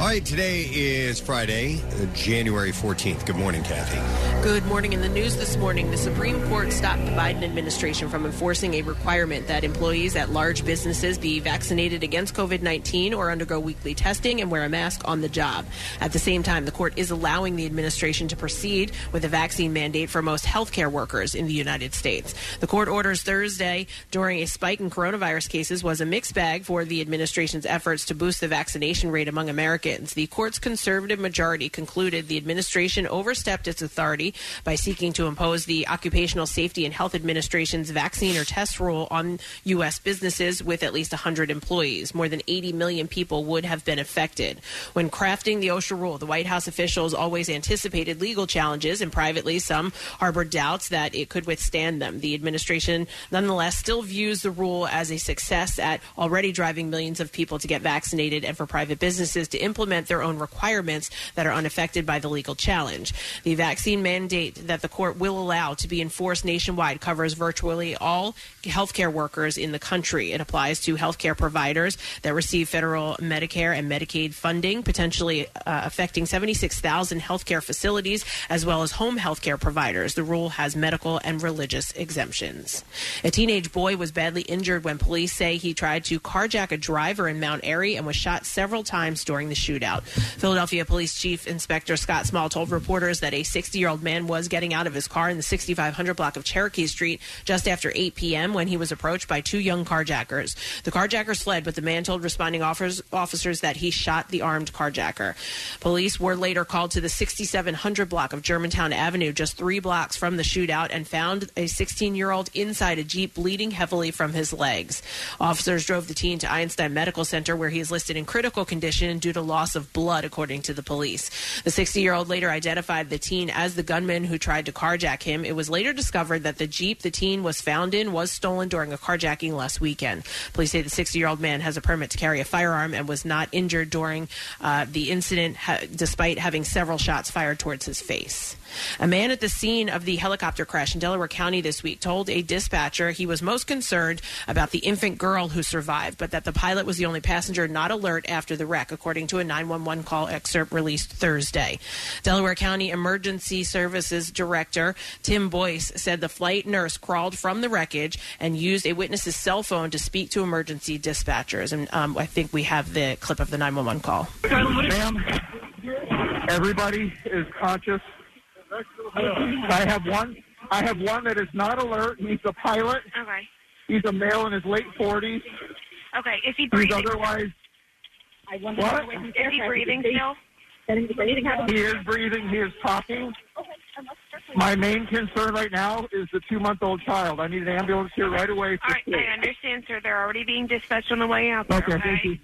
All right, today is Friday, January 14th. Good morning, Kathy. Good morning. In the news this morning, the Supreme Court stopped the Biden administration from enforcing a requirement that employees at large businesses be vaccinated against COVID 19 or undergo weekly testing and wear a mask on the job. At the same time, the court is allowing the administration to proceed with a vaccine mandate for most healthcare workers in the United States. The court orders Thursday during a spike in coronavirus cases was a mixed bag for the administration's efforts to boost the vaccination rate among Americans. The court's conservative majority concluded the administration overstepped its authority by seeking to impose the Occupational Safety and Health Administration's vaccine or test rule on U.S. businesses with at least 100 employees. More than 80 million people would have been affected. When crafting the OSHA rule, the White House officials always anticipated legal challenges, and privately, some harbored doubts that it could withstand them. The administration, nonetheless, still views the rule as a success at already driving millions of people to get vaccinated and for private businesses to implement their own requirements that are unaffected by the legal challenge. The vaccine mandate that the court will allow to be enforced nationwide covers virtually all healthcare workers in the country. It applies to healthcare providers that receive federal Medicare and Medicaid funding, potentially uh, affecting 76,000 healthcare facilities as well as home healthcare providers. The rule has medical and religious exemptions. A teenage boy was badly injured when police say he tried to carjack a driver in Mount Airy and was shot several times during the shootout. Philadelphia Police Chief Inspector Scott Small told reporters that a 60 year old man was getting out of his car in the 6500 block of Cherokee Street just after 8 p.m. when he was approached by two young carjackers. The carjackers fled, but the man told responding officers, that he shot the armed carjacker. Police were later called to the 6700 block of Germantown Avenue, just three blocks from the shootout, and found a 16 year old inside a Jeep bleeding heavily from his legs. Officers drove the teen to Einstein Medical Center, where he is listed in critical condition due to loss of blood, according to the police. The 60 year old later identified the teen as the gunman who tried to carjack him. It was later discovered that the Jeep the teen was found in was stolen during a carjacking last weekend. Police say the 60 year old man has a permit to carry a firearm and was not injured during uh, the incident, ha- despite having several shots fired towards his face. A man at the scene of the helicopter crash in Delaware County this week told a dispatcher he was most concerned about the infant girl who survived, but that the pilot was the only passenger not alert after the wreck, according to a 911 call excerpt released Thursday. Delaware County Emergency Services Director Tim Boyce said the flight nurse crawled from the wreckage and used a witness's cell phone to speak to emergency dispatchers. And um, I think we have the clip of the 911 call. Ma'am, everybody is conscious. I have one. I have one that is not alert. He's a pilot. Okay. He's a male in his late forties. Okay. Is he He's breathing? otherwise. What? Is he breathing still? He is breathing. He is talking. My main concern right now is the two-month-old child. I need an ambulance here right away. For All right. I understand, sir. They're already being dispatched on the way out. There, Okay, thank you.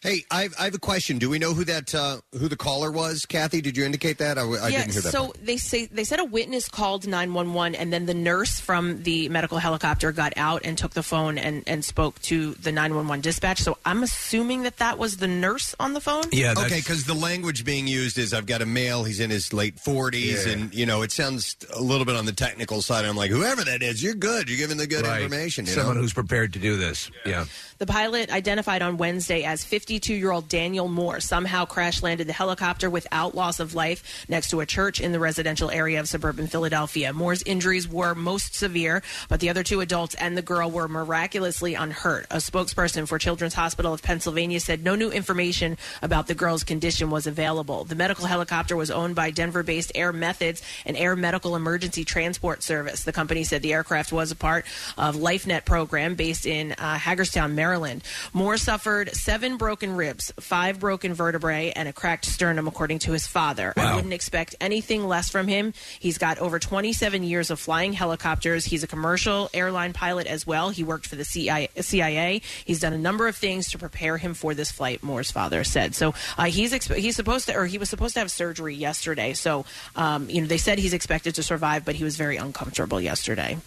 Hey, I, I have a question. Do we know who that uh, who the caller was? Kathy, did you indicate that? I, I yeah, didn't hear that. so part. they say they said a witness called 911 and then the nurse from the medical helicopter got out and took the phone and, and spoke to the 911 dispatch. So I'm assuming that that was the nurse on the phone. Yeah. okay, because the language being used is I've got a male, he's in his late 40s, Yeah. and, you know, it sounds a little bit on the technical side. I'm like, whoever that is, you're good. You're giving the good Right. information. You Someone know? who's prepared to do this. Yeah. The pilot, identified on Wednesday as 52 year old Daniel Moore, somehow crash landed the helicopter without loss of life next to a church in the residential area of suburban Philadelphia. Moore's injuries were most severe, but the other two adults and the girl were miraculously unhurt. A spokesperson for Children's Hospital of Pennsylvania said no new information about the girl's condition was available. The medical helicopter was owned by Denver based Air Methods, an air medical emergency transport service. The company said the aircraft was a part of LifeNet program based in uh, Hagerstown, Maryland. Moore suffered seven broken ribs, five broken vertebrae, and a cracked sternum, according to his father. I wouldn't expect anything less from him. He's got over 27 years of flying helicopters. He's a commercial airline pilot as well. He worked for the CIA. CIA. He's done a number of things to prepare him for this flight. Moore's father said. So uh, he's exp- he's supposed to, or he was supposed to have surgery yesterday. So um, you know they said he's expected to survive, but he was very uncomfortable yesterday.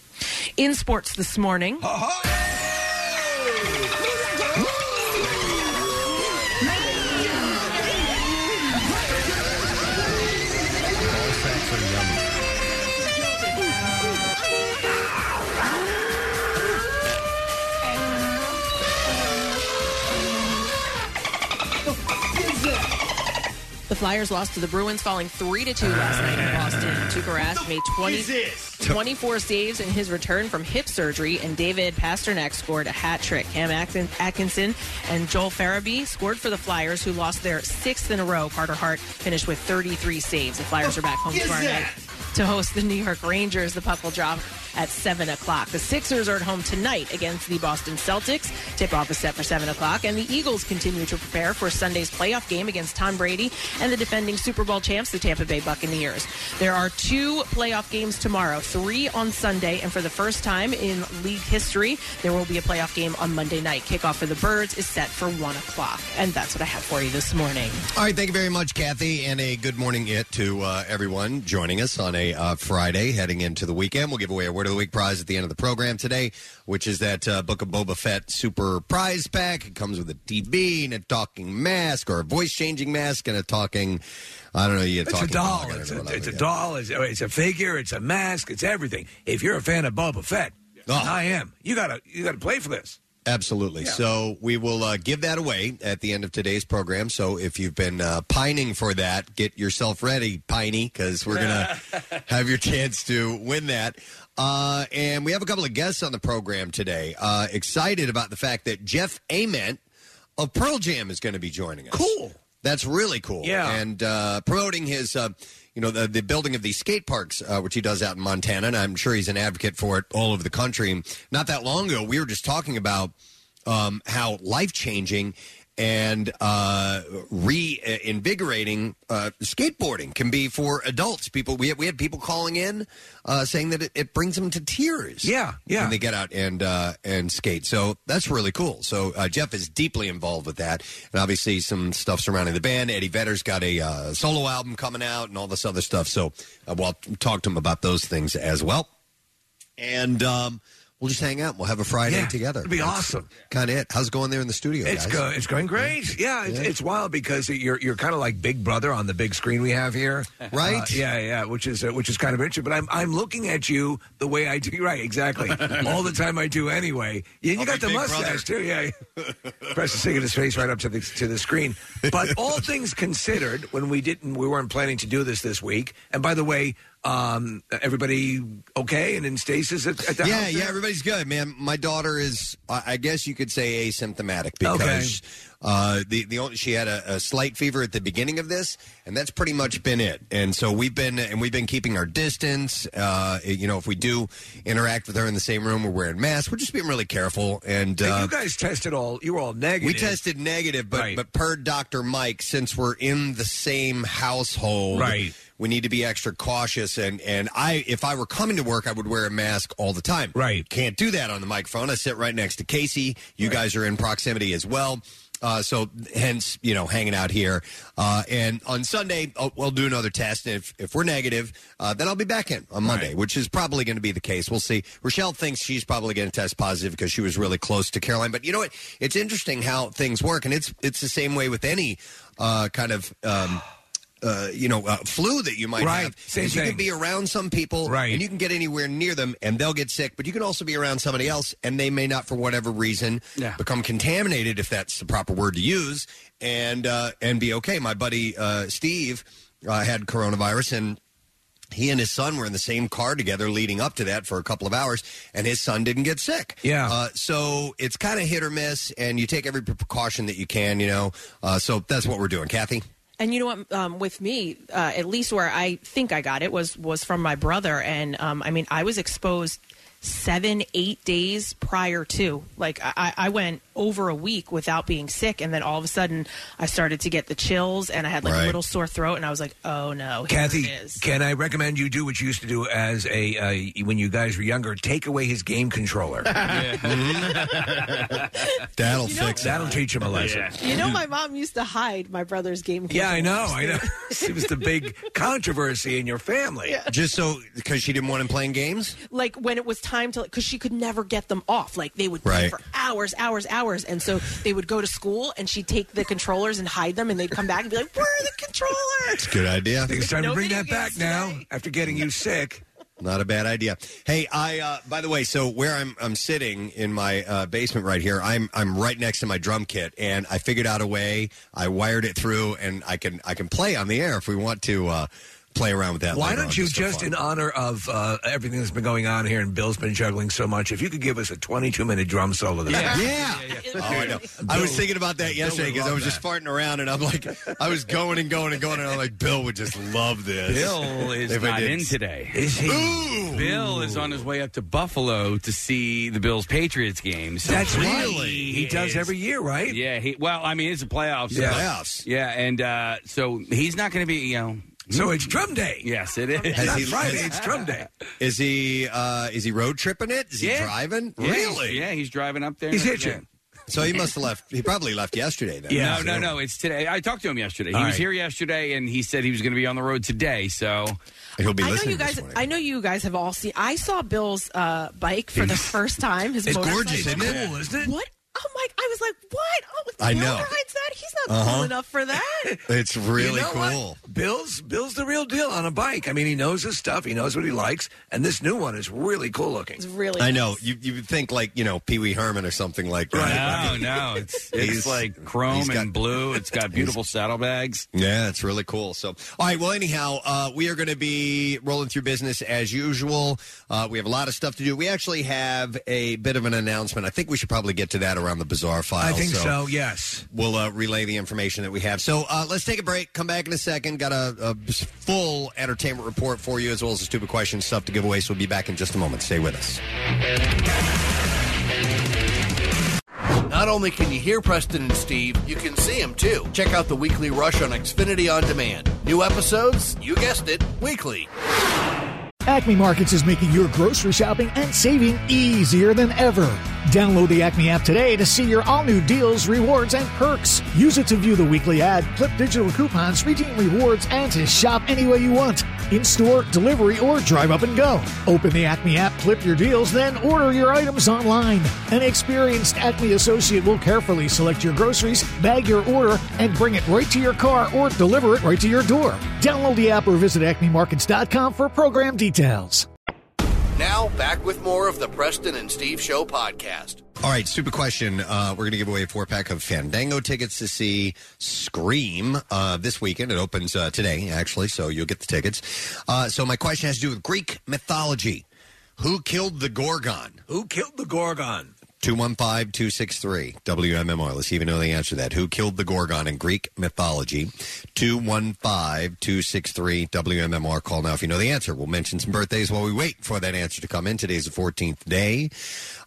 In sports this morning. Flyers lost to the Bruins, falling three to two last night in Boston. Tuukka Rask made 20, 24 saves in his return from hip surgery, and David Pastrnak scored a hat trick. Cam Atkinson and Joel Farabee scored for the Flyers, who lost their sixth in a row. Carter Hart finished with 33 saves. The Flyers are back home tomorrow night to host the New York Rangers. The puck will drop at 7 o'clock. The Sixers are at home tonight against the Boston Celtics. Tip off is set for 7 o'clock. And the Eagles continue to prepare for Sunday's playoff game against Tom Brady and the defending Super Bowl champs, the Tampa Bay Buccaneers. There are two playoff games tomorrow, three on Sunday, and for the first time in league history, there will be a playoff game on Monday night. Kickoff for the Birds is set for 1 o'clock. And that's what I have for you this morning. All right, thank you very much, Kathy, and a good morning it to uh, everyone joining us on a uh, Friday heading into the weekend. We'll give away a Word of the Week prize at the end of the program today, which is that uh, Book of Boba Fett Super Prize Pack. It comes with a TV and a talking mask or a voice changing mask and a talking, I don't know, you It's a talking doll. dog, I don't It's know a, it's a doll. It's, it's a figure. It's a mask. It's everything. If you're a fan of Boba Fett, and I am. You gotta you gotta play for this. Absolutely. So we will uh, give that away at the end of today's program. So if you've been uh, pining for that, get yourself ready, Piney, because we're going to have your chance to win that. Uh, and we have a couple of guests on the program today. Uh, excited about the fact that Jeff Ament of Pearl Jam is going to be joining us. Cool. That's really cool. Yeah. And uh, promoting his, uh, you know, the, the building of these skate parks, uh, which he does out in Montana. And I'm sure he's an advocate for it all over the country. Not that long ago, we were just talking about um, how life changing and uh, reinvigorating uh, skateboarding can be for adults. People, we had, we had people calling in uh, saying that it, it brings them to tears. Yeah, yeah. When they get out and uh, and skate, so that's really cool. So uh, Jeff is deeply involved with that, and obviously some stuff surrounding the band. Eddie Vedder's got a uh, solo album coming out, and all this other stuff. So uh, we'll talk to him about those things as well. And um, we'll just hang out. We'll have a Friday Yeah, together. it'd be awesome. Kind of it. How's it going there in the studio? It's guys? go, it's going great. Yeah, it's, it's wild because you're you're kind of like Big Brother on the big screen we have here, Right? Uh, yeah, yeah, which is uh, which is kind of interesting. But I'm I'm looking at you the way I do. Right, exactly. All the time I do anyway. Yeah, you I'll got be the Big mustache too. Yeah, press the singing his face right up to the to the screen. But all things considered, when we didn't, we weren't planning to do this this week. And by the way, um, everybody okay and in stasis at, at the yeah, house yeah, everybody's good, man. My daughter is, I I guess you could say, asymptomatic because uh, the the only, she had a, a slight fever at the beginning of this, and that's pretty much been it. And so we've been and we've been keeping our distance. Uh, you know, if we do interact with her in the same room, we're wearing masks. We're just being really careful. And Hey, uh, you guys tested all. You were all negative. we tested negative, but Right. but per Doctor Mike, since we're in the same household, Right. We need to be extra cautious, and and I, if I were coming to work, I would wear a mask all the time. Right. Can't do that on the microphone. I sit right next to Casey. You guys are in proximity as well. Uh, so hence, you know, hanging out here. Uh, and on Sunday, I'll, we'll do another test. And if, if we're negative, uh, then I'll be back in on Monday, which is probably going to be the case. We'll see. Rochelle thinks she's probably going to test positive because she was really close to Caroline. But you know what? It's interesting how things work, and it's it's the same way with any uh, kind of. Um, uh, you know, uh, flu that you might Right. have. Same is you thing. can be around some people, Right. and you can get anywhere near them, and they'll get sick. But you can also be around somebody else, and they may not, for whatever reason, become contaminated, if that's the proper word to use, and uh, and be okay. My buddy uh, Steve uh, had coronavirus, and he and his son were in the same car together leading up to that for a couple of hours, and his son didn't get sick. Yeah. Uh, so it's kind of hit or miss, and you take every precaution that you can, you know. Uh, so that's what we're doing, Kathy. And you know what? Um, with me, uh, at least where I think I got it was was from my brother, and um, I mean, I was exposed seven, eight days prior to. Like, I, I went over a week without being sick, and then all of a sudden, I started to get the chills, and I had like Right. a little sore throat, and I was like, "Oh no, here Kathy, it is." can I recommend you do what you used to do as a uh, when you guys were younger? Take away his game controller. That'll You know- fix. That'll teach him a lesson. You know, my mom used to hide my brother's game. Yeah, I know. I know. it was the big controversy in your family. Just so because she didn't want him playing games. like when it was time to because she could never get them off like they would play Right. for hours hours hours and so they would go to school and she'd take the controllers and hide them and they'd come back and be like where are the controllers Good idea. I think it's time No to bring video that back games now after getting you sick. Not a bad idea. Hey, I uh, by the way, so where I'm I'm sitting in my uh, basement right here, I'm I'm right next to my drum kit, and I figured out a way. I wired it through, and I can I can play on the air if we want to uh, play around with that. Why later don't you for just, fun. in honor of uh, everything that's been going on here, and Bill's been juggling so much, if you could give us a 22 minute drum solo, this Yeah. week. Oh, I know. I was thinking about that yesterday would because I love was just farting around, and I'm like, I was going and going and going, and I'm like, Bill would just love this. Bill is If I not did- in today. Is he? Bill is on his way up to Buffalo to see the Bills Patriots game. So That's right. really He does every year, right? Yeah. He, well, I mean, it's a playoffs. Yeah. so- Playoffs. Yeah, and uh, so he's not going to be. You know. So it's drum day. Yes, it is. It's Has not he- Friday, it's drum day. Is he uh, is he road tripping it? Is he Yeah. driving? Yeah, Really? Yeah, he's driving up there. He's Yeah. hitching. So he must have left. He probably left yesterday. Then. Yeah. No, no, no. It's today. I talked to him yesterday. He All was right. here yesterday, and he said he was going to be on the road today. So He'll be I know you guys. I know you guys have all seen. I saw Bill's uh, bike for the first time. His It's motorcycle. gorgeous, isn't it? Cool, isn't it? What? Oh my! I was like, what? Oh, I Bill know. rides that? He's not Uh-huh. cool enough for that. It's really You know what? cool. Bill's Bill's the real deal on a bike. I mean, he knows his stuff. He knows what he likes, and this new one is really cool looking. It's really. I know. You you would think like you know Pee Wee Herman or something like that. no, no, it's it's like chrome got- and blue. It's got beautiful saddlebags. Yeah, it's really cool. So, all right. Well, anyhow, uh, we are going to be rolling through business as usual. Uh, we have a lot of stuff to do. We actually have a bit of an announcement. I think we should probably get to that around the bizarre file. I think so. Yes. We'll uh, relay the information that we have. So uh, let's take a break. Come back in a second. Got a, a full entertainment report for you, as well as a stupid question stuff to give away. So we'll be back in just a moment. Stay with us. Not only can you hear Preston and Steve, you can see them too. Check out the weekly rush on Xfinity On Demand. New episodes, you guessed it, weekly. Acme Markets is making your grocery shopping and saving easier than ever. Download the Acme app today to see your all new deals, rewards, and perks. Use it to view the weekly ad, clip digital coupons, redeem rewards, and to shop any way you want in store, delivery, or drive up and go. Open the Acme app, clip your deals, then order your items online. An experienced Acme associate will carefully select your groceries, bag your order, and bring it right to your car or deliver it right to your door. Download the app or visit acmemarkets.com for program details. Now, back with more of the Preston and Steve Show podcast. All right, stupid question. Uh, we're going to give away a four pack of Fandango tickets to see Scream uh, this weekend. It opens uh, today, actually, so you'll get the tickets. Uh, so, my question has to do with Greek mythology. Who killed the Gorgon? Who killed the Gorgon? 215 263 WMMR. Let's see if you know the answer to that. Who killed the Gorgon in Greek mythology? 215 263 WMMR. Call now if you know the answer. We'll mention some birthdays while we wait for that answer to come in. Today's the 14th day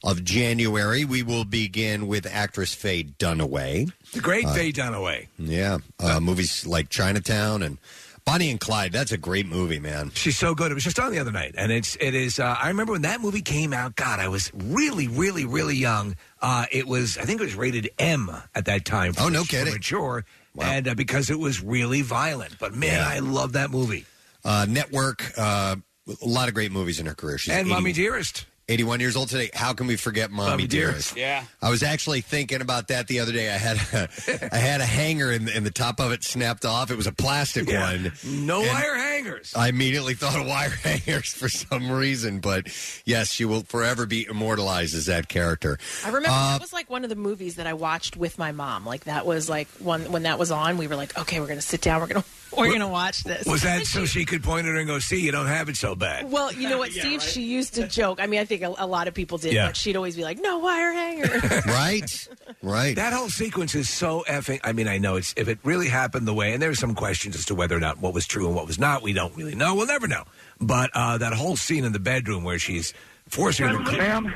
of January. We will begin with actress Faye Dunaway. The great Uh, Faye Dunaway. Yeah. Uh, movies like Chinatown and Bonnie and Clyde. That's a great movie, man. She's so good. It was just on the other night, and it's it is. Uh, I remember when that movie came out. God, I was really, really, really young. Uh, it was. I think it was rated M at that time. Oh, no for kidding. Mature, and uh, because it was really violent. But man. I love that movie. Uh, Network. Uh, a lot of great movies in her career. She's and 80 Mommy Dearest. 81 years old today. How can we forget Mommy, Mommy Dearest? Dearest. Yeah. I was actually thinking about that the other day. I had a, I had a hanger and, and the top of it snapped off. It was a plastic Yeah. one. No And wire hangers. I immediately thought of wire hangers for some reason, but yes, she will forever be immortalized as that character. I remember Uh, that was like one of the movies that I watched with my mom. Like that was like one when that was on. We were like, okay, we're gonna sit down. We're gonna we're gonna watch this. Was that so she could point at her and go, "See, you don't have it so bad." Well, you know what, Steve? She used to joke. I mean, I think a, a lot of people did, Yeah. but she'd always be like, "No wire hanger." right, right. That whole sequence is so effing. I mean, I know it's if it really happened the way, and there's some questions as to whether or not what was true and what was not. We don't really know. We'll never know. But uh, that whole scene in the bedroom where she's forcing her to. Ma'am,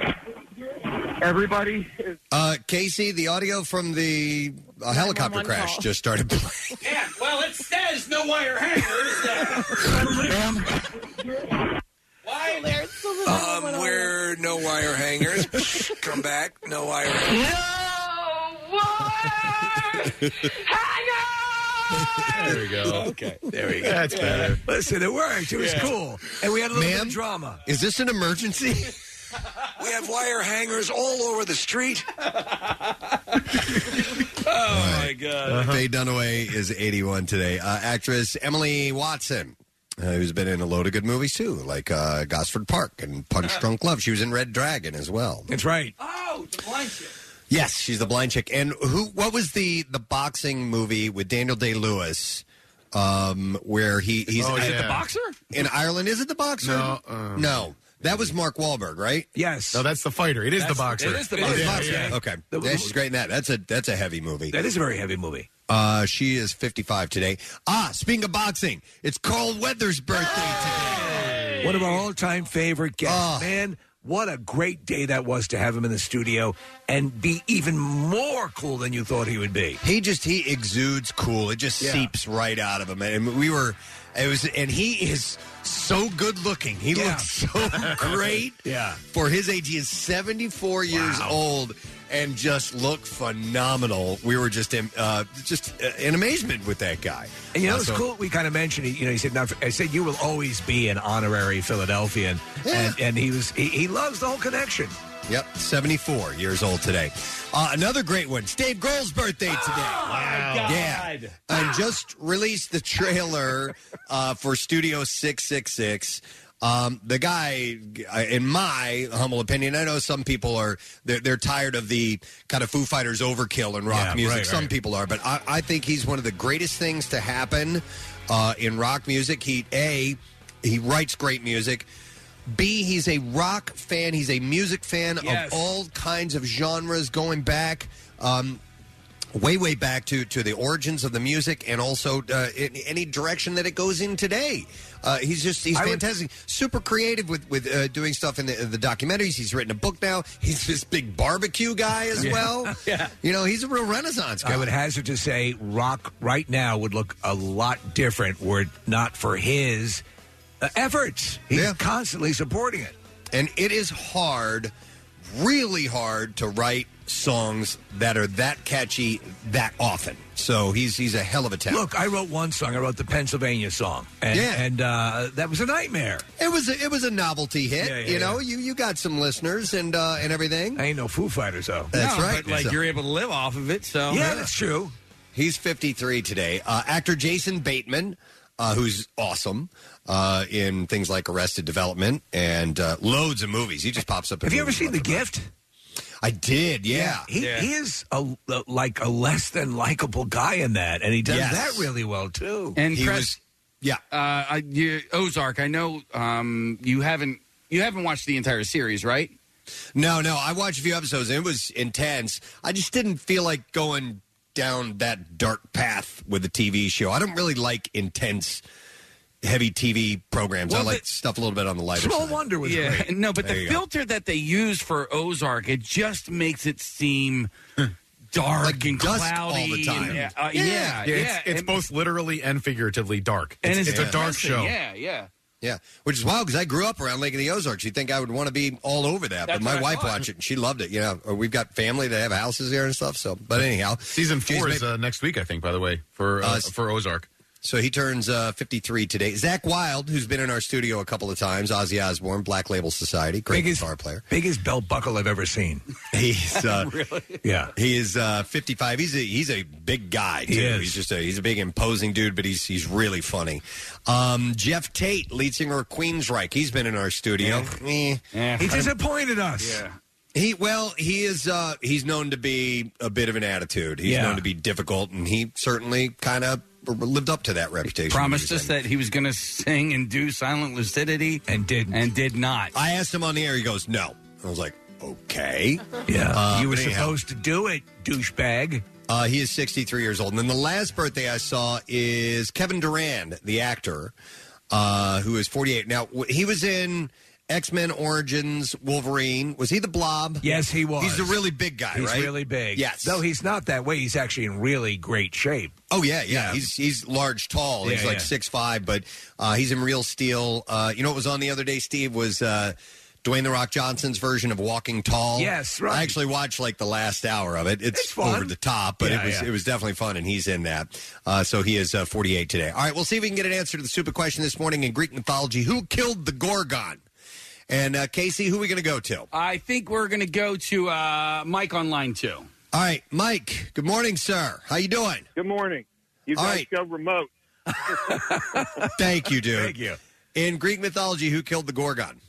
everybody is Uh, Casey, the audio from the uh, helicopter crash call. just started playing. Yeah, well, it says no wire hangers. ma'am, Why? There's the little Um, one on where no wire hangers. Come back, no wire hangers. No wire hangers! There we go. Okay. There we go. That's better. Listen, it worked. It was cool, and we had a little bit Ma'am? of drama. Is this an emergency? We have wire hangers all over the street. Oh my God. Faye Dunaway is 81 today. Uh, actress Emily Watson Uh, who's been in a load of good movies too, like uh, Gosford Park and Punch Drunk Love. She was in Red Dragon as well. That's right. Oh, the blind chick. Yes, she's the blind chick. And who? What was the the boxing movie with Daniel Day Lewis? Um, where he he's Oh, Is it yeah. the boxer? in Ireland. Is it the boxer? No, um, no. That was Mark Wahlberg, right? Yes. No, that's the fighter. It is That's- the boxer. it is the Oh, it's boxer. yeah. Okay, The- yeah, she's great in that. That's a that's a heavy movie. That is a very heavy movie. Uh, she is 55 today. Ah, speaking of boxing, it's Carl Weathers' birthday today. One of our all-time favorite guests. Oh. Man, what a great day that was to have him in the studio and be even more cool than you thought he would be. He just he exudes cool. It just Yeah. seeps right out of him. And we were it was and he is so good looking. He Yeah. looks so great. Yeah. For his age, he is 74 years old and just looked phenomenal. We were just in uh, just uh, in amazement with that guy. And you know, Uh, it's so- cool. We kind of mentioned, he- you know, he said, not, I said, you will always be an honorary Philadelphian. And, and he was, he, he loves the whole connection. Yep, 74 years old today. Uh, another great one. It's Dave Grohl's birthday today. God. Yeah. And just released the trailer uh, for Studio 666. Um, the guy, uh, in my humble opinion, I know some people are they're, they're tired of the kind of Foo Fighters overkill in rock Yeah, music. right, some right. people are, but I, I think he's one of the greatest things to happen uh, in rock music. He a he writes great music. B, he's a rock fan. He's a music fan Yes. of all kinds of genres, going back um, way, way back to to the origins of the music, and also uh, in any direction that it goes in today. Uh, he's just he's I would- fantastic, super creative with with uh, doing stuff in the, the documentaries. He's written a book now. He's this big barbecue guy as well. Yeah. you know, he's a real renaissance guy. I would hazard to say rock right now would look a lot different were it not for his efforts. He's Yeah. constantly supporting it. And it is hard, really hard to write songs that are that catchy that often. So he's he's a hell of a talent. Look, I wrote one song. I wrote the Pennsylvania song, and, Yeah. and uh, that was a nightmare. It was a, it was a novelty hit. Yeah, yeah, you know, yeah. you you got some listeners and uh, and everything. I ain't no Foo Fighters though. That's No, right. But like So- you're able to live off of it, so yeah, that's true. He's 53 today. Uh, actor Jason Bateman, uh, who's awesome uh, in things like Arrested Development and uh, loads of movies. He just pops up. in Have you ever movies seen The left and right. Gift? I did. Yeah. He, Yeah. he is a, a- like a less than likable guy in that, and he does Yes. that really well too. And He Chris, was. Yeah. uh, I, you, Ozark. I know um, you haven't you haven't watched the entire series, right? No, no. I watched a few episodes. And it was intense. I just didn't feel like going down that dark path with the TV show. I don't really like intense, heavy TV programs. I like the- stuff a little bit on the lighter Small side. Wonder was yeah, great. no, but There the you go. filter that they use for Ozark, it just makes it seem dark Like and dusk cloudy. all the time. And, uh, Yeah. yeah, Yeah, yeah, it's, it's and- both literally and figuratively dark. and It's, it's, it's a dark depressing. show. Yeah, yeah. Yeah, which is wild because I grew up around Lake of the Ozarks. You'd think I would want to be all over that, That's but my I wife thought. watched it and she loved it. You know, Or we've got family that have houses there and stuff. So, but anyhow, Season four Jason is uh, next week, I think. By the way, for uh, Uh, for Ozark. So he turns uh, 53 today. Zakk Wylde, who's been in our studio a couple of times, Ozzy Osbourne, Black Label Society, great Biggest- guitar player. Biggest belt buckle I've ever seen. He's uh, Yeah. he is uh, 55. He's a he's a big guy too. He is. He's just a he's a big imposing dude, but he's he's really funny. Um, Geoff Tate, lead singer of Queensryche, he's been in our studio. Eh. yeah. He disappointed us. yeah. He well, he is uh he's known to be a bit of an attitude. He's Yeah. known to be difficult and he certainly kind of lived up to that reputation. Promised he us in. that he was going to sing and do Silent Lucidity, And didn't. and did not. I asked him on the air, he goes, "No." I was like, "Okay." Yeah. Uh, you were but anyhow. supposed to do it, douchebag. Uh, he is 63 years old. And then the last birthday I saw is Kevin Durand, the actor, uh, who is 48. Now, w- he was in X Men Origins Wolverine. Was he the blob? Yes, he was. He's the really big guy, He's right? really big. Yes. Though he's not that way. He's actually in really great shape. Oh yeah, yeah. Yeah. He's he's large, tall. he's Yeah, like yeah. six five, but uh, he's in real steel. Uh, you know what was on the other day, Steve? Was uh, Dwayne the Rock Johnson's version of Walking Tall? Yes, right. I actually watched like the last hour of it. It's, fun. over the top, but Yeah, it was yeah. it was definitely fun, and he's in that. Uh, so he is uh, forty eight today. All right, we'll see if we can get an answer to the super question this morning in Greek mythology: Who killed the Gorgon? And uh, Casey, who are we going to go to? I think we're going to go to uh, Mike on line two. right, Mike. Good morning, sir. How you doing? Good morning. You All guys right. go remote. Thank you, dude. Thank you. In Greek mythology, who killed the Gorgon?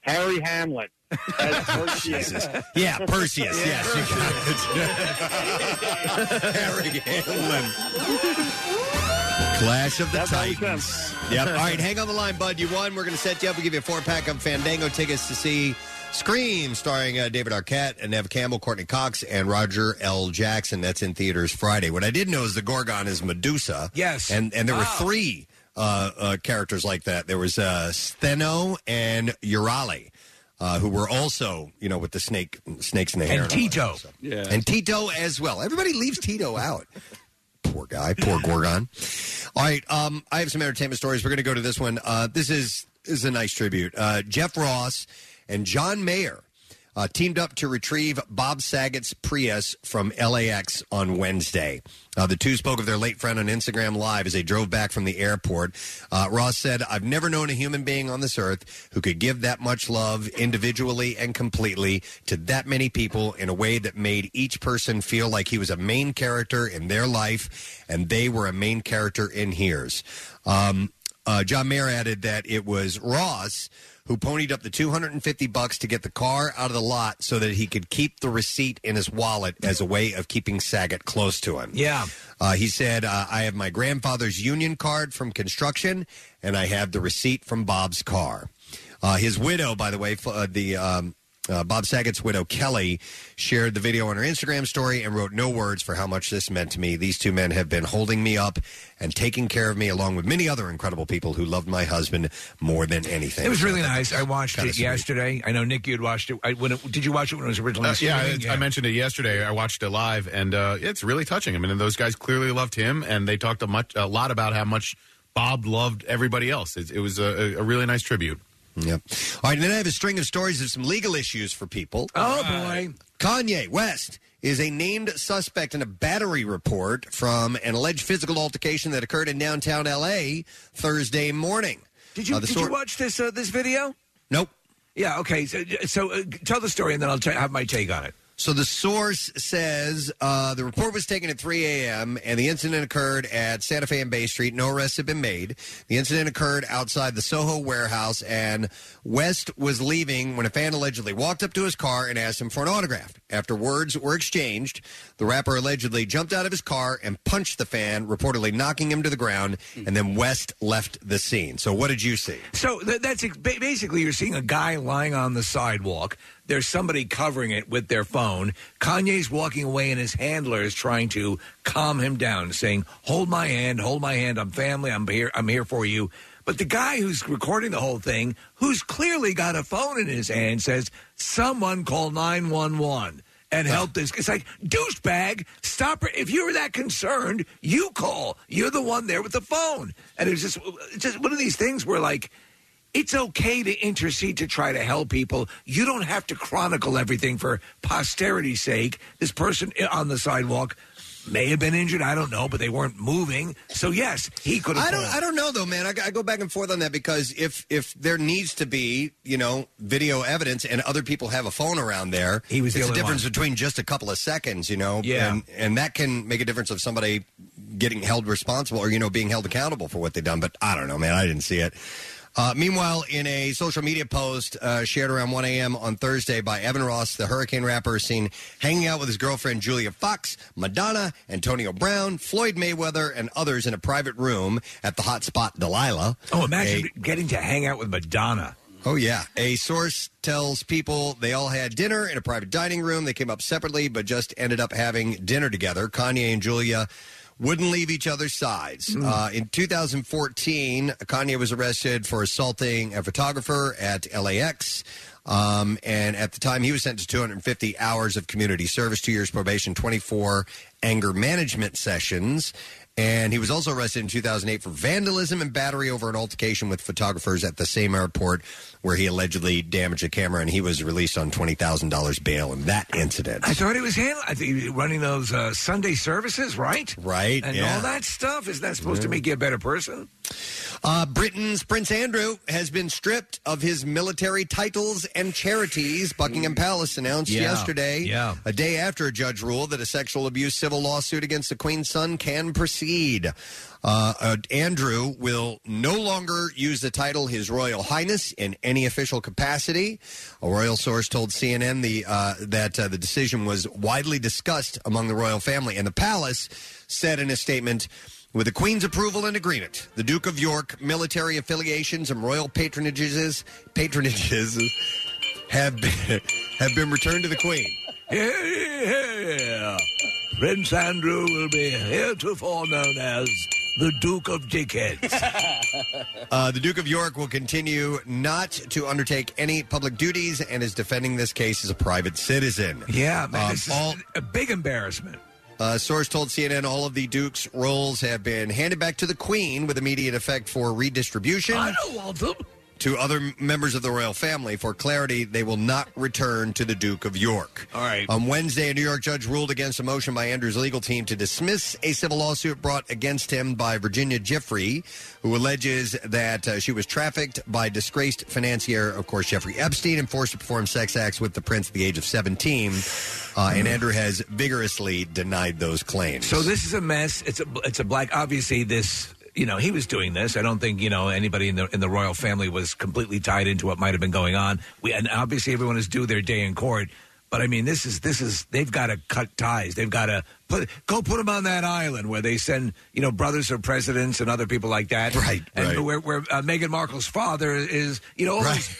Harry Hamlet. As Perseus. Yeah, Perseus. yes, you got it. Harry Hamlin. Clash of the That's how you Titans. Yep. All right, hang on the line, bud. You won. We're going to set you up. We'll give you a four pack of Fandango tickets to see Scream, starring uh, David Arquette and Neve Campbell, Courteney Cox, and Roger L. Jackson. That's in theaters Friday. What I did know is the Gorgon is Medusa. Yes. And and there Wow. were three uh, uh, characters like that. There was uh, Stheno and Euryale. Uh, who were also, you know, with the snake, snakes in the hair, And all that Tito. stuff. and Tito as well. Everybody leaves Tito out. Poor guy, poor Gorgon. All right, um, I have some entertainment stories. We're going to go to this one. Uh, this is is a nice tribute. Uh, Jeff Ross and John Mayer uh, teamed up to retrieve Bob Saget's Prius from LAX on Wednesday. Uh, the two spoke of their late friend on Instagram Live as they drove back from the airport. Uh, Ross said, I've never known a human being on this earth who could give that much love individually and completely to that many people in a way that made each person feel like he was a main character in their life and they were a main character in his. Um, uh, John Mayer added that it was Ross who ponied up the 250 bucks to get the car out of the lot so that he could keep the receipt in his wallet as a way of keeping Saget close to him. Yeah. Uh, he said, uh, I have my grandfather's union card from construction, and I have the receipt from Bob's car. Uh, his widow, by the way, f- uh, the um, uh, Bob Saget's widow, Kelly, shared the video on her Instagram story and wrote no words for how much this meant to me. These two men have been holding me up and taking care of me, along with many other incredible people who loved my husband more than anything. It was really nice. I watched kinda it sweet. yesterday. I know Nick, you had watched it. I, when it, did you watch it when it was originally? Uh, yeah, streaming? I, I mentioned it yesterday. I watched it live, and uh, it's really touching. I mean, those guys clearly loved him, and they talked a much a lot about how much Bob loved everybody else. It, it was a, a really nice tribute. Yep. All right, and then I have a string of stories of some legal issues for people. Oh boy. Kanye West is a named suspect in a battery report from an alleged physical altercation that occurred in downtown L.A. Thursday morning. Did you Uh, the did sor- you watch this uh, this video? Nope. Yeah. Okay. So, so uh, tell the story, and then I'll t- have my take on it. So the source says uh, the report was taken at 3 a.m. and the incident occurred at Santa Fe and Bay Street. No arrests have been made. The incident occurred outside the Soho warehouse, and West was leaving when a fan allegedly walked up to his car and asked him for an autograph. After words were exchanged, the rapper allegedly jumped out of his car and punched the fan, reportedly knocking him to the ground, and then West left the scene. So what did you see? So th- that's ex- ba- basically you're seeing a guy lying on the sidewalk. There's somebody covering it with their phone. Kanye's walking away, and his handler is trying to calm him down, saying, "Hold my hand, hold my hand. I'm family. I'm here. I'm here for you." But the guy who's recording the whole thing, who's clearly got a phone in his hand, says, "Someone call 911." And help this. It's like douchebag. Stop it. If you were that concerned, you call. You're the one there with the phone. And it's just, just one of these things where, like, it's okay to intercede to try to help people. You don't have to chronicle everything for posterity's sake. This person on the sidewalk may have been injured. I don't know, but they weren't moving. So yes, he could have. I don't. I don't know though, man. I, I go back and forth on that because if if there needs to be, you know, video evidence and other people have a phone around there, He was the it's a only difference one. between just a couple of seconds, you know. Yeah. and, and that can make a difference of somebody getting held responsible or you know being held accountable for what they've done. But I don't know, man. I didn't see it. Uh, meanwhile, in a social media post uh, shared around 1 a.m. on Thursday by Evan Ross, the Hurricane rapper, is seen hanging out with his girlfriend Julia Fox, Madonna, Antonio Brown, Floyd Mayweather, and others in a private room at the hotspot Delilah. Oh, imagine getting to hang out with Madonna. Oh, yeah. A source tells people they all had dinner in a private dining room. They came up separately, but just ended up having dinner together. Kanye and Julia wouldn't leave each other's sides. Uh, in 2014, Kanye was arrested for assaulting a photographer at LAX. Um, and at the time, he was sentenced to 250 hours of community service, two years probation, 24 anger management sessions. And he was also arrested in 2008 for vandalism and battery over an altercation with photographers at the same airport where he allegedly damaged a camera. And he was released on $20,000 bail in that incident. I thought he was handling. I think he was running those uh, Sunday services, right? Right, And yeah. all that stuff. Isn't that supposed to make you a better person? Uh, Britain's Prince Andrew has been stripped of his military titles and charities. Buckingham Palace announced Yeah, yesterday, yeah. a day after a judge ruled that a sexual abuse civil lawsuit against the Queen's son can proceed. Uh, uh, Andrew will no longer use the title His Royal Highness in any official capacity. A royal source told CNN the uh, that uh, the decision was widely discussed among the royal family, and the palace said in a statement. With the Queen's approval and agreement, the Duke of York military affiliations and royal patronages patronages have been, have been returned to the Queen. Yeah. Prince Andrew will be heretofore known as the Duke of Dickheads. Uh, the Duke of York will continue not to undertake any public duties and is defending this case as a private citizen. yeah, man, Um, this is all- a big embarrassment. Uh, source told CNN all of the Duke's roles have been handed back to the Queen with immediate effect for redistribution. I don't want them. To other members of the royal family. For clarity, they will not return to the Duke of York. All right. On Wednesday, a New York judge ruled against a motion by Andrew's legal team to dismiss a civil lawsuit brought against him by Virginia Giuffre, who alleges that uh, she was trafficked by disgraced financier, of course, Jeffrey Epstein, and forced to perform sex acts with the prince at the age of 17. Uh, and Andrew has vigorously denied those claims. So this is a mess. It's a it's a black. Obviously, this you know he was doing this. I don't think you know anybody in the in the royal family was completely tied into what might have been going on. We and obviously everyone is due their day in court. But I mean, this is this is they've got to cut ties. They've got to put go put them on that island where they send you know brothers of presidents and other people like that. Right, and right. where where uh, Meghan Markle's father is. You know all, those,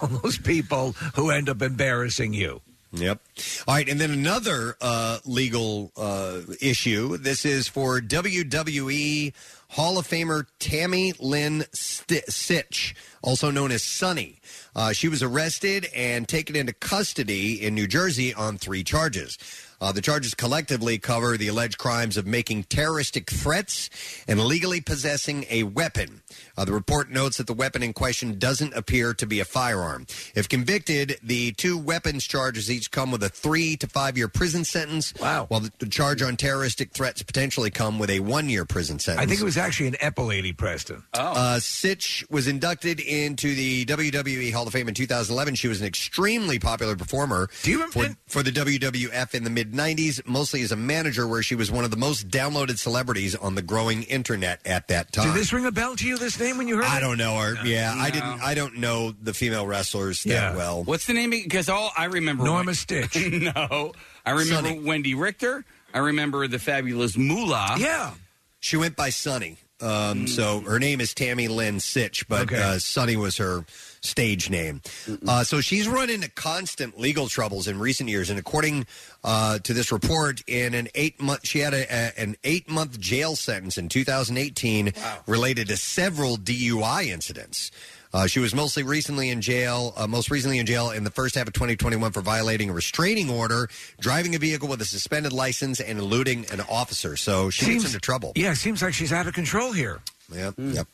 all those people who end up embarrassing you. Yep. All right, and then another uh, legal uh, issue. This is for WWE Hall of Famer Tammy Lynn St- Sitch, also known as Sunny. Uh, she was arrested and taken into custody in New Jersey on three charges. Uh, the charges collectively cover the alleged crimes of making terroristic threats and illegally possessing a weapon. Uh, the report notes that the weapon in question doesn't appear to be a firearm. If convicted, the two weapons charges each come with a three to five year prison sentence. Wow. While the, the charge on terroristic threats potentially come with a one year prison sentence. I think it was actually an epilady, Preston. Uh, Sitch was inducted into the WWE Hall of Fame in 2011. She was an extremely popular performer Do you for, for the WWF in the mid 90s, mostly as a manager, where she was one of the most downloaded celebrities on the growing internet at that time. Did this ring a bell to you? This name when you heard I don't know her. Yeah, I didn't. I don't know the female wrestlers that well. What's the name? Because all I remember Norma Wen- Stitch. no, I remember Sunny. Wendi Richter. I remember the fabulous Moolah. Yeah. She went by Sunny. Um, So her name is Tammy Lynn Sitch, but Okay. uh, Sunny was her stage name. Uh, so she's run into constant legal troubles in recent years, and according uh, to this report, in an eight month, she had a, a, an eight month jail sentence in 2018 related to several DUI incidents. Uh, she was mostly recently in jail, uh, most recently in jail in the first half of 2021 for violating a restraining order, driving a vehicle with a suspended license, and eluding an officer. So she gets into trouble. Yeah, it seems like she's out of control here. Yep. Yep.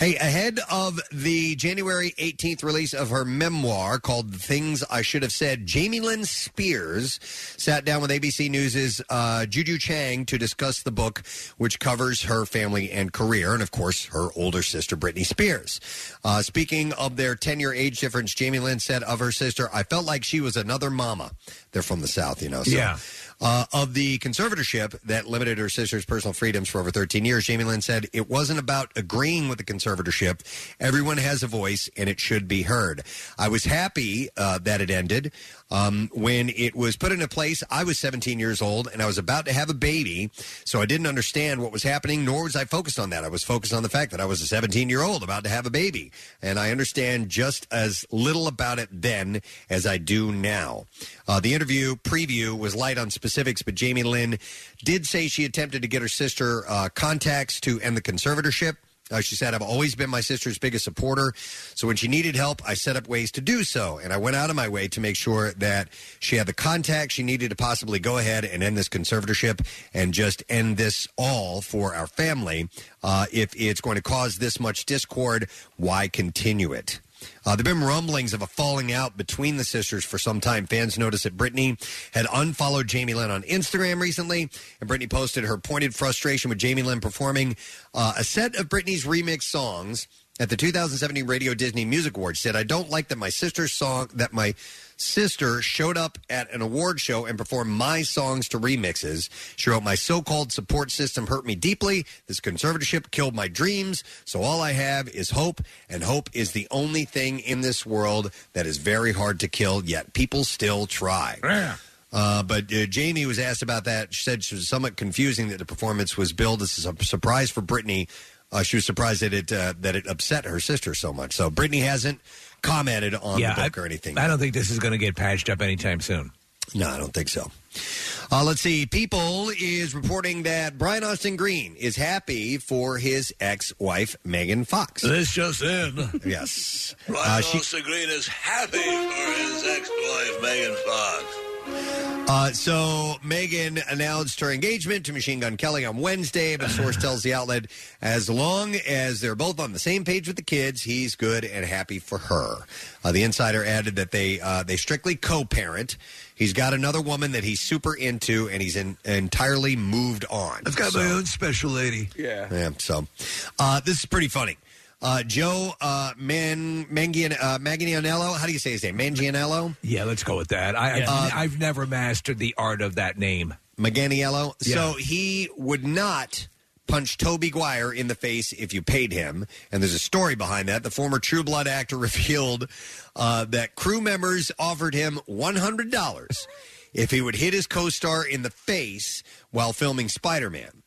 Hey, ahead of the January 18th release of her memoir called Things I Should Have Said, Jamie Lynn Spears sat down with ABC News' uh, Juju Chang to discuss the book, which covers her family and career, and of course, her older sister, Britney Spears. Uh, speaking of their 10 year age difference, Jamie Lynn said of her sister, I felt like she was another mama. They're from the South, you know. So. Yeah. Uh, of the conservatorship that limited her sister's personal freedoms for over 13 years, Jamie Lynn said it wasn't about agreeing with the conservatorship. Everyone has a voice and it should be heard. I was happy uh, that it ended. Um, when it was put into place, I was 17 years old and I was about to have a baby, so I didn't understand what was happening, nor was I focused on that. I was focused on the fact that I was a 17 year old about to have a baby, and I understand just as little about it then as I do now. Uh, the interview preview was light on specifics, but Jamie Lynn did say she attempted to get her sister uh, contacts to end the conservatorship. Uh, she said, I've always been my sister's biggest supporter. So when she needed help, I set up ways to do so. And I went out of my way to make sure that she had the contact she needed to possibly go ahead and end this conservatorship and just end this all for our family. Uh, if it's going to cause this much discord, why continue it? Uh, there have been rumblings of a falling out between the sisters for some time. Fans noticed that Britney had unfollowed Jamie Lynn on Instagram recently, and Britney posted her pointed frustration with Jamie Lynn performing uh, a set of Britney's remix songs at the 2017 Radio Disney Music Awards. Said, "I don't like that my sister's song that my." Sister showed up at an award show and performed my songs to remixes. She wrote, My so called support system hurt me deeply. This conservatorship killed my dreams. So all I have is hope, and hope is the only thing in this world that is very hard to kill, yet people still try. Uh, but uh, Jamie was asked about that. She said she was somewhat confusing that the performance was billed as a surprise for Britney. Uh, she was surprised that it uh, that it upset her sister so much. So Britney hasn't commented on yeah, the book I, or anything. I don't think this is going to get patched up anytime soon. No, I don't think so. Uh, let's see. People is reporting that Brian Austin Green is happy for his ex-wife Megan Fox. This just in. yes. Brian Uh, she- Austin Green is happy for his ex-wife Megan Fox. Uh, so Megan announced her engagement to Machine Gun Kelly on Wednesday, but source tells the outlet as long as they're both on the same page with the kids, he's good and happy for her. Uh, the insider added that they uh, they strictly co-parent. He's got another woman that he's super into, and he's in, entirely moved on. I've got So- my own special lady. Yeah. yeah. So uh, this is pretty funny. Uh, Joe uh, Man Mangian, uh, Manganiello, how do you say his name? Manganiello. Yeah, let's go with that. I. I've, I've never mastered the art of that name. Maganiello. Yeah. So he would not punch Toby Guire in the face if you paid him. And there's a story behind that. The former True Blood actor revealed uh, that crew members offered him $100 if he would hit his co-star in the face while filming Spider-Man.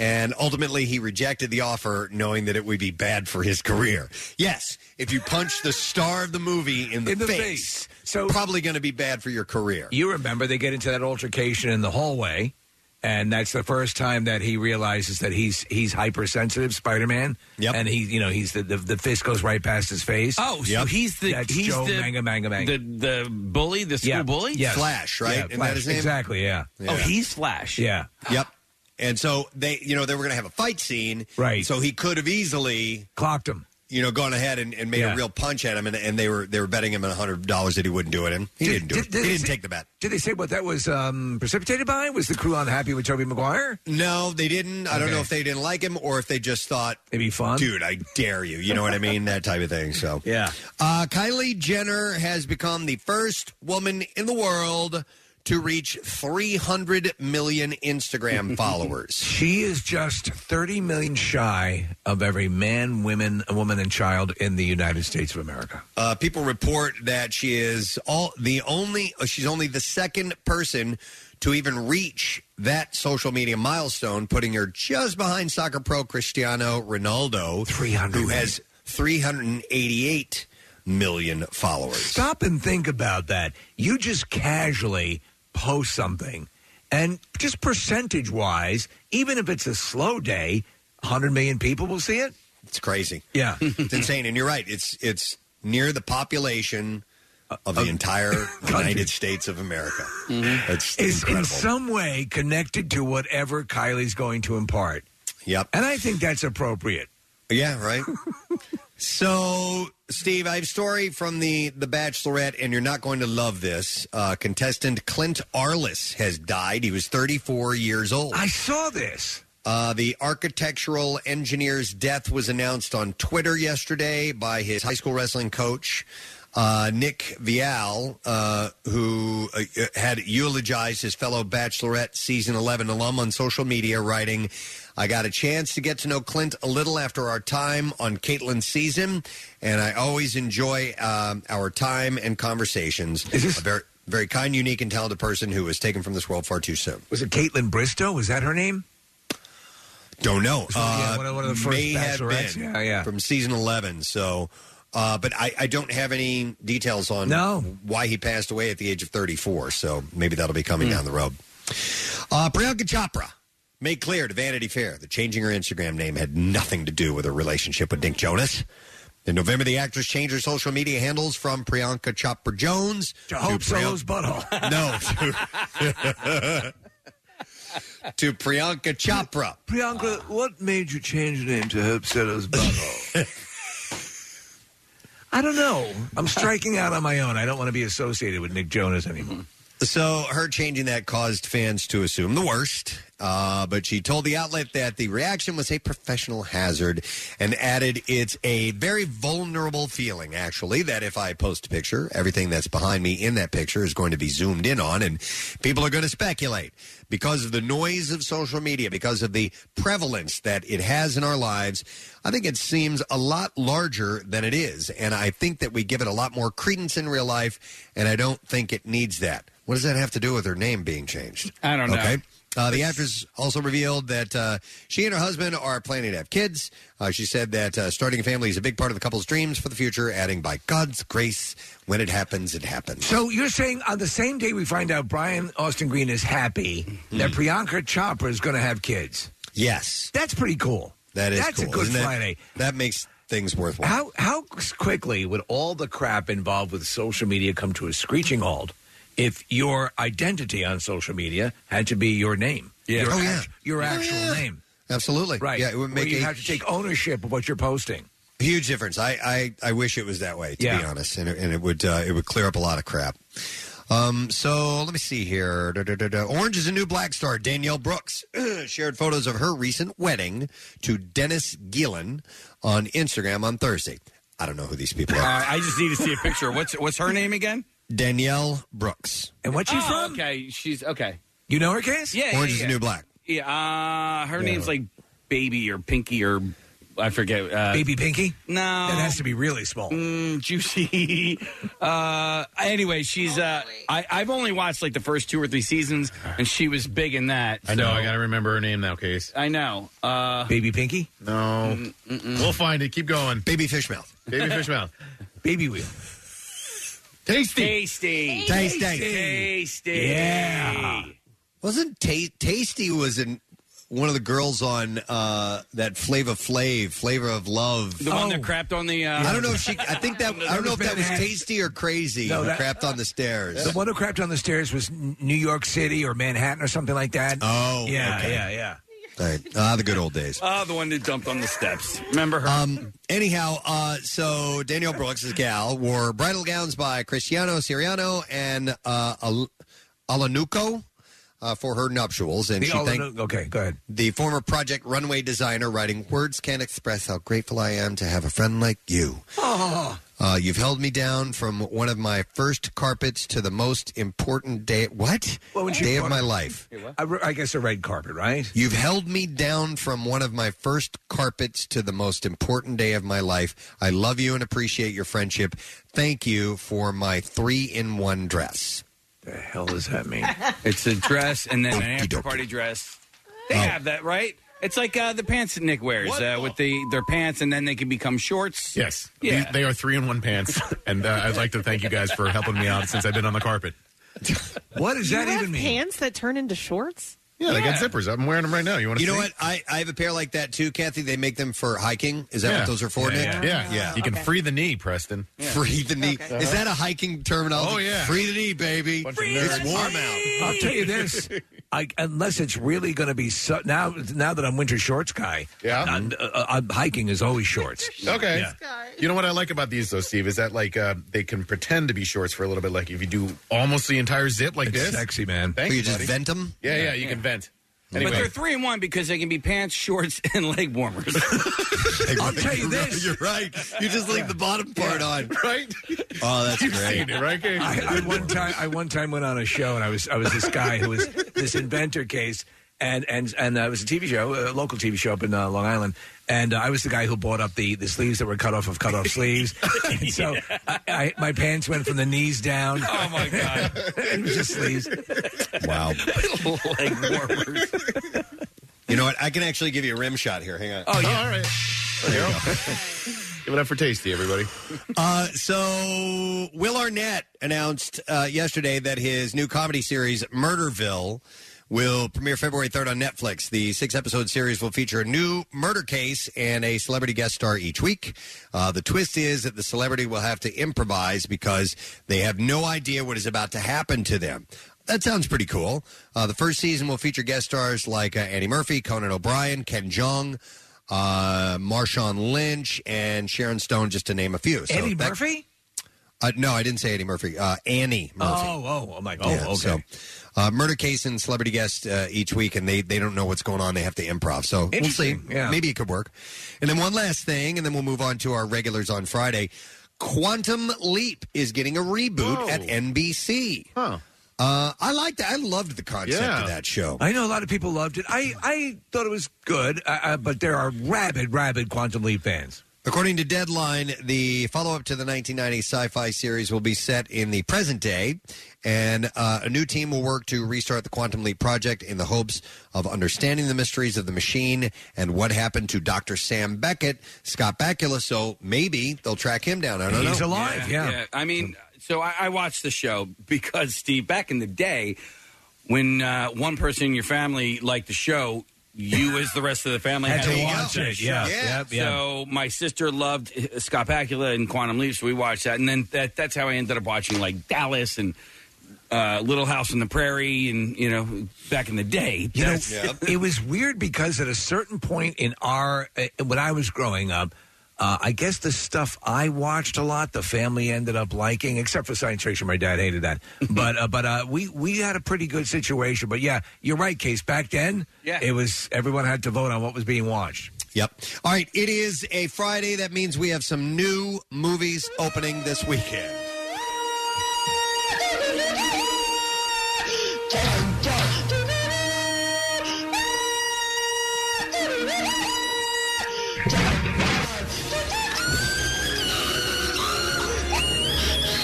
And ultimately, he rejected the offer, knowing that it would be bad for his career. Yes, if you punch the star of the movie in the, In the face, face. So probably going to be bad for your career. You remember they get into that altercation in the hallway, and that's the first time that he realizes that he's he's hypersensitive, Spider Man. Yep. And he, you know, he's the, the the fist goes right past his face. Oh, so he's the That's he's Joe the Manga Manga Manga. the the bully, the school Yeah. bully. Yes. Flash, right? Yeah, Isn't Flash. that his name? Exactly. Yeah. Oh, he's Flash. Yeah. Yep. And so they, you know, they were going to have a fight scene, Right. So he could have easily clocked him. You know, gone ahead and, and made Yeah. a real punch at him, and, and they were they were betting him a hundred dollars that he wouldn't do it, and he did, not do it. he didn't take the bet. Did they say what that was um, precipitated by? Was the crew unhappy with Tobey Maguire? No, they didn't. I don't know if they didn't like him or if they just thought it'd be fun. Dude, I dare you. You know what I mean? that type of thing. So Yeah. Uh, Kylie Jenner has become the first woman in the world to reach 300 million Instagram followers. She is just 30 million shy of every man, women, woman, and child in the United States of America. Uh, people report that she is all the only. uh, She's only the second person to even reach that social media milestone, putting her just behind soccer pro Cristiano Ronaldo, 300 who has 388 million followers. Stop and think about that. You just casually post something, and just percentage wise, even if it's a slow day, 100 million people will see it. It's crazy. Yeah. it's insane. And you're right. It's it's near the population of the uh, uh, entire United States of America. Mm-hmm. It's Is in incredible. some way connected to whatever Kylie's going to impart. Yep. And I think that's appropriate. Yeah, right. so, Steve, I have a story from the the Bachelorette, and you're not going to love this. Uh, contestant Clint Arlis has died. He was 34 years old. I saw this. Uh, the architectural engineer's death was announced on Twitter yesterday by his high school wrestling coach, uh, Nick Viall, uh, who uh, had eulogized his fellow Bachelorette season 11 alum on social media, writing, I got a chance to get to know Clint a little after our time on Kaitlyn's season, and I always enjoy um, our time and conversations. a very, very kind, unique, and talented person who was taken from this world far too soon. Was it Kaitlyn Bristowe? Was that her name? Don't know. One- yeah, Uh, one of- one of the first may have bachelorettes. been Yeah, yeah. from season eleven. So, uh, but I, I don't have any details on No. why he passed away at the age of thirty four. So maybe that'll be coming Hmm. down the road. Uh, Priyanka Chopra made clear to Vanity Fair that changing her Instagram name had nothing to do with her relationship with Nick Jonas. In November, the actress changed her social media handles from Priyanka Chopra Jonas To Hope Solo's butthole. No. to Priyanka Chopra. Priyanka, what made you change your name to Hope Solo's butthole? I don't know. I'm striking out on my own. I don't want to be associated with Nick Jonas anymore. So her changing that caused fans to assume the worst. Uh, but she told the outlet that the reaction was a professional hazard and added it's a very vulnerable feeling, actually, that if I post a picture, everything that's behind me in that picture is going to be zoomed in on and people are going to speculate because of the noise of social media, because of the prevalence that it has in our lives. I think it seems a lot larger than it is. And I think that we give it a lot more credence in real life. And I don't think it needs that. What does that have to do with her name being changed? I don't know. Okay. Uh, the actress also revealed that uh, she and her husband are planning to have kids. Uh, she said that uh, starting a family is a big part of the couple's dreams for the future, adding, by God's grace, when it happens, it happens. So you're saying on the same day we find out Brian Austin Green is happy that Priyanka Chopra is going to have kids? Yes. That's pretty cool. That is That's cool. a good Isn't that- Friday. That makes things worthwhile. How how quickly would all the crap involved with social media come to a screeching halt if your identity on social media had to be your name? Yeah. Your Oh, act- yeah. Your Oh, actual yeah. name. Absolutely. Right. Yeah, it would Where make you a have to take ownership of what you're posting. Huge difference. I, I, I wish it was that way, to Yeah. be honest, and it, and it would uh, it would clear up a lot of crap. Um, so let me see here. Da, da, da, da. Orange is a new black star. Danielle Brooks shared photos of her recent wedding to Dennis Gelin on Instagram on Thursday. I don't know who these people Uh, are. I just need to see a picture. What's what's her name again? Danielle Brooks. And what's she oh, from? Okay, she's okay. You know her, case? Yeah, Orange yeah, is yeah. the new black. Yeah, uh, her Yeah. name's like Baby or Pinky or I forget. Uh, Baby Pinky? No, That has to be really small. Mm, juicy. uh, anyway, she's. Uh, I, I've only watched like the first two or three seasons, and she was big in that. I know. so- I got to remember her name now, Case. I know. Uh, Baby Pinky? No. We'll find it. Keep going. Baby fish mouth. Baby fish mouth. Baby wheel. Tasty. Tasty. Tasty. Tasty. Yeah. Wasn't Ta- Tasty was in one of the girls on uh, that Flavor Flav, Flavor of Love. The one that crapped on the. Uh, I don't know if she. I think that. I don't know if that was tasty or crazy. No, who that- crapped on the stairs. The one who crapped on the stairs was N- New York City or Manhattan or something like that. Oh, yeah, okay. yeah, yeah. Right. Ah, the good old days. Ah, the one that dumped on the steps. Remember her? Um. Anyhow, uh, so Danielle Brooks, gal, wore bridal gowns by Cristiano Siriano and uh, Al- Alanuco uh, for her nuptials, and The she thanked Alanu- okay, go ahead. the former Project Runway designer, writing, "Words can't express how grateful I am to have a friend like you." Oh, Uh, you've held me down from one of my first carpets to the most important day. What? Well, when she day of bought- my life. I, re- I guess a red carpet, right? You've held me down from one of my first carpets to the most important day of my life. I love you and appreciate your friendship. Thank you for my three in one dress. The hell does that mean? It's a dress and then an after party dress. They Oh. have that, right? It's like uh, the pants that Nick wears uh, with the their pants, and then they can become shorts. Yes. Yeah. These- they are three in one pants. and uh, I'd like to thank you guys for helping me out since I've been on the carpet. What does you that have even mean? pants that turn into shorts? Yeah, they got zippers. I'm wearing them right now. You want to You know see? what? I, I have a pair like that too, Kathy. They make them for hiking. Is that Yeah. what those are for, yeah, Nick? Yeah. Yeah. You can Okay. free the knee, Preston. Free the knee. Is that a hiking terminology? Oh, yeah. Free the knee, baby. Bunch of It's nerds. warm out. I'll tell you this. I, unless it's really going to be so, now. Now that I'm winter shorts guy, Yeah. uh, uh, uh, hiking is always shorts. Okay. Yeah. You know what I like about these though, Steve, is that like uh, they can pretend to be shorts for a little bit. Like if you do almost the entire zip like It's this, sexy, man. Thank So you, you just buddy. vent them? Yeah, yeah, you can vent. But they're three in one because they can be pants, shorts, and leg warmers. I'll tell you this. You're right. You just leave the bottom part on. right? Oh, that's You've great. seen it, right? Gabe? I, I one time I one time went on a show and I was I was this guy who was this inventor case and and and uh, it was a TV show, a local TV show up in uh, Long Island, and uh, I was the guy who bought up the, the sleeves that were cut off of cut off sleeves. And so I, I, my pants went from the knees down. oh my god, it was just sleeves. Wow. leg warmers. You know what? I can actually give you a rim shot here. Hang on. Oh, yeah. All right. There you go. Give it up for Tasty, everybody. Uh, so Will Arnett announced uh, yesterday that his new comedy series Murderville will premiere February 3rd on Netflix. The six episode series will feature a new murder case and a celebrity guest star each week. Uh, the twist is that the celebrity will have to improvise because they have no idea what is about to happen to them. That sounds pretty cool. Uh, the first season will feature guest stars like uh, Annie Murphy, Conan O'Brien, Ken Jeong, uh, Marshawn Lynch, and Sharon Stone, just to name a few. So Eddie that- Murphy? Uh, no, I didn't say Eddie Murphy. Uh, Annie Murphy. Oh, oh, I'm like, oh, Yeah, okay. So, uh, murder case and celebrity guest uh, each week, and they, they don't know what's going on. They have to improv. So we'll see. Interesting, yeah. Maybe it could work. And then one last thing, and then we'll move on to our regulars on Friday. Quantum Leap is getting a reboot at NBC. Huh. Uh, I liked that. I loved the concept of that show. I know a lot of people loved it. I, I thought it was good, uh, uh, but there are rabid, rabid Quantum Leap fans. According to Deadline, the follow up to the 1990 sci fi series will be set in the present day, and uh, a new team will work to restart the Quantum Leap project in the hopes of understanding the mysteries of the machine and what happened to Dr. Sam Beckett, Scott Bakula. So maybe they'll track him down. I don't know. He's alive, yeah. I mean, so I, I watched the show because Steve, back in the day, when uh, one person in your family liked the show, you, as the rest of the family, Had had, to to watch watch it, that show. yeah. Yep, yep. So my sister loved uh, Scott Bakula and Quantum Leap, so we watched that, and then that, that's how I ended up watching like Dallas and. Uh, Little House on the Prairie, and you know, back in the day, You know, that's- it was weird because at a certain point in our uh, when I was growing up, uh, I guess the stuff I watched a lot, the family ended up liking, except for science fiction. My dad hated that, but uh, but uh, we we had a pretty good situation. But yeah, you're right, Case. Back then, Yeah. it was everyone had to vote on what was being watched. Yep. All right. It is a Friday. That means we have some new movies opening this weekend.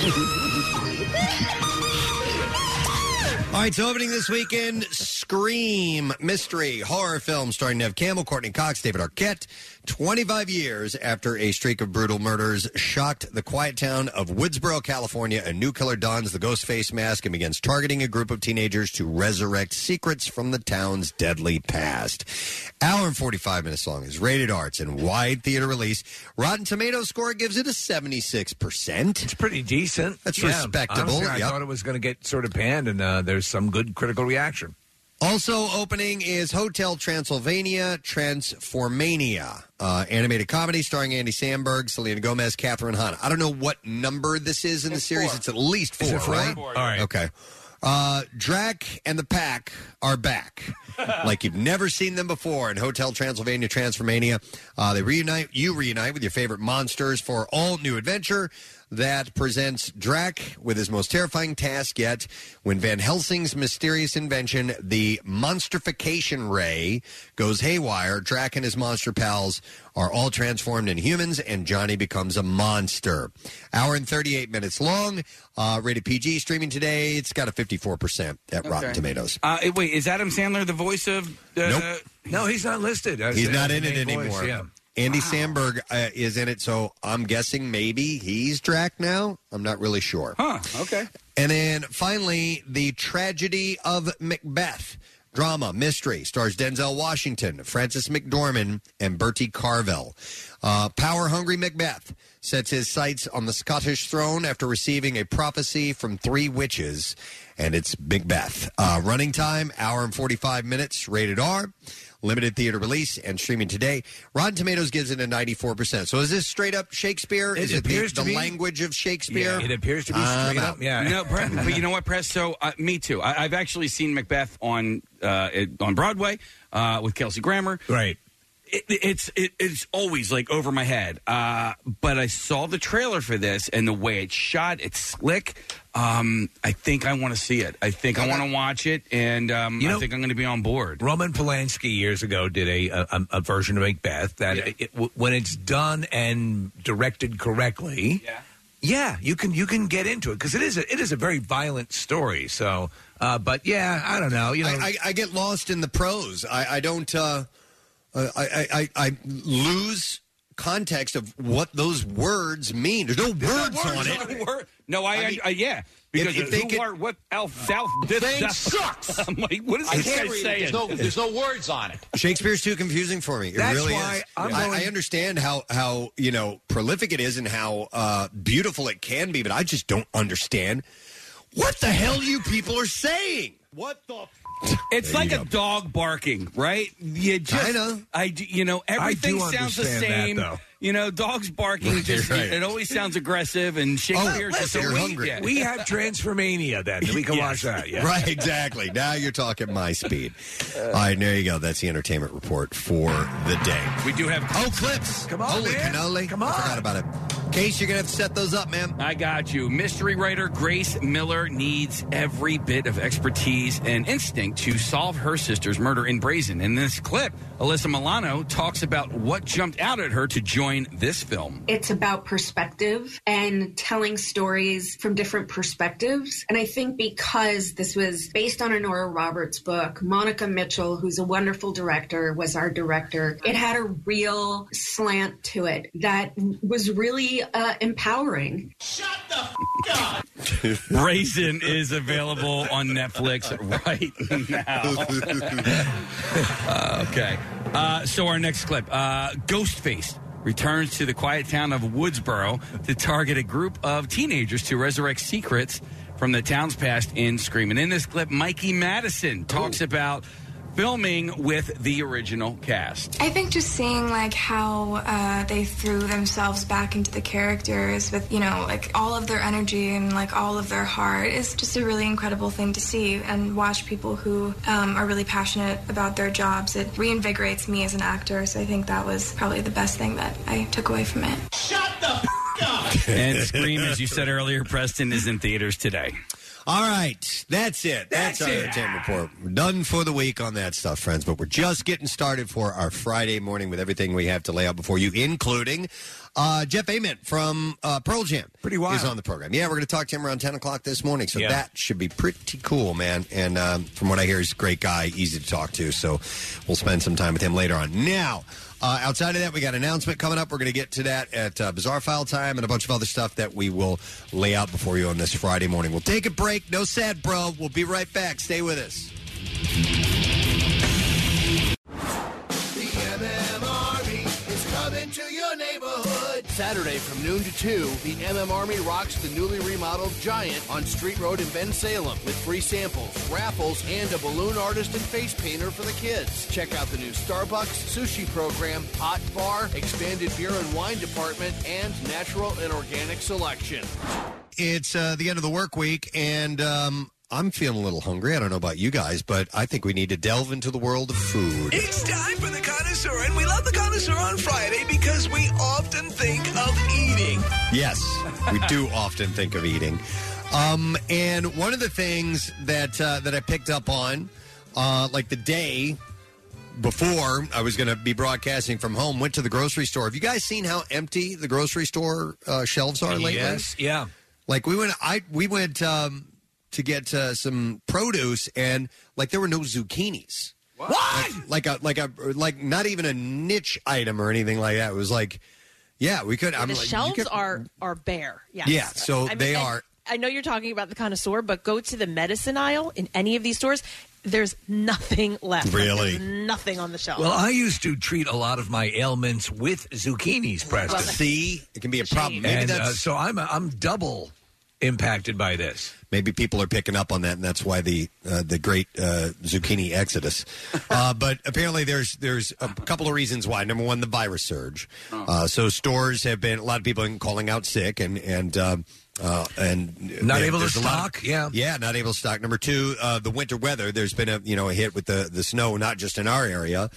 All right, so opening this weekend, Scream mystery horror film starring Neve Campbell, Courteney Cox, David Arquette. 25 years after a streak of brutal murders shocked the quiet town of Woodsboro, California, a new killer dons the ghost face mask and begins targeting a group of teenagers to resurrect secrets from the town's deadly past. Hour and 45 minutes long is rated R. and wide theater release. Rotten Tomatoes score gives it a 76%. It's pretty decent. That's Yeah, respectable. honestly, I Yep. thought it was going to get sort of panned, and uh, there's some good critical reaction. Also opening is Hotel Transylvania Transformania, uh, animated comedy starring Andy Samberg, Selena Gomez, Kathryn Hahn. I don't know what number this is in the series. It's at least four, Is it four? right? Four, All right. Okay. Uh, Drac and the Pack are back, like you've never seen them before in Hotel Transylvania Transformania. Uh, they reunite. You reunite with your favorite monsters for all new adventure that presents Drac with his most terrifying task yet when Van Helsing's mysterious invention, the monstrification ray, goes haywire. Drac and his monster pals are all transformed into humans, and Johnny becomes a monster. Hour and 38 minutes long, uh, rated PG, streaming today. It's got a 54% at Rotten Tomatoes. Uh, wait, is Adam Sandler the voice of? Uh, Nope. No, he's not listed. He's not in the it main anymore. Andy Samberg uh, is in it, so I'm guessing maybe he's Drac now. I'm not really sure. Huh. Okay. And then finally, the tragedy of Macbeth. Drama, mystery, stars Denzel Washington, Frances McDormand, and Bertie Carvel. Uh, Power hungry Macbeth sets his sights on the Scottish throne after receiving a prophecy from three witches, and it's Macbeth. Uh, running time, hour and 45 minutes, rated R. Limited theater release and streaming today. Rotten Tomatoes gives it a 94%. So is this straight up Shakespeare? It is it the, appears to the be. language of Shakespeare? Yeah, it appears to be I'm straight out. up. Yeah. No, Brett, but you know what, Press? So, uh, me too. I, I've actually seen Macbeth on uh, it- on Broadway uh, with Kelsey Grammer. Right. It, it's it, it's always like over my head. Uh, but I saw the trailer for this and the way it's shot. It's slick. Um, I think I want to see it. I think I want to watch it, and um, You know- I think I'm going to be on board. Roman Polanski years ago did a a, a version of Macbeth that it, w- when it's done and directed correctly, yeah, yeah, you can you can get into it because it is a, it is a very violent story. So, uh, but yeah, I don't know. You know, I, I, I get lost in the prose. I, I don't. Uh, uh, I, I, I I lose context of what those words mean. There's no words, on it. No, I, I mean, uh, yeah. Because if- if they who could- are what Alf South this Thing sucks. I'm like, what is I this can't guy read it. saying? There's no, there's no words on it. Shakespeare's too confusing for me. It That's really why is. I'm I, going- I understand how how you know prolific it is and how uh, beautiful it can be, but I just don't understand what the hell you people are saying. What the? F- It's There like a dog barking, right? You just, Kinda. I, d- you know, everything do sounds the understand that, same. though. You know, dogs barking right, just right. it always sounds aggressive, and Shakespeare's Oh, just listen, so you're weak. hungry. Yeah. We have Transformania then. We can watch that. Yeah. Right, exactly. Now you're talking my speed. All right, there you go. That's the entertainment report for the day. We do have Oh, clips. Come on, Holy man. cannoli. Come I on. forgot about it. Case, you're going to have to set those up, man. I got you. Mystery writer Grace Miller needs every bit of expertise and instinct to solve her sister's murder in Brazen. In this clip, Alyssa Milano talks about what jumped out at her to join this film. It's about perspective and telling stories from different perspectives. And I think because this was based on a Nora Roberts book, Monika Mitchell, who's a wonderful director, was our director. It had a real slant to it that was really uh, empowering. Brazen is available on Netflix right now. Uh, okay. Uh, so our next clip, uh, Ghostface returns to the quiet town of Woodsboro to target a group of teenagers to resurrect secrets from the town's past in Scream. And in this clip, Mikey Madison talks about filming with the original cast. I think just seeing like how uh, they threw themselves back into the characters with you know like all of their energy and like all of their heart is just a really incredible thing to see and watch people who um, are really passionate about their jobs. It reinvigorates me as an actor, so I think that was probably the best thing that I took away from it. Shut the. F- up. and Scream, as you said earlier, Preston is in theaters today. All right, that's it. That's, our entertainment report. We're done for the week on that stuff, friends. But we're just getting started for our Friday morning with everything we have to lay out before you, including uh, Jeff Ament from uh, Pearl Jam. Pretty wild. Is on the program. Yeah, we're going to talk to him around ten o'clock this morning. So Yeah. that should be pretty cool, man. And um, from what I hear, he's a great guy, easy to talk to. So we'll spend some time with him later on. Now. Uh, outside of that, we got an announcement coming up. We're going to get to that at uh, Bizarre File Time and a bunch of other stuff that we will lay out before you on this Friday morning. We'll take a break. No sad, bro. We'll be right back. Stay with us. Saturday from noon to 2, the MM Army rocks the newly remodeled Giant on Street Road in Bensalem with free samples, raffles, and a balloon artist and face painter for the kids. Check out the new Starbucks sushi program, hot bar, expanded beer and wine department, and natural and organic selection. It's uh, the end of the work week, and um, I'm feeling a little hungry. I don't know about you guys, but I think we need to delve into the world of food. It's time for the connoisseur, and we love the connoisseur on Friday because we often think of eating. Yes, we do often think of eating. Um, and one of the things that uh, that I picked up on, uh, like the day before I was going to be broadcasting from home, went to the grocery store. Have you guys seen how empty the grocery store uh, shelves are lately? Yes, yeah. Like we went, I we went um, to get uh, some produce, and like there were no zucchinis. What? Like, like a like a like not even a niche item or anything like that. It was like, yeah, we could. I'm the like, you shelves could- are are bare. Yes. Yeah, so I mean, they and are- I know you're talking about the connoisseur, but go to the medicine aisle in any of these stores. There's nothing left. Really? there's nothing on the shelf. Well, I used to treat a lot of my ailments with zucchinis, Preston. See, it can be a problem. Maybe and, uh, that's so I'm I'm double impacted by this. Maybe people are picking up on that, and that's why the uh, the great uh, zucchini exodus. Uh, but apparently, there's there's a couple of reasons why. Number one, the virus surge. Uh, so stores have been a lot of people have been calling out sick, and and. Um, uh, and Not there- able to there's a lot of- stock, yeah. yeah, not able to stock. Number two, uh, the winter weather. There's been a you know a hit with the the snow, not just in our area.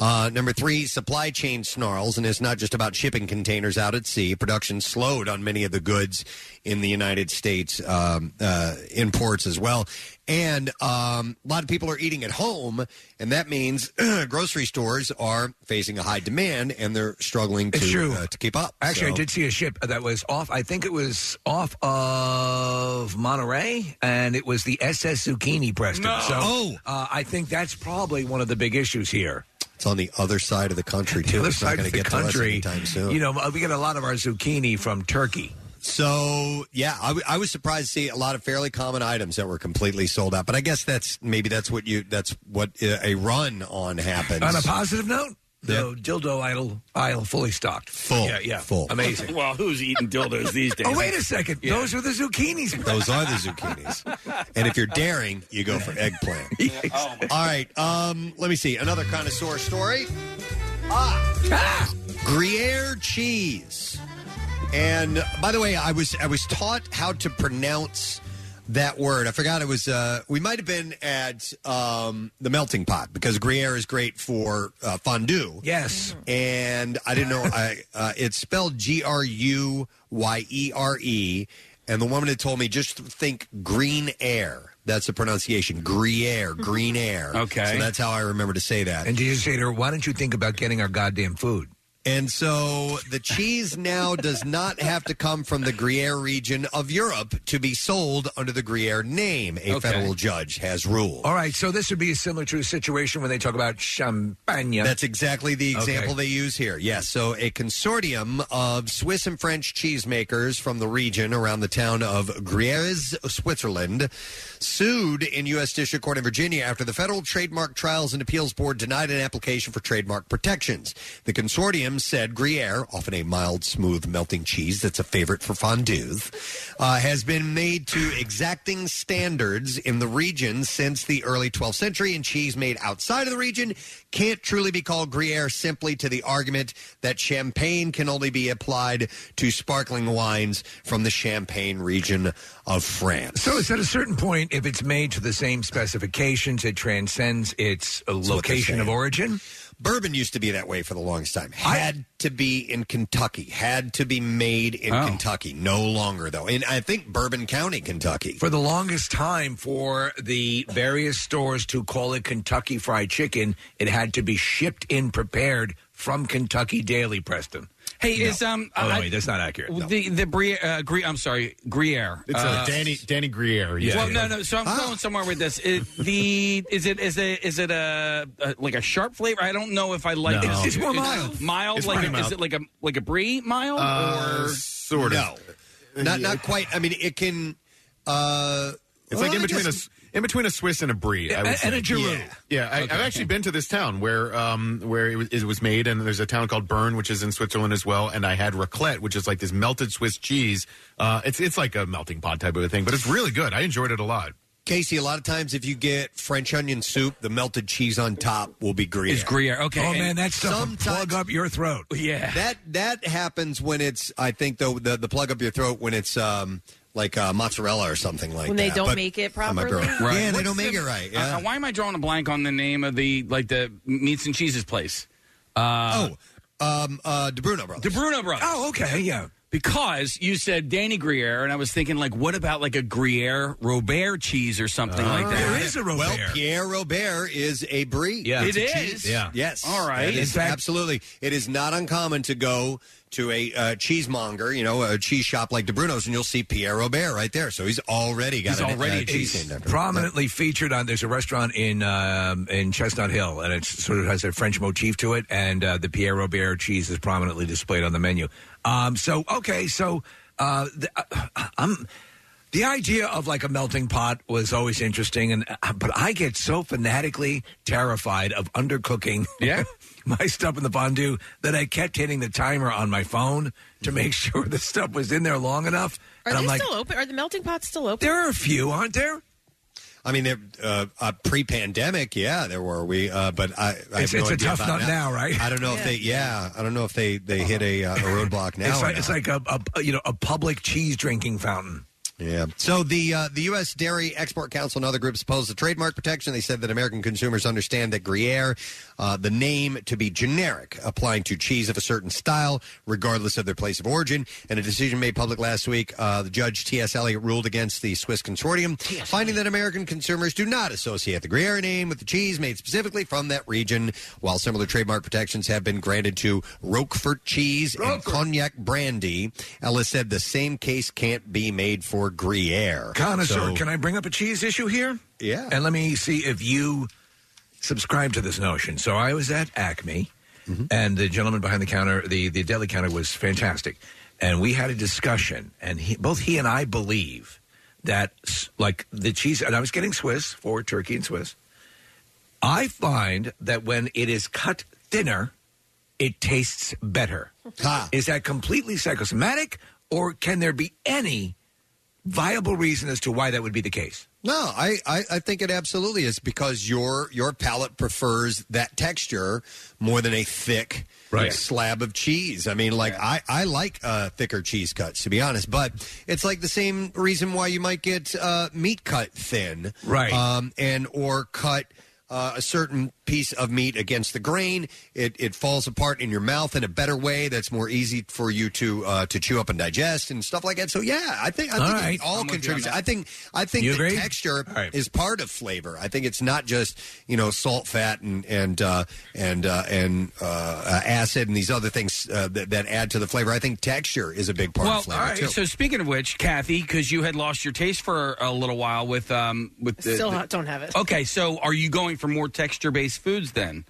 Uh, number three, supply chain snarls, and it's not just about shipping containers out at sea. Production slowed on many of the goods in the United States um, uh, imports as well, and um, a lot of people are eating at home, and that means grocery stores are facing a high demand, and they're struggling to true. Uh, to keep up. Actually, So- I did see a ship that was off. I think it was off of Monterey, and it was the SS Zucchini, Preston. No. So, Oh. uh, I think that's probably one of the big issues here. It's on the other side of the country too. The other it's not side going of to the get to us country, anytime soon. you know, we get a lot of our zucchini from Turkey. So yeah, I, w- I was surprised to see a lot of fairly common items that were completely sold out. But I guess that's maybe that's what you that's what uh, a run on happens. On a positive note, the dildo aisle aisle fully stocked. Full. Yeah, yeah. Full. Amazing. well, who's eating dildos these days? Oh, wait a second. Yeah. Those are the zucchinis. Those are the zucchinis. And if you're daring, you go for eggplant. All right. Um, let me see. Another connoisseur story. Ah, Gruyere cheese. And by the way, I was I was taught how to pronounce that word. I forgot it was. Uh, we might have been at um, the melting pot because Gruyere is great for uh, fondue. Yes, and I didn't know. I uh, it's spelled G R U Y E R E, and the woman had told me just think green air. That's the pronunciation. Gruyere, green air. Okay. so that's how I remember to say that. And did you say to her, why don't you think about getting our goddamn food? And so the cheese now does not have to come from the Gruyere region of Europe to be sold under the Gruyere name. A Okay. federal judge has ruled. All right, so this would be similar to a situation when they talk about champagne. That's exactly the example they use here. Yes. So a consortium of Swiss and French cheesemakers from the region around the town of Gruyere, Switzerland, sued in U.S. District Court in Virginia after the Federal Trademark Trials and Appeals Board denied an application for trademark protections. The consortium said Gruyere, often a mild, smooth, melting cheese that's a favorite for fondues, uh, has been made to exacting standards in the region since the early 12th century, and cheese made outside of the region can't truly be called Gruyere simply to the argument that champagne can only be applied to sparkling wines from the Champagne region of France. So it's at a certain point, if it's made to the same specifications, it transcends its uh, what they're location of saying. origin. Bourbon used to be that way for the longest time. Had to be in Kentucky. Had to be made in Oh. Kentucky. No longer though. And I think Bourbon County, Kentucky. For the longest time, for the various stores to call it Kentucky Fried Chicken, it had to be shipped in prepared from Kentucky Daily, Preston. Hey, is um? Oh, no, I- wait, that's not accurate. No. The the Brie, uh, Grie, I'm sorry, Gruyere. It's uh, Danny Danny Gruyere. well, no, no. So I'm Ah. going somewhere with this. It, the is it is it is it a, a like a sharp flavor? I don't know if I like. No. It's- it's more mild. Mild, It's like pretty is it like a like a brie mild Uh, or sort of. No. Not not quite. I mean it can uh It's well, like in between a guess- s- in between a Swiss and a brie. I would And- say. and a Giroux. Yeah, yeah I, Okay. I've actually been to this town where um where it was, it was made, and there's a town called Bern, which is in Switzerland as well. And I had raclette, which is like this melted Swiss cheese. Uh, it's it's like a melting pot type of a thing, but it's really good. I enjoyed it a lot. Casey, a lot of times if you get French onion soup, the melted cheese on top will be Gruyere. is Gruyere? Okay. Oh and- man, that stuff will sometimes- plug up your throat. yeah. That that happens when it's I think though the, the plug up your throat when it's um like uh, mozzarella or something like that. When that. they don't But make it I might be properly? wrong. Right. Yeah, they don't make the- it right. Uh, Yeah. why am I drawing a blank on the name of the like the meats and cheeses place? Uh, oh, um, uh, Di Bruno brothers. Di Bruno Brothers. Oh, okay, yeah. Because you said Danny Gruyere, and I was thinking, like, what about like a Gruyere Robert cheese or something like that? There is a Robert. Well, Pierre Robert is a brie. Yeah. It It's a is? cheese. Yeah. Yes. All right. That In is fact- absolutely. It is not uncommon to go to a uh, cheesemonger, you know, a cheese shop like Di Bruno's, and you'll see Pierre Robert right there. So he's already got He's an, already uh, a cheese cheese. named after him. prominently featured on. There's a restaurant in um, in Chestnut Hill, and it sort of has a French motif to it. And uh, the Pierre Robert cheese is prominently displayed on the menu. Um, so okay, so uh, the, uh, I'm. The idea of like a melting pot was always interesting, and uh, but I get so fanatically terrified of undercooking Yeah. my stuff in the fondue that I kept hitting the timer on my phone to make sure the stuff was in there long enough. Are and they I'm like, still open? Are the melting pots still open? there are a few, aren't there? I mean, they're, uh, uh, pre-pandemic, yeah, there were we, uh, but I, I It's- have no it's a idea tough about nut now, right? I don't know if they, yeah, I don't know if they they hit a, uh, a roadblock now. it's or like, it's not. like a, a you know a public cheese drinking fountain. Yeah. So the uh, the U.S. Dairy Export Council and other groups opposed the trademark protection. They said that American consumers understand that Gruyere, uh, the name, to be generic, applying to cheese of a certain style, regardless of their place of origin. And a decision made public last week, uh, the judge T.S. Ellis ruled against the Swiss consortium, finding that American consumers do not associate the Gruyere name with the cheese made specifically from that region, while similar trademark protections have been granted to Roquefort cheese and cognac brandy. Ellis said the same case can't be made for Gruyere. Connoisseur, So- can I bring up a cheese issue here? Yeah. And let me see if you subscribe to this notion. So I was at Acme, Mm-hmm. and the gentleman behind the counter, the, the deli counter, was fantastic. And we had a discussion, and he, both he and I believe that, s- like the cheese, and I was getting Swiss for turkey and Swiss. I find that when it is cut thinner it tastes better. Is that completely psychosomatic, or can there be any viable reason as to why that would be the case? No, I, I, I think it absolutely is because your your palate prefers that texture more than a thick Right. slab of cheese. I mean, like I, I like uh, thicker cheese cuts to be honest, but it's like the same reason why you might get uh, meat cut thin, Right. Um, and or cut. Uh, a certain piece of meat against the grain, it, it falls apart in your mouth in a better way. That's more easy for you to uh, to chew up and digest and stuff like that. So yeah, I think I All think right. it all I'm with you on contributes. that. I think I think You the agree? texture is part of flavor. I think it's not just you know salt, fat, and and uh, and uh, and uh, uh, acid and these other things uh, that, that add to the flavor. I think texture is a big part well, of flavor all right. too. So speaking of which, Kathy, because you had lost your taste for a little while with um with the, Still the- don't have it. Okay, so are you going for more texture-based foods then?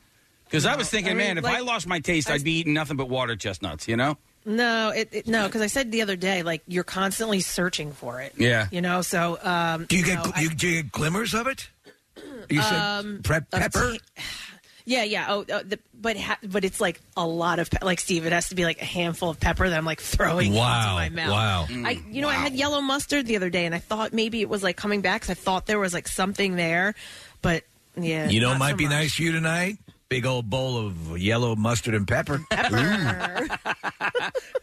Because I was thinking, I mean, man, if like- I lost my taste, I'd be eating nothing but water chestnuts. You know? No, it, it no, because I said the other day, like you're constantly searching for it. Yeah. You know, so um, Do you get know, gl- I- you, do you get glimmers of it? You said Um, prep of pepper. yeah, yeah. Oh, uh, the, but ha- but it's like a lot of pe- like Steve. It has to be like a handful of pepper that I'm like throwing Wow, into my mouth. wow. I you know I had yellow mustard the other day, and I thought maybe it was like coming back because I thought there was like something there, but yeah. you know, not it might so be much. nice for you tonight. Big old bowl of yellow mustard and pepper.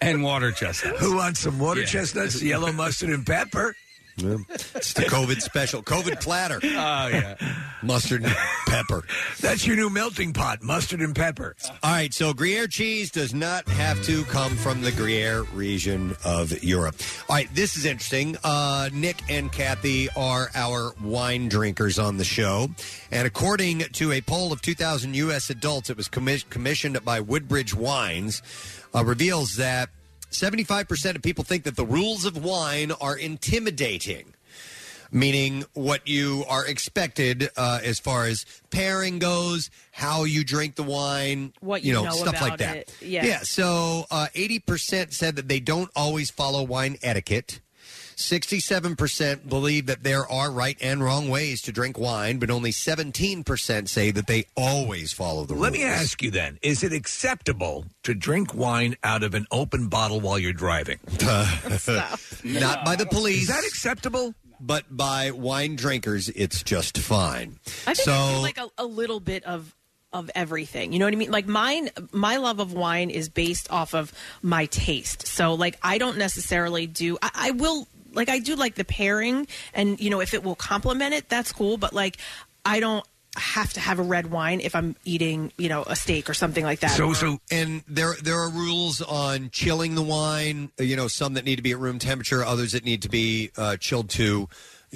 and water chestnuts. Who wants some water Yeah. chestnuts, yellow mustard, and pepper? It's the COVID special, COVID platter. Oh yeah, mustard and pepper. That's your new melting pot, mustard and pepper. All right, so Gruyere cheese does not have to come from the Gruyere region of Europe. All right, this is interesting. Uh, Nick and Kathy are our wine drinkers on the show. And according to a poll of 2,000 U.S. adults, it was commis- commissioned by Woodbridge Wines, uh, reveals that 75% of people think that the rules of wine are intimidating meaning what you are expected uh, as far as pairing goes, how you drink the wine, What you you know, stuff like about that. it. Yeah. yeah. So uh, eighty percent said that they don't always follow wine etiquette. 67% believe that there are right and wrong ways to drink wine, but only 17% say that they always follow the rules. Let me ask you then: Is it acceptable to drink wine out of an open bottle while you're driving? Not by the police. Is that acceptable? But by wine drinkers, it's just fine. I think so, I do like a, a little bit of of everything. You know what I mean? Like mine, my love of wine is based off of my taste. So like I don't necessarily do. I, I will like I do like the pairing, and you know if it will complement it, that's cool. But like I don't have to have a red wine if I'm eating you know a steak or something like that. So, or- so, and there there are rules on chilling the wine. You know, some that need to be at room temperature, others that need to be uh, chilled to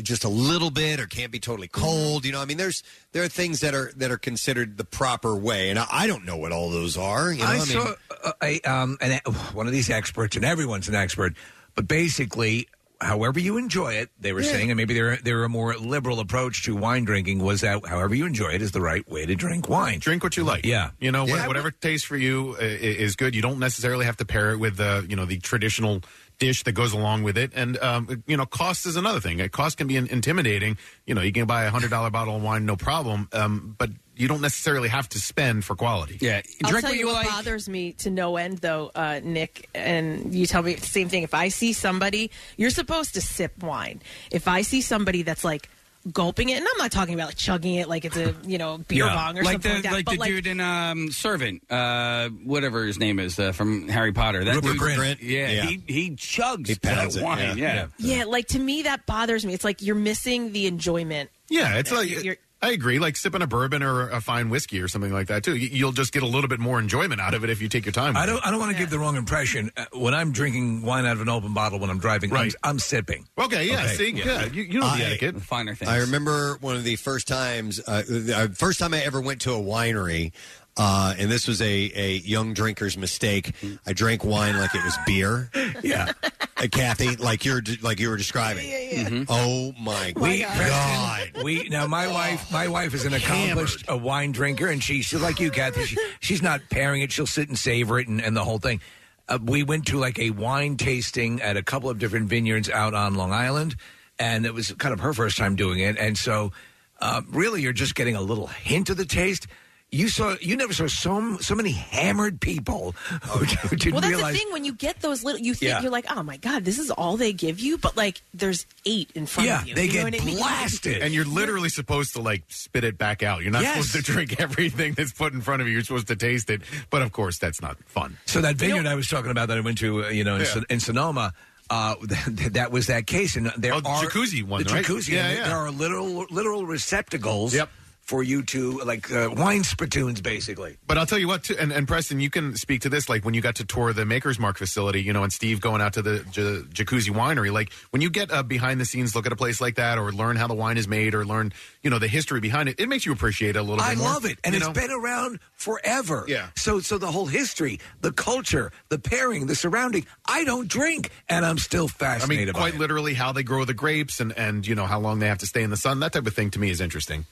just a little bit or can't be totally cold. You know, I mean, there's there are things that are that are considered the proper way, and I, I don't know what all those are. You know, I, I, mean, saw a, a, um, an, one of these experts, and everyone's an expert, but basically, however you enjoy it, they were Yeah. saying, and maybe they're they're a more liberal approach to wine drinking was that however you enjoy it is the right way to drink wine. Drink what you like. Yeah, You know, Yeah. wha- whatever tastes for you i- i- is good. You don't necessarily have to pair it with the, you know, the traditional dish that goes along with it. And, um, you know, cost is another thing. Uh, Cost can be in- intimidating. You know, you can buy a $100 bottle of wine, no problem. Um, but you don't necessarily have to spend for quality. Yeah. I'll tell you what bothers me to no end, though, uh, Nick, and you tell me the same thing. If I see somebody, you're supposed to sip wine. If I see somebody that's like gulping it, and I'm not talking about like chugging it like it's a you know beer bong or like something the like that, like but the like dude in um, Servant, uh, whatever his name is uh, from Harry Potter. That Rupert dude- Grint. Yeah, Yeah. he he chugs He pounds that it, wine. yeah. Yeah. yeah, like to me that bothers me. It's like you're missing the enjoyment. Yeah, it's like You're- I agree. Like sipping a bourbon or a fine whiskey or something like that too. You- You'll just get a little bit more enjoyment out of it if you take your time. I don't. it. I don't want to give the wrong impression. Uh, when I'm drinking wine out of an open bottle when I'm driving, Right. I'm, I'm sipping. Okay, yeah, see, yeah, you, you know the I- etiquette. Finer things. I remember one of the first times, uh, the first time I ever went to a winery, uh, and this was a, a young drinker's mistake. I drank wine like it was beer. Yeah, uh, Kathy, like you're like you were describing. Oh my We, god! we now my wife. My wife is an accomplished a wine drinker, and she, she's like you, Kathy. She, she's not pairing it. She'll sit and savor it and, and the whole thing. Uh, we went to like a wine tasting at a couple of different vineyards out on Long Island, and it was kind of her first time doing it. And so, uh, really, you're just getting a little hint of the taste. You saw you never saw so so many hammered people who, who didn't well, that's realize. the thing when you get those little, you think Yeah. you're like, oh my god, this is all they give you, but like there's eight in front of you. you know what I mean? and you're literally supposed to like spit it back out. You're not Yes. supposed to drink everything that's put in front of you. You're supposed to taste it, but of course, that's not fun. So that vineyard I was talking about that I went to, uh, you know, in, Yeah. Son- in Sonoma, uh, that, that was that case, and there Oh, the are jacuzzi one, the right? jacuzzi. Yeah, and yeah. There are literal literal receptacles for you to like uh, wine spittoons, basically. But I'll tell you what, too, and, and Preston, you can speak to this. Like when you got to tour the Maker's Mark facility, you know, and Steve going out to the j- jacuzzi winery. Like when you get a behind the scenes look at a place like that, or learn how the wine is made, or learn, you know, the history behind it, it makes you appreciate it a little I bit more. love it, and you it's know? been around forever. Yeah. So, so the whole history, the culture, the pairing, the surrounding. I don't drink, and I'm still fascinated. I fascinated. mean, by quite it. literally how they grow the grapes and, and, you know, how long they have to stay in the sun. That type of thing to me is interesting.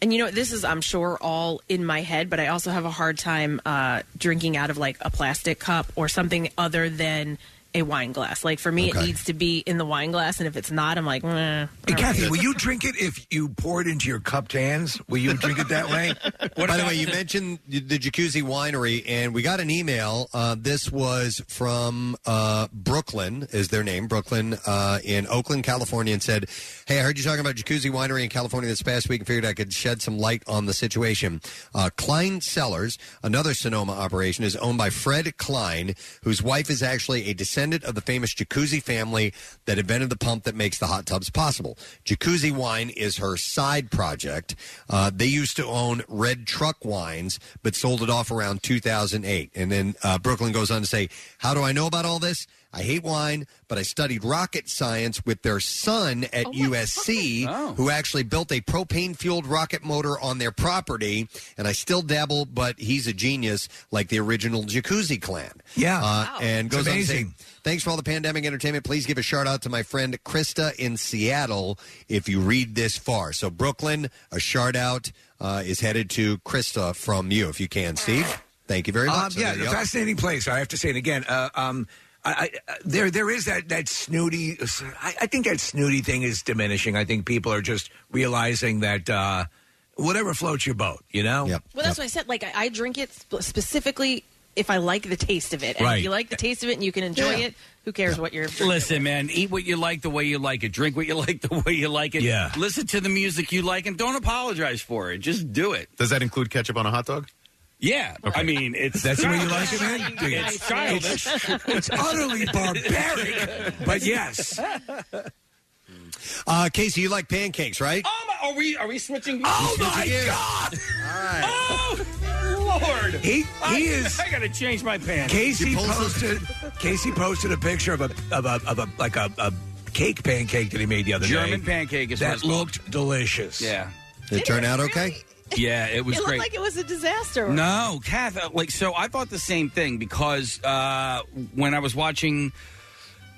And you know, this is, I'm sure, all in my head, but I also have a hard time uh, drinking out of like a plastic cup or something other than a wine glass. Like for me, Okay. it needs to be in the wine glass, and if it's not, I'm like, eh, Hey, Kathy, will you drink it if you pour it into your cupped hands? Will you drink it that way? By the way, you mentioned the Jacuzzi Winery, and we got an email. Uh, this was from uh, Brooklyn, is their name, Brooklyn uh, in Oakland, California, and said, "Hey, I heard you talking about Jacuzzi Winery in California this past week, and figured I could shed some light on the situation." Uh, Cline Cellars, another Sonoma operation, is owned by Fred Cline, whose wife is actually a descendant of the famous Jacuzzi family that invented the pump that makes the hot tubs possible. Jacuzzi Wine is her side project. Uh, they used to own Red Truck Wines, but sold it off around 2008. And then uh, Brooklyn goes on to say, How do I know about all this? I hate wine, but I studied rocket science with their son at USC, who actually built a propane fueled rocket motor on their property. And I still dabble, but he's a genius like the original Jacuzzi clan. Yeah. Uh, And It's goes on to say, amazing. Thanks for all the pandemic entertainment. Please give a shout out to my friend Krista in Seattle if you read this far. So, Brooklyn, a shout out uh, is headed to Krista from you if you can, Steve. Thank you very much. Um, So yeah, there you a go. fascinating place. I have to say it again. Uh, um, I, I, uh, there, there is that that snooty. I, I think that snooty thing is diminishing. I think people are just realizing that uh, whatever floats your boat. You know. Yep. Well, that's what I said. Like, I, I drink it sp- specifically if I like the taste of it. And Right. if you like the taste of it and you can enjoy Yeah. it, who cares what you're drinking? Listen, man, eat what you like the way you like it. Drink what you like the way you like it. Yeah. Listen to the music you like and don't apologize for it. Just do it. Does that include ketchup on a hot dog? Yeah. I mean, it's That's the way you like it, man? It's childish. It's utterly barbaric, but yes. Uh, Casey, you like pancakes, right? Oh my, are we are we switching? Oh my God! Oh Lord! He I, is. I gotta change my pants. Casey posted. Casey posted a picture of a of a of a like a, a cake pancake that he made the other day. German pancake is what that it's called. looked delicious. Yeah. Did it turn out okay? Yeah, it was it looked great. like it was a disaster. No, Kath, uh, like so I thought the same thing because uh, when I was watching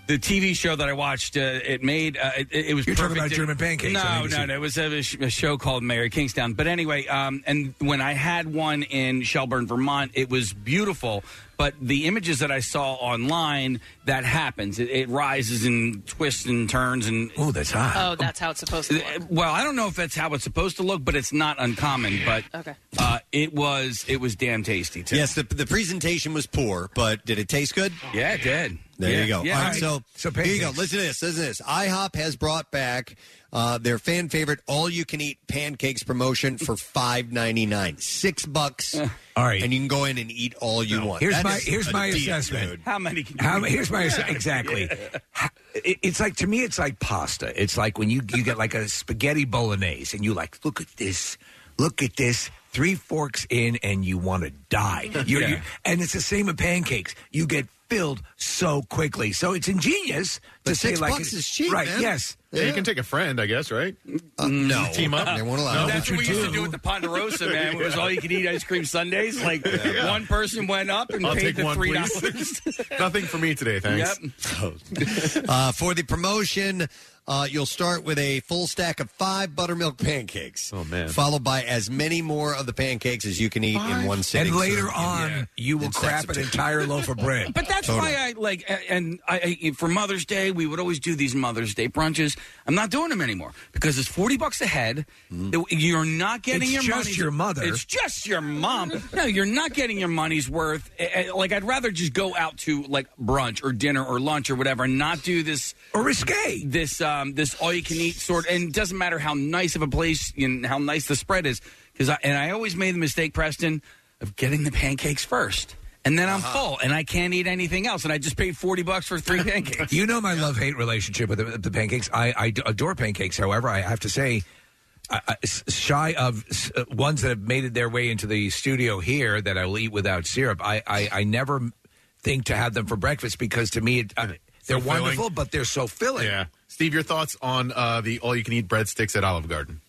the TV show that I watched, uh, it made uh, it, it was You're talking about German pancakes No, no, no. It was a, a show called Mary Kingstown. But anyway, um, and when I had one in Shelburne, Vermont, it was beautiful. But the images that I saw online, that happens. It, it rises and twists and turns and. Oh, that's hot. Oh, that's how it's supposed to look. Well, I don't know if that's how it's supposed to look, but it's not uncommon. But Okay. uh, it was it was damn tasty too. Yes, the, the presentation was poor, but did it taste good? Yeah, it did. There Yeah, you go. yeah. All right, so, So here you go. pancakes. Listen to this. Listen to this. IHOP has brought back uh, their fan favorite all-you-can-eat pancakes promotion for five ninety nine. Six bucks. All right. and you can go in and eat all you want. Here's That my is here's a my deal, assessment. dude. How many? Can you How, eat? here's my ass- exactly. Ha- it- It's like to me, it's like pasta. It's like when you you get like a spaghetti bolognese, and you like look at this, look at this. Three forks in, and you want to die. You're, Yeah. you- and it's the same with pancakes. You get filled so quickly. So it's ingenious to But say six like bucks is cheap, right? man. Yes. Yeah, you can take a friend, I guess, right? no, Team up. They won't allow. No, it. That's what we used to do with the Ponderosa, man. It was all you could eat ice cream Sundays. Like one person went up and I'll paid take the one, three please. dollars. Nothing for me today, thanks. Yep. Uh, for the promotion, uh, you'll start with a full stack of five buttermilk pancakes. Oh, man. Followed by as many more of the pancakes as you can eat in one sitting. And later served in- on, you will in crap an two. entire loaf of bread. But that's Totally. why I like, a- and I, I for Mother's Day we would always do these Mother's Day brunches, I'm not doing them anymore because it's forty bucks a head. You're not getting It's your just money's- your mother. It's just your mom. no, you're not getting your money's worth. Eh, eh, Like I'd rather just go out to like brunch or dinner or lunch or whatever, and not do this or risque. This um this all you can eat sort. And it doesn't matter how nice of a place and how nice the spread is, because I, and I always made the mistake, Preston, of getting the pancakes first. And then I'm Uh-huh. full, and I can't eat anything else, and I just paid forty bucks for three pancakes. You know my love hate relationship with the, the pancakes. I, I adore pancakes. However, I have to say, I, I- s- shy of s- uh, ones that have made it their way into the studio here that I will eat without syrup. I, I, I never think to have them for breakfast because to me it, uh, they're So filling. wonderful, but they're so filling. Yeah. Steve, your thoughts on uh, the all-you-can-eat breadsticks at Olive Garden?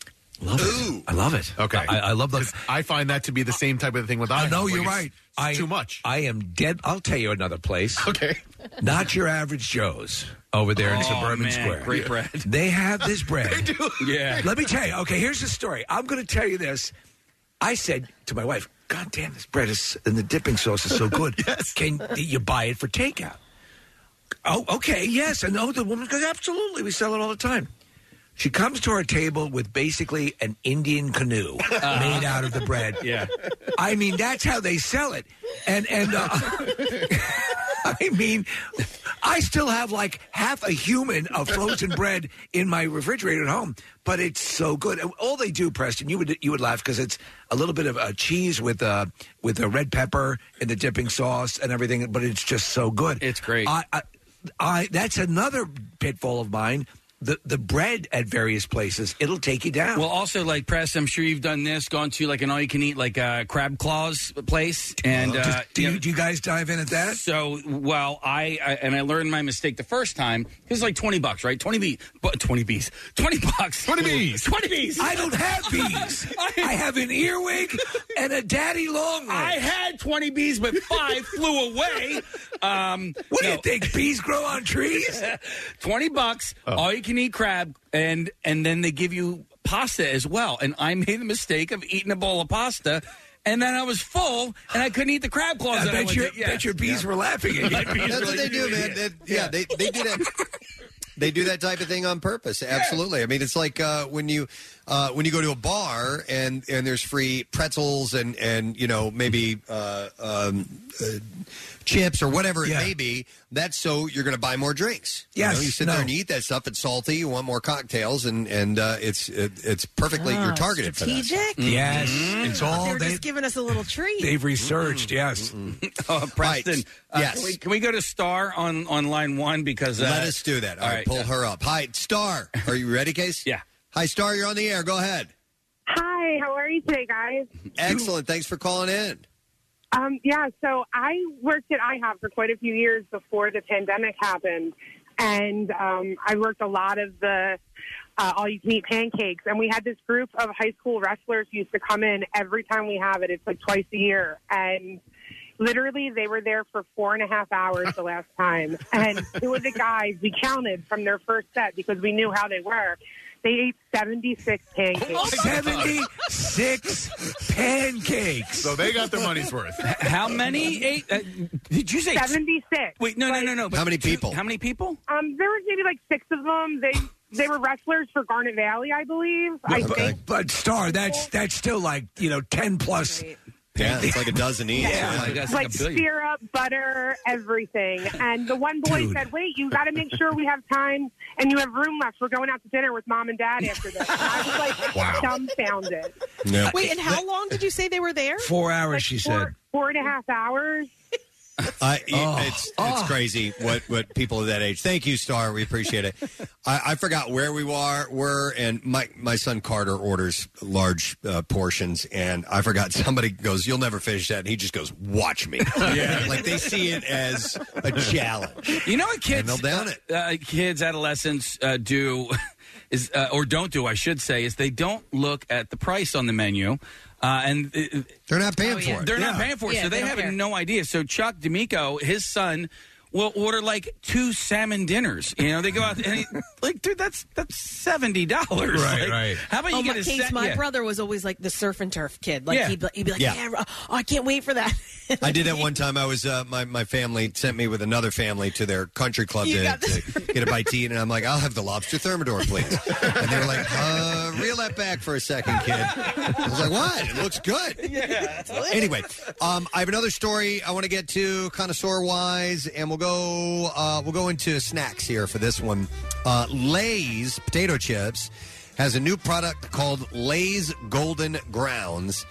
Love it. I love it. Okay. I, I love those. I find that to be the same type of thing with I IHOP. know Like, you're it's- right. it's I, too much. I am dead. I'll tell you another place. Okay. Not your average Joe's over there in Oh, Suburban man, Square. great bread. They have this bread. they do. Yeah. Let me tell you. Okay, here's the story. I'm going to tell you this. I said to my wife, "God damn, this bread is and the dipping sauce is so good. Can you buy it for takeout?" Oh, okay, yes. And oh, the woman goes, "Absolutely, we sell it all the time." She comes to our table with basically an Indian canoe made out of the bread. Yeah. I mean, that's how they sell it. And and uh, I mean, I still have like half a human of frozen bread in my refrigerator at home, but it's so good. And All they do, Preston, you would you would laugh because it's a little bit of uh, cheese with uh, with a red pepper and the dipping sauce and everything, but it's just so good. It's great. I, I, I that's another pitfall of mine. The the bread at various places it'll take you down. Well, also like press, I'm sure you've done this, gone to like an all you can eat like uh, crab claws place, and Just- uh, do, you you, know- do you guys dive in at that? So, well, I, I and I learned my mistake the first time. It was like twenty bucks, right? Twenty bees, but twenty bees, twenty bucks, twenty bees, twenty bees. I don't have bees. I have an earwig and a daddy long legs. I had twenty bees, but five flew away. Um, What do you think? Bees grow on trees? Twenty bucks, all you can eat crab, and and then they give you pasta as well. And I made the mistake of eating a bowl of pasta. And then I was full, and I couldn't eat the crab claws. I that bet your, to- yeah. bet your bees were laughing at you. That's were what they do, man. They- yeah, they, they do that. They do that type of thing on purpose. Absolutely. I mean, it's like uh, when you uh, when you go to a bar and and there's free pretzels and and you know maybe uh, um, uh, chips or whatever it Yeah. may be. That's so you're going to buy more drinks. You Yes, know, you sit no. there and you eat that stuff. It's salty. You want more cocktails, and and uh, it's it, it's perfectly Ah, you're targeted for that. strategic? Yes, it's all They were they, just giving us a little treat. they've researched. Yes, Oh, Preston. Right. uh, Yes. Can we, can we go to Star on, on line one? Because uh, Let us do that. All right, pull her up. Hi, Star. Are you ready, Case? Yeah. Hi, Star. You're on the air. Go ahead. Hi, how are you today, guys? Excellent. Thanks for calling in. Um, yeah, so I worked at IHOP for quite a few years before the pandemic happened, and um, I worked a lot of the uh, all-you-can-eat pancakes. And we had this group of high school wrestlers used to come in every time we have it. It's like twice a year, and literally they were there for four and a half hours the last time. And two of the guys we counted from their first set because we knew how they were. They ate seventy-six pancakes. seventy-six pancakes. So they got their money's worth. How many? Eight? Uh, did you say 76. Wait, no, no, no, no. How many people? How many people? Um, there was maybe like six of them. They they were wrestlers for Garnet Valley, I believe. I but, think. but Star, that's that's still like you know ten plus. Yeah, it's like a dozen each. Yeah. Yeah. That's Like a billion. syrup, butter, everything. And the one boy Dude. said, "Wait, you got to make sure we have time and you have room left. We're going out to dinner with mom and dad after this." And I was like Wow. dumbfounded. Yeah. Wait, and how long did you say they were there? Four hours, Like she four, said. four and a half hours. I, Oh. it's it's Oh. crazy what, what people of that age. Thank you, Star. We appreciate it. I, I forgot where we were, were, and my my son Carter orders large uh, portions, and I forgot. Somebody goes, "You'll never finish that," and he just goes, "Watch me." Yeah. like they see it as a challenge. You know what kids, And they'll down it. Uh, kids, adolescents uh, do is uh, or don't do, I should say, is they don't look at the price on the menu. Uh, and uh, They're not paying Oh, for it. they're not paying for it, Yeah, so they they, don't have care. no idea. So Chuck D'Amico, his son will order like two salmon dinners. You know, they go out and he- like, dude, that's that's seventy dollars. Right, right. How about you oh, get my a case, set? my yeah. brother was always like the surf and turf kid. Like Yeah. he'd, be- he'd be like, Yeah. yeah. oh, I can't wait for that. I did that one time. I was uh, my my family sent me with another family to their country club You to, got this. to get a bite to eat, and I'm like, I'll have the lobster thermidor, please. And they were like, uh, reel that back for a second, kid. I was like, what? It looks good. Yeah. Anyway, um, I have another story I want to get to connoisseur wise, and we'll go uh, we'll go into snacks here for this one. Uh, Lay's potato chips has a new product called Lay's Golden Grounds.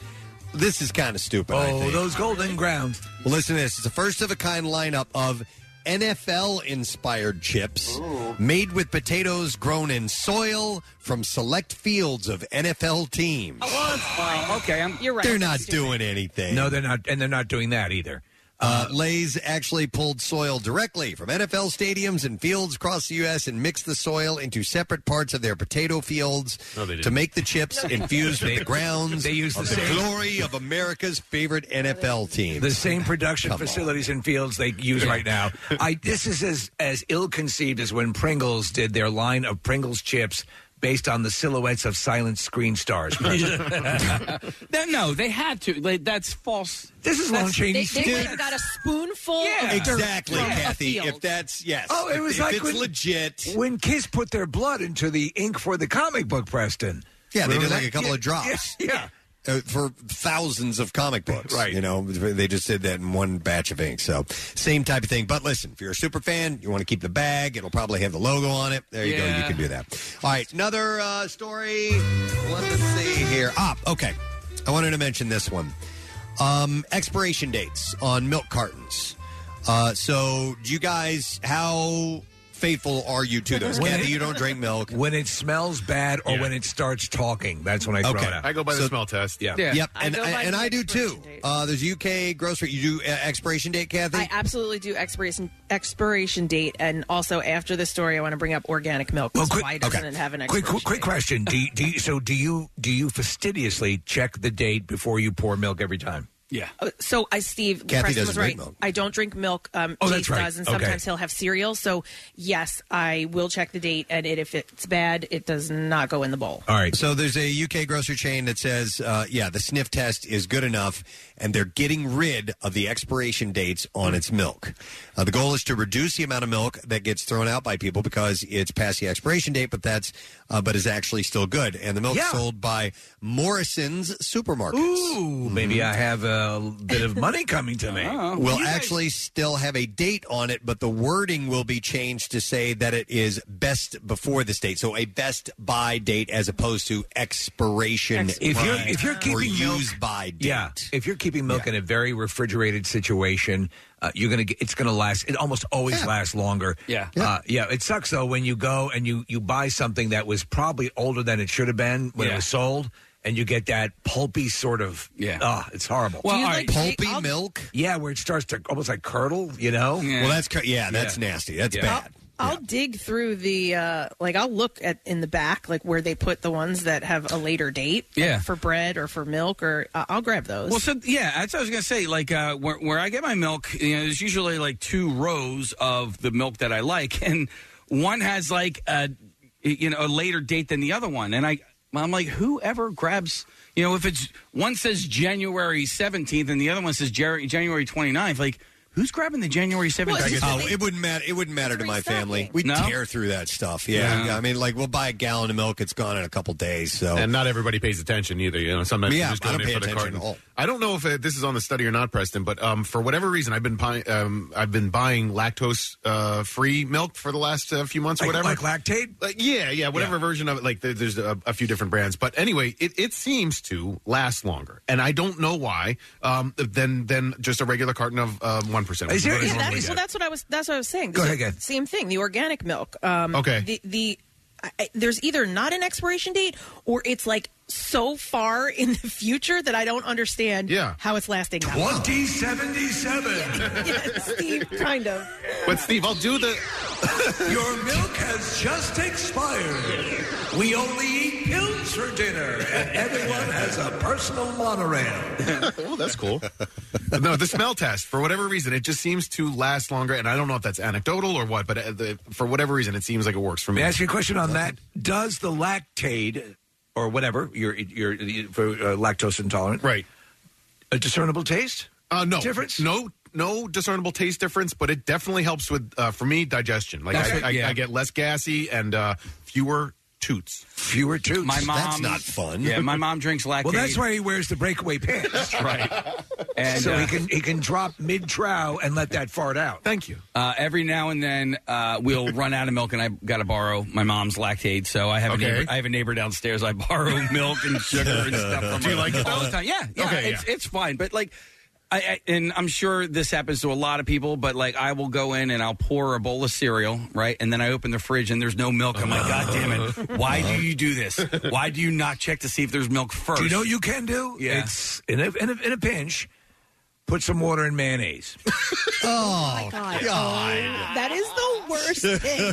This is kind of stupid. I Oh, think. those golden grounds. Well, listen to this. It's a first of a kind lineup of NFL inspired chips made with potatoes grown in soil from select fields of NFL teams. Well, okay, I'm, You're right. They're not doing anything. No, they're not, and they're not doing that either. Uh, Lay's actually pulled soil directly from NFL stadiums and fields across the U.S. and mixed the soil into separate parts of their potato fields No, they to didn't. make the chips infused with the grounds they use of the the, same- glory of America's favorite NFL team. The same production facilities and fields they use right now. I this is as as ill conceived as when Pringles did their line of Pringles chips based on the silhouettes of silent screen stars. That- no, they had to. Like, that's false. This is Lon That's- Chaney. They, they even got a spoonful. Yeah. of dirt Exactly, from a Kathy. field. If that's yes. Oh, it was if like it's when- legit. when Kiss put their blood into the ink for the comic book, Preston. Yeah, they did Remember like that? a couple Yeah, of drops. Yeah. yeah. Uh, for thousands of comic books, Right. You know, they just did that in one batch of ink. So, same type of thing. But listen, if you're a super fan, you want to keep the bag. It'll probably have the logo on it. There you go. You can do that. All right, another uh, story. Let's see here. Ah, okay. I wanted to mention this one. Um, expiration dates on milk cartons. Uh, so, do you guys how faithful are you to those? When Kathy, it- you don't drink milk. When it smells bad or Yeah. when it starts talking, that's when I throw Okay. it out. I go by the smell test. Yeah. Yeah. Yep, I and go by and the I do too. expiration date. Uh, there's UK grocery. You do uh, expiration date, Kathy. I absolutely do expiration expiration date, and also after the story, I want to bring up organic milk. Well, 'cause quick- why doesn't okay. it have an Quick, expiration quick, quick date? question. Do you, do you, so do you do you fastidiously check the date before you pour milk every time? Yeah. Uh, So, I Steve Kathy Preston doesn't was drink milk. I don't drink milk. Um, Oh, Chase that's right. does, and Okay. sometimes he'll have cereal. So, yes, I will check the date, and it, if it's bad, it does not go in the bowl. All right. So there's a UK grocery chain that says, uh, yeah, the sniff test is good enough, and they're getting rid of the expiration dates on its milk. Uh, the goal is to reduce the amount of milk that gets thrown out by people because it's past the expiration date, but that's uh, but is actually still good. And the milk Yeah. sold by Morrisons supermarkets. Ooh, maybe I have a bit of money coming to me. will actually still have a date on it, but the wording will be changed to say that it is best before this date. So a best by date as opposed to expiration. If you're date if you're or keeping milk, use by date. yeah, if you're keeping milk in a very refrigerated situation, uh, you're gonna get it's gonna last. It almost always lasts longer. Yeah. uh, yeah. It sucks though when you go and you you buy something that was probably older than it should have been when it Yeah. was sold. And you get that pulpy sort of Yeah. Ah, it's horrible. Well, Do you all like right. Pulpy I'll- milk. yeah, where it starts to almost like curdle, you know. Yeah. Well, that's cur- yeah, that's Yeah. nasty. That's Yeah. bad. I'll dig through the uh, like I'll look at in the back like where they put the ones that have a later date like, Yeah. for bread or for milk or uh, I'll grab those. Well, so yeah, that's what I was gonna say. Like uh, where where I get my milk, you know, there's usually like two rows of the milk that I like, and one has like a you know a later date than the other one, and I I'm like, whoever grabs, you know, if it's one says January 17th and the other one says January 29th, like. Who's grabbing the January 17th? Oh, it wouldn't matter. It wouldn't matter to my family. We No? tear through that stuff. Yeah. Yeah. I mean, like we'll buy a gallon of milk. It's gone in a couple days. So And not everybody pays attention either. You know, sometimes Yeah, you're just I going don't in pay for the attention carton. at all. I don't know if it, this is on the study or not, Preston, but um, for whatever reason, I've been buying um, I've been buying lactose uh, free milk for the last uh, few months or Like, whatever. like lactate. Like, yeah, yeah, whatever version of it. Like, there, there's a, a few different brands, but anyway, it, it seems to last longer, and I don't know why. Um, than than just a regular carton of one percent. Is there- Yeah, that, well, that's what I was. That's what I was saying. Go ahead. Same thing. The organic milk. Um, Okay. The the I, I- there's either not an expiration date or it's like so far in the future that I don't understand Yeah. how it's lasting. that long. 2077. yes, Steve, kind of. But Steve, I'll do the. Your milk has just expired. We only eat pills for dinner, and everyone has a personal monorail. well, that's cool. no, the smell test, for whatever reason, it just seems to last longer. And I don't know if that's anecdotal or what, but uh, the, for whatever reason, it seems like it works for me. May I ask you a question on that? Does the lactate or whatever you're you're for uh, lactose intolerant, right? A discernible taste? Uh, no difference? No, no discernible taste difference, but it definitely helps with uh, for me digestion. Like That's I, what- I, yeah. I get less gassy and uh, fewer toots. Fewer toots. My mom. That's not fun. Yeah, my mom drinks lactate. Well, that's why he wears the breakaway pants. That's right. And, so uh, he can he can drop mid trow and let that fart out. Thank you. Uh, every now and then, uh, we'll run out of milk, and I got to borrow my mom's lactate. So I have Okay. a neighbor. I have a neighbor downstairs. I borrow milk and sugar and stuff from. Do you like it, all though? the time? Yeah, yeah. Okay, it's yeah. it's fine, but like. I, I, and I'm sure this happens to a lot of people, but like I will go in and I'll pour a bowl of cereal, right? And then I open the fridge and there's no milk. I'm like, God damn it! Why do you do this? Why do you not check to see if there's milk first? Do you know what you can do? Yeah. It's in a, in a, in a pinch. Put some water in mayonnaise. Oh, my God. That is the worst thing.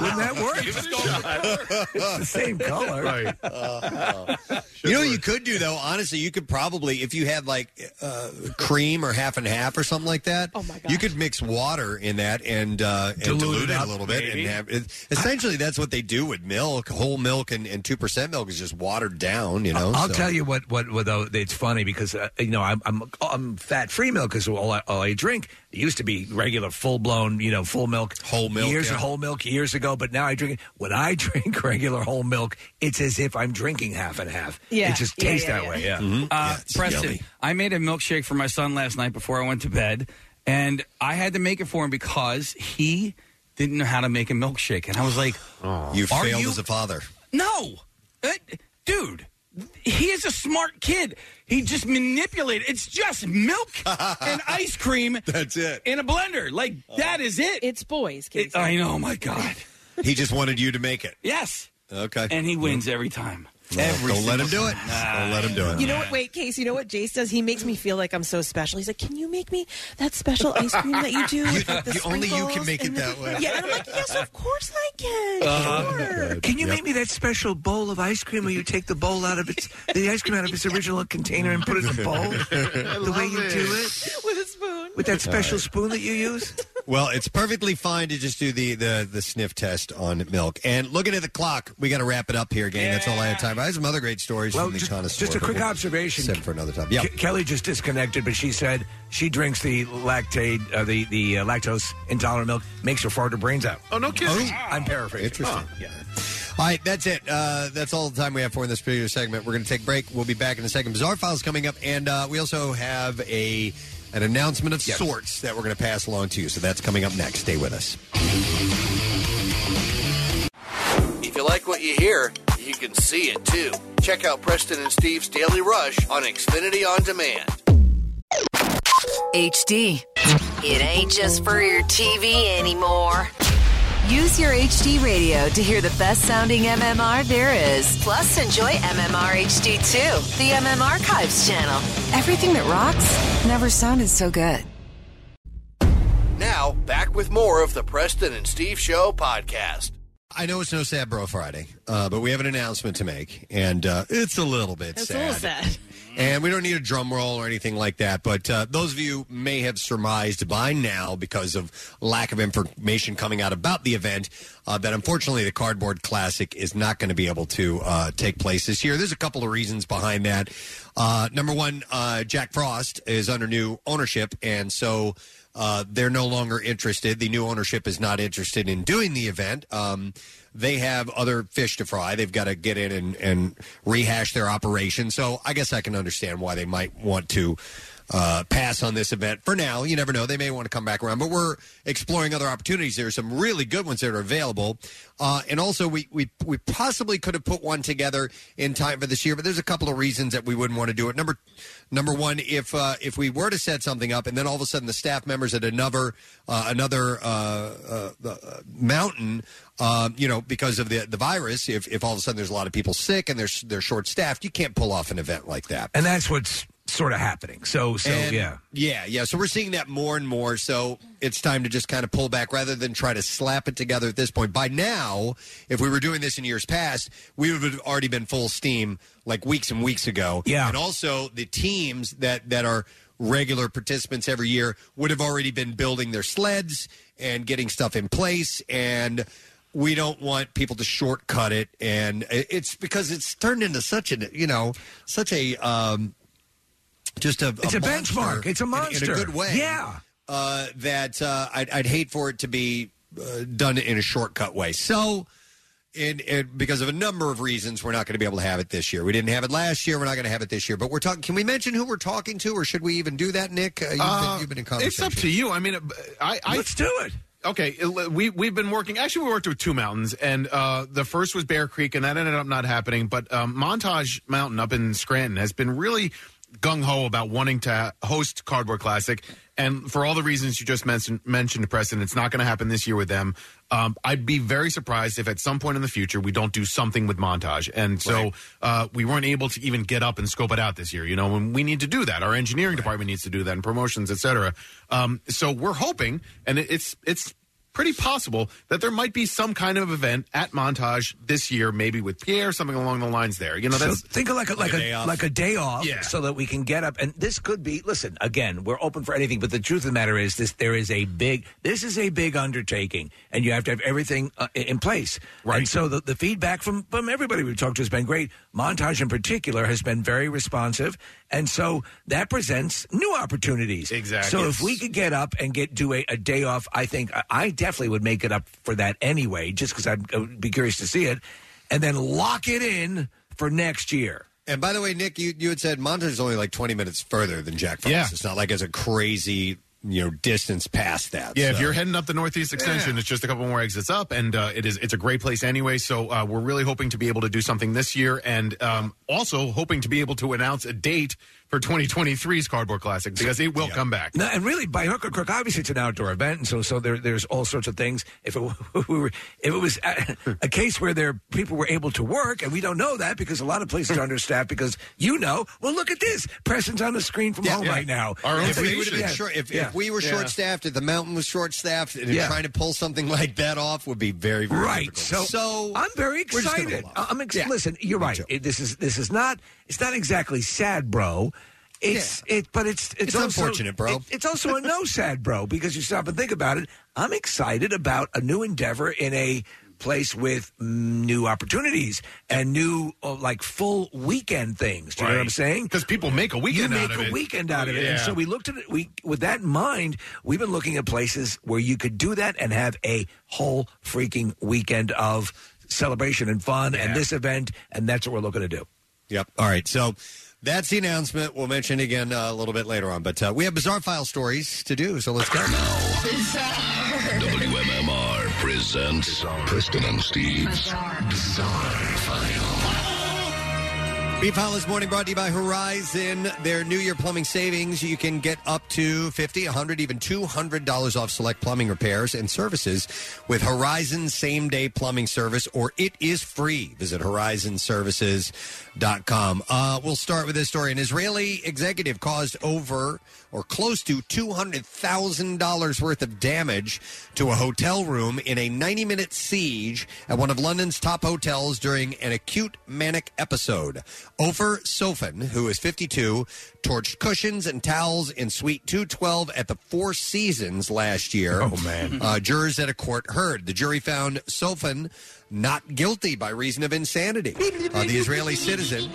Wouldn't that work? it's the same color. Right. you know what you could do though. Honestly, you could probably if you had like uh, cream or half and half or something like that. Oh, my You could mix water in that and uh, and Dilute dilute, it it, up, a little bit maybe. and have it, essentially that's what they do with milk. Whole milk and two percent milk is just watered down. You know. I'll so. tell you what. What? what though, it's funny because uh, you know I'm I'm, I'm fat free milk is all, I- all I drink. It used to be regular full blown you know full milk Whole milk, years yeah. of whole milk years ago. But now I drink it. When I drink regular whole milk, it's as if I'm drinking half and half. Yeah, it just yeah, tastes yeah, that yeah. way. Yeah. Mhm. Uh, Yeah, it's Preston, yummy. I made a milkshake for my son last night before I went to bed, and I had to make it for him because he didn't know how to make a milkshake, and I was like, You Are failed you- as a father. "No, Uh, dude." He is a smart kid. He just manipulated. It's just milk and ice cream. That's it. In a blender. Like, uh-huh. that is it. It's boys. Casey. It- I know, my God. He just wanted you to make it. Yes. Okay. And he wins every time. Well, every don't let him single do it. time. Don't let him do it. You know what? Wait, Case. You know what Jace does? He makes me feel like I'm so special. He's like, "Can you make me that special ice cream that you do? with, like, the you- only you can sprinkles make it and the-" that way. Yeah, and I'm like, "Yes, of course I can. Uh-huh. Sure." Can you make me that special bowl of ice cream where you take the bowl out of its the ice cream out of its original container and put it in a bowl? the way you do it with a spoon. with that special spoon that you use. Well, it's perfectly fine to just do the, the, the sniff test on milk. And looking at the clock, we got to wrap it up here, gang. That's all I have time. for. I have some other great stories Well, from the just, connoisseur. just a but quick we'll observation. Save it for another time. Yeah. Ke- Kelly just disconnected, but she said she drinks the lactate, uh, the the uh, lactose intolerant milk, makes her fart her brains out. Oh, no kidding. I'm paraphrasing. Interesting. Oh, yeah. All right, that's it. Uh, that's all the time we have for in this particular segment. We're going to take a break. We'll be back in a second. Bizarre Files coming up, and uh, we also have a an announcement of Yes. sorts that we're going to pass along to you. So that's coming up next. Stay with us. If you like what you hear, you can see it too. Check out Preston and Steve's Daily Rush on Xfinity On Demand. HD. It ain't just for your TV anymore. Use your HD radio to hear the best sounding MMR there is. Plus, enjoy MMR HD too, the MM Archives channel. Everything that rocks never sounded so good. Now, back with more of the Preston and Steve Show podcast. I know it's no sad bro Friday, uh, but we have an announcement to make, and uh, it's a little bit It's sad. a little sad. And we don't need a drum roll or anything like that. But uh, those of you may have surmised by now, because of lack of information coming out about the event, uh, that unfortunately the Cardboard Classic is not going to be able to uh, take place this year. There's a couple of reasons behind that. Uh, number one, uh, Jack Frost is under new ownership, and so. Uh, they're no longer interested. The new ownership is not interested in doing the event. Um, they have other fish to fry. They've got to get in and, and rehash their operation. So I guess I can understand why they might want to uh, pass on this event for now. You never know; they may want to come back around. But we're exploring other opportunities. There are some really good ones that are available, uh, and also we we we possibly could have put one together in time for this year. But there's a couple of reasons that we wouldn't want to do it. Number number one, if uh, if we were to set something up, and then all of a sudden the staff members at another uh, another uh, uh, uh, mountain. Um, you know, because of the the virus, if, if all of a sudden there's a lot of people sick and they're they're short staffed, you can't pull off an event like that. And that's what's sort of happening. So, so And- yeah. yeah, yeah. So we're seeing that more and more. So it's time to just kind of pull back rather than try to slap it together at this point. By now, if we were doing this in years past, we would have already been full steam like weeks and weeks ago. Yeah. And also the teams that that are regular participants every year would have already been building their sleds and getting stuff in place and we don't want people to shortcut it and it- it's because it's turned into such a you know such a um just a It's a monster benchmark. It's a in- in, monster. a good way. Yeah. uh, that uh, I'd, I'd hate for it to be uh, done in a shortcut way. So. And, and because of a number of reasons, we're not going to be able to have it this year. We didn't have it last year. We're not going to have it this year. But we're talking. Can we mention who we're talking to, or should we even do that, Nick? Uh, you've, Uh, been, you've been in It's up to you. I mean, I, I let's do it. Okay, it- we we've been working. Actually, we worked with two mountains, and uh, the first was Bear Creek, and that ended up not happening. But um, Montage Mountain up in Scranton has been really gung ho about wanting to host Cardboard Classic, and for all the reasons you just mentioned, mentioned Preston, it's not going to happen this year with them. Um, I'd be very surprised if at some point in the future we don't do something with Montage, and so uh, we weren't able to even get up and scope it out this year. You know, and we need to do that. Our engineering department needs to do that, and promotions, et cetera. Um, so we're hoping, and it's it's pretty possible that there might be some kind of event at Montage this year, maybe with Pierre, something along the lines there. You know, So think of like a, like, a, like a day off, Yeah. so that we can get up. And this could be. Listen, again, we're open for anything. But the truth of the matter is, this there is a big. This is a big undertaking, and you have to have everything uh, in- in place. Right. And so the, the feedback from from everybody we've talked to has been great. Montage in particular has been very responsive, and so that presents new opportunities. Exactly. So if we could get up and get do a, a day off, I think I, I definitely would make it up for that anyway, just because I'd, I would be curious to see it, and then lock it in for next year. And by the way, Nick, you, you had said Montage is only like 20 minutes further than Jack Frost. Yeah. It's not like it's a crazy, you know, distance past that. Yeah, if you're heading up the Northeast Extension, it's just a couple more exits up, and uh, it is it's a great place anyway. So uh, we're really hoping to be able to do something this year, and um, also hoping to be able to announce a date for 2023's Cardboard Classic because it will come back. No, and really, by hook or crook, obviously it's an outdoor event, and so so there, there's all sorts of things. If it were, if it was a, a case where there people were able to work, and we don't know that because a lot of places are understaffed. Because you know, well, look at this. Preston's on the screen from home right now. if we, Yeah. would have been short, if, if we were short staffed, if the mountain was short staffed, and Yeah. trying to pull something like that off would be very, very right. difficult. So, I'm very we're just gonna excited. off. I'm ex- Yeah. listen. You're right. It- this is this is not. It's not exactly sad, bro. It's it, but it's it's, It's also- unfortunate, bro. it- it's also a no sad, bro, because you stop and think about it. I'm excited about a new endeavor in a place with mm, new opportunities and new uh, like full weekend things. Do you know what I'm Right. saying? Because people make a weekend you out make of a it. weekend out of it, and Yeah. so we looked at it. We with that in mind, we've been looking at places where you could do that and have a whole freaking weekend of celebration and fun, and this event, and that's what we're looking to do. Yep. All right. So that's the announcement. We'll mention it again uh, a little bit later on. But uh, we have bizarre file stories to do, so let's go. Now, WMMR presents Preston and Steve's Bizarre File. This morning brought to you by Horizon. Their New Year plumbing savings. You can get up to 50 100 even $200 off select plumbing repairs and services with Horizon same day plumbing service, or it is free. Visit horizonservices.com. Uh, we'll start with this story. An Israeli executive caused over or close to $200,000 worth of damage to a hotel room in a 90 minute siege at one of London's top hotels during an acute manic episode. Ofer Sofan, who is 52, torched cushions and towels in Suite 212 at the Four Seasons last year. Oh, man. Uh, jurors at a court heard. The jury found Sofan not guilty by reason of insanity. Uh, the Israeli citizen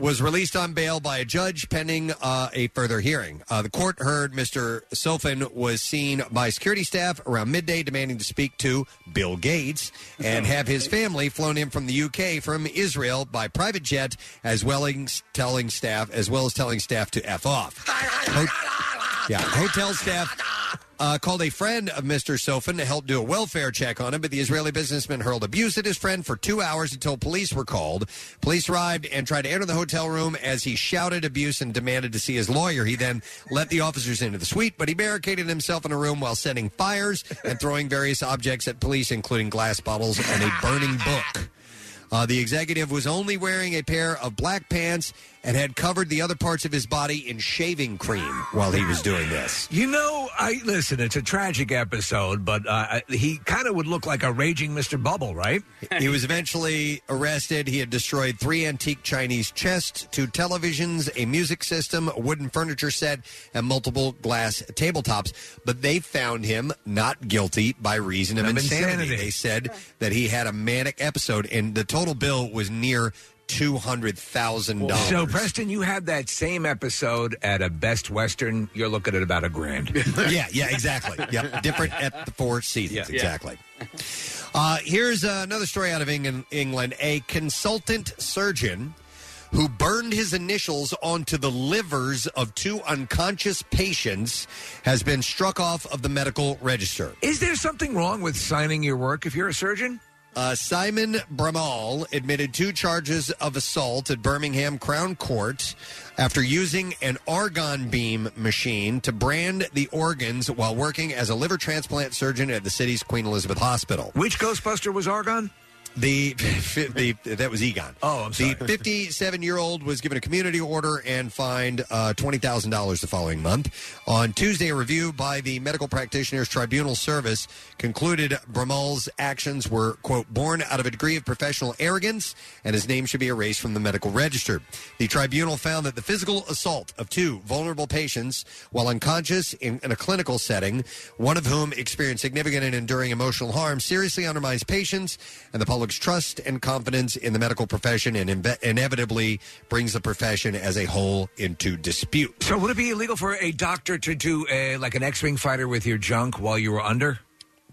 was released on bail by a judge pending uh, a further hearing. Uh, the court heard Mr. Sofan was seen by security staff around midday demanding to speak to Bill Gates and have his family flown in from the UK from Israel by private jet as well as telling staff, as well as telling staff to f off. Ho- yeah, hotel staff uh, called a friend of Mr. Sofan to help do a welfare check on him, but the Israeli businessman hurled abuse at his friend for two hours until police were called. Police arrived and tried to enter the hotel room as he shouted abuse and demanded to see his lawyer. He then let the officers into the suite, but he barricaded himself in a room while setting fires and throwing various objects at police, including glass bottles and a burning book. Uh, the executive was only wearing a pair of black pants and had covered the other parts of his body in shaving cream while he was doing this. You know, I listen. It's a tragic episode, but uh, he kind of would look like a raging Mr. Bubble, right? he was eventually arrested. He had destroyed three antique Chinese chests, two televisions, a music system, a wooden furniture set, and multiple glass tabletops. But they found him not guilty by reason of Of insanity. insanity. They said that he had a manic episode, and the total bill was near two hundred thousand dollars. So, Preston, you had that same episode at a Best Western. You're looking at about a grand. yeah, yeah, exactly. Yep, different at the Four Seasons. Yeah. Exactly. Uh, here's uh, another story out of England, England. A consultant surgeon who burned his initials onto the livers of two unconscious patients has been struck off of the medical register. Is there something wrong with signing your work if you're a surgeon? Uh, Simon Bramhall admitted two charges of assault at Birmingham Crown Court after using an argon beam machine to brand the organs while working as a liver transplant surgeon at the city's Queen Elizabeth Hospital. Which Ghostbuster was argon? The, the that was Egon. Oh, I'm sorry. The 57 year old was given a community order and fined uh, twenty thousand dollars the following month. On Tuesday, a review by the Medical Practitioners Tribunal Service concluded Bramhall's actions were quote born out of a degree of professional arrogance, and his name should be erased from the medical register. The tribunal found that the physical assault of two vulnerable patients while unconscious in, in a clinical setting, one of whom experienced significant and enduring emotional harm, seriously undermines patients and the public's trust and confidence in the medical profession and inve- inevitably brings the profession as a whole into dispute. So, would it be illegal for a doctor to do a, like an X-wing fighter with your junk while you were under?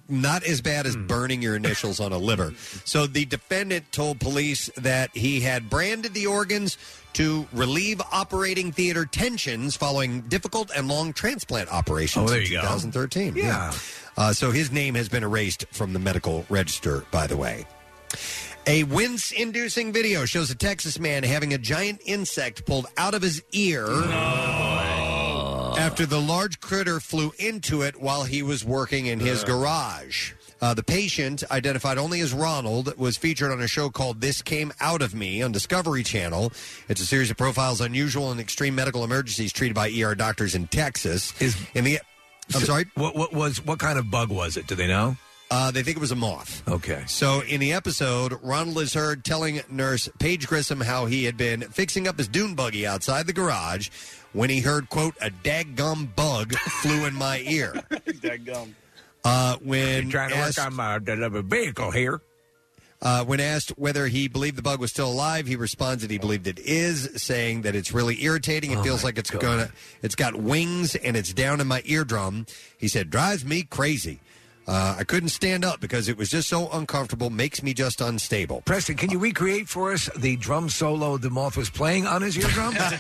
Not as bad as burning your initials on a liver. So the defendant told police that he had branded the organs to relieve operating theater tensions following difficult and long transplant operations Oh, there in you go. 2013. Yeah. Uh, so his name has been erased from the medical register, by the way. A wince inducing video shows a Texas man having a giant insect pulled out of his ear. After the large critter flew into it while he was working in his garage. Uh, the patient, identified only as Ronald, was featured on a show called This Came Out of Me on Discovery Channel. It's a series of profiles on unusual and extreme medical emergencies treated by ER doctors in Texas. Is in the, I'm So- sorry. What what was what kind of bug was it? Do they know? Uh, they think it was a moth. Okay. So in the episode, Ronald is heard telling nurse Paige Grissom how he had been fixing up his dune buggy outside the garage when he heard, quote, a daggum bug flew in my ear. Dadgum. Uh, when trying to asked, work on my delivery vehicle here. Uh, when asked whether he believed the bug was still alive, he responds that he believed it is, saying that it's really irritating. It Oh, feels my like it's God. gonna, it's got wings and it's down in my eardrum. He said, drives me crazy. Uh, I couldn't stand up because it was just so uncomfortable. Makes me just unstable. Preston, can you recreate for us the drum solo the moth was playing on his eardrum? uh,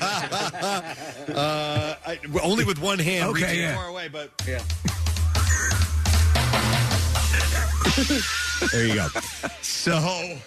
I, only with one hand. Okay, reaching yeah. far away, but yeah. there you go. So,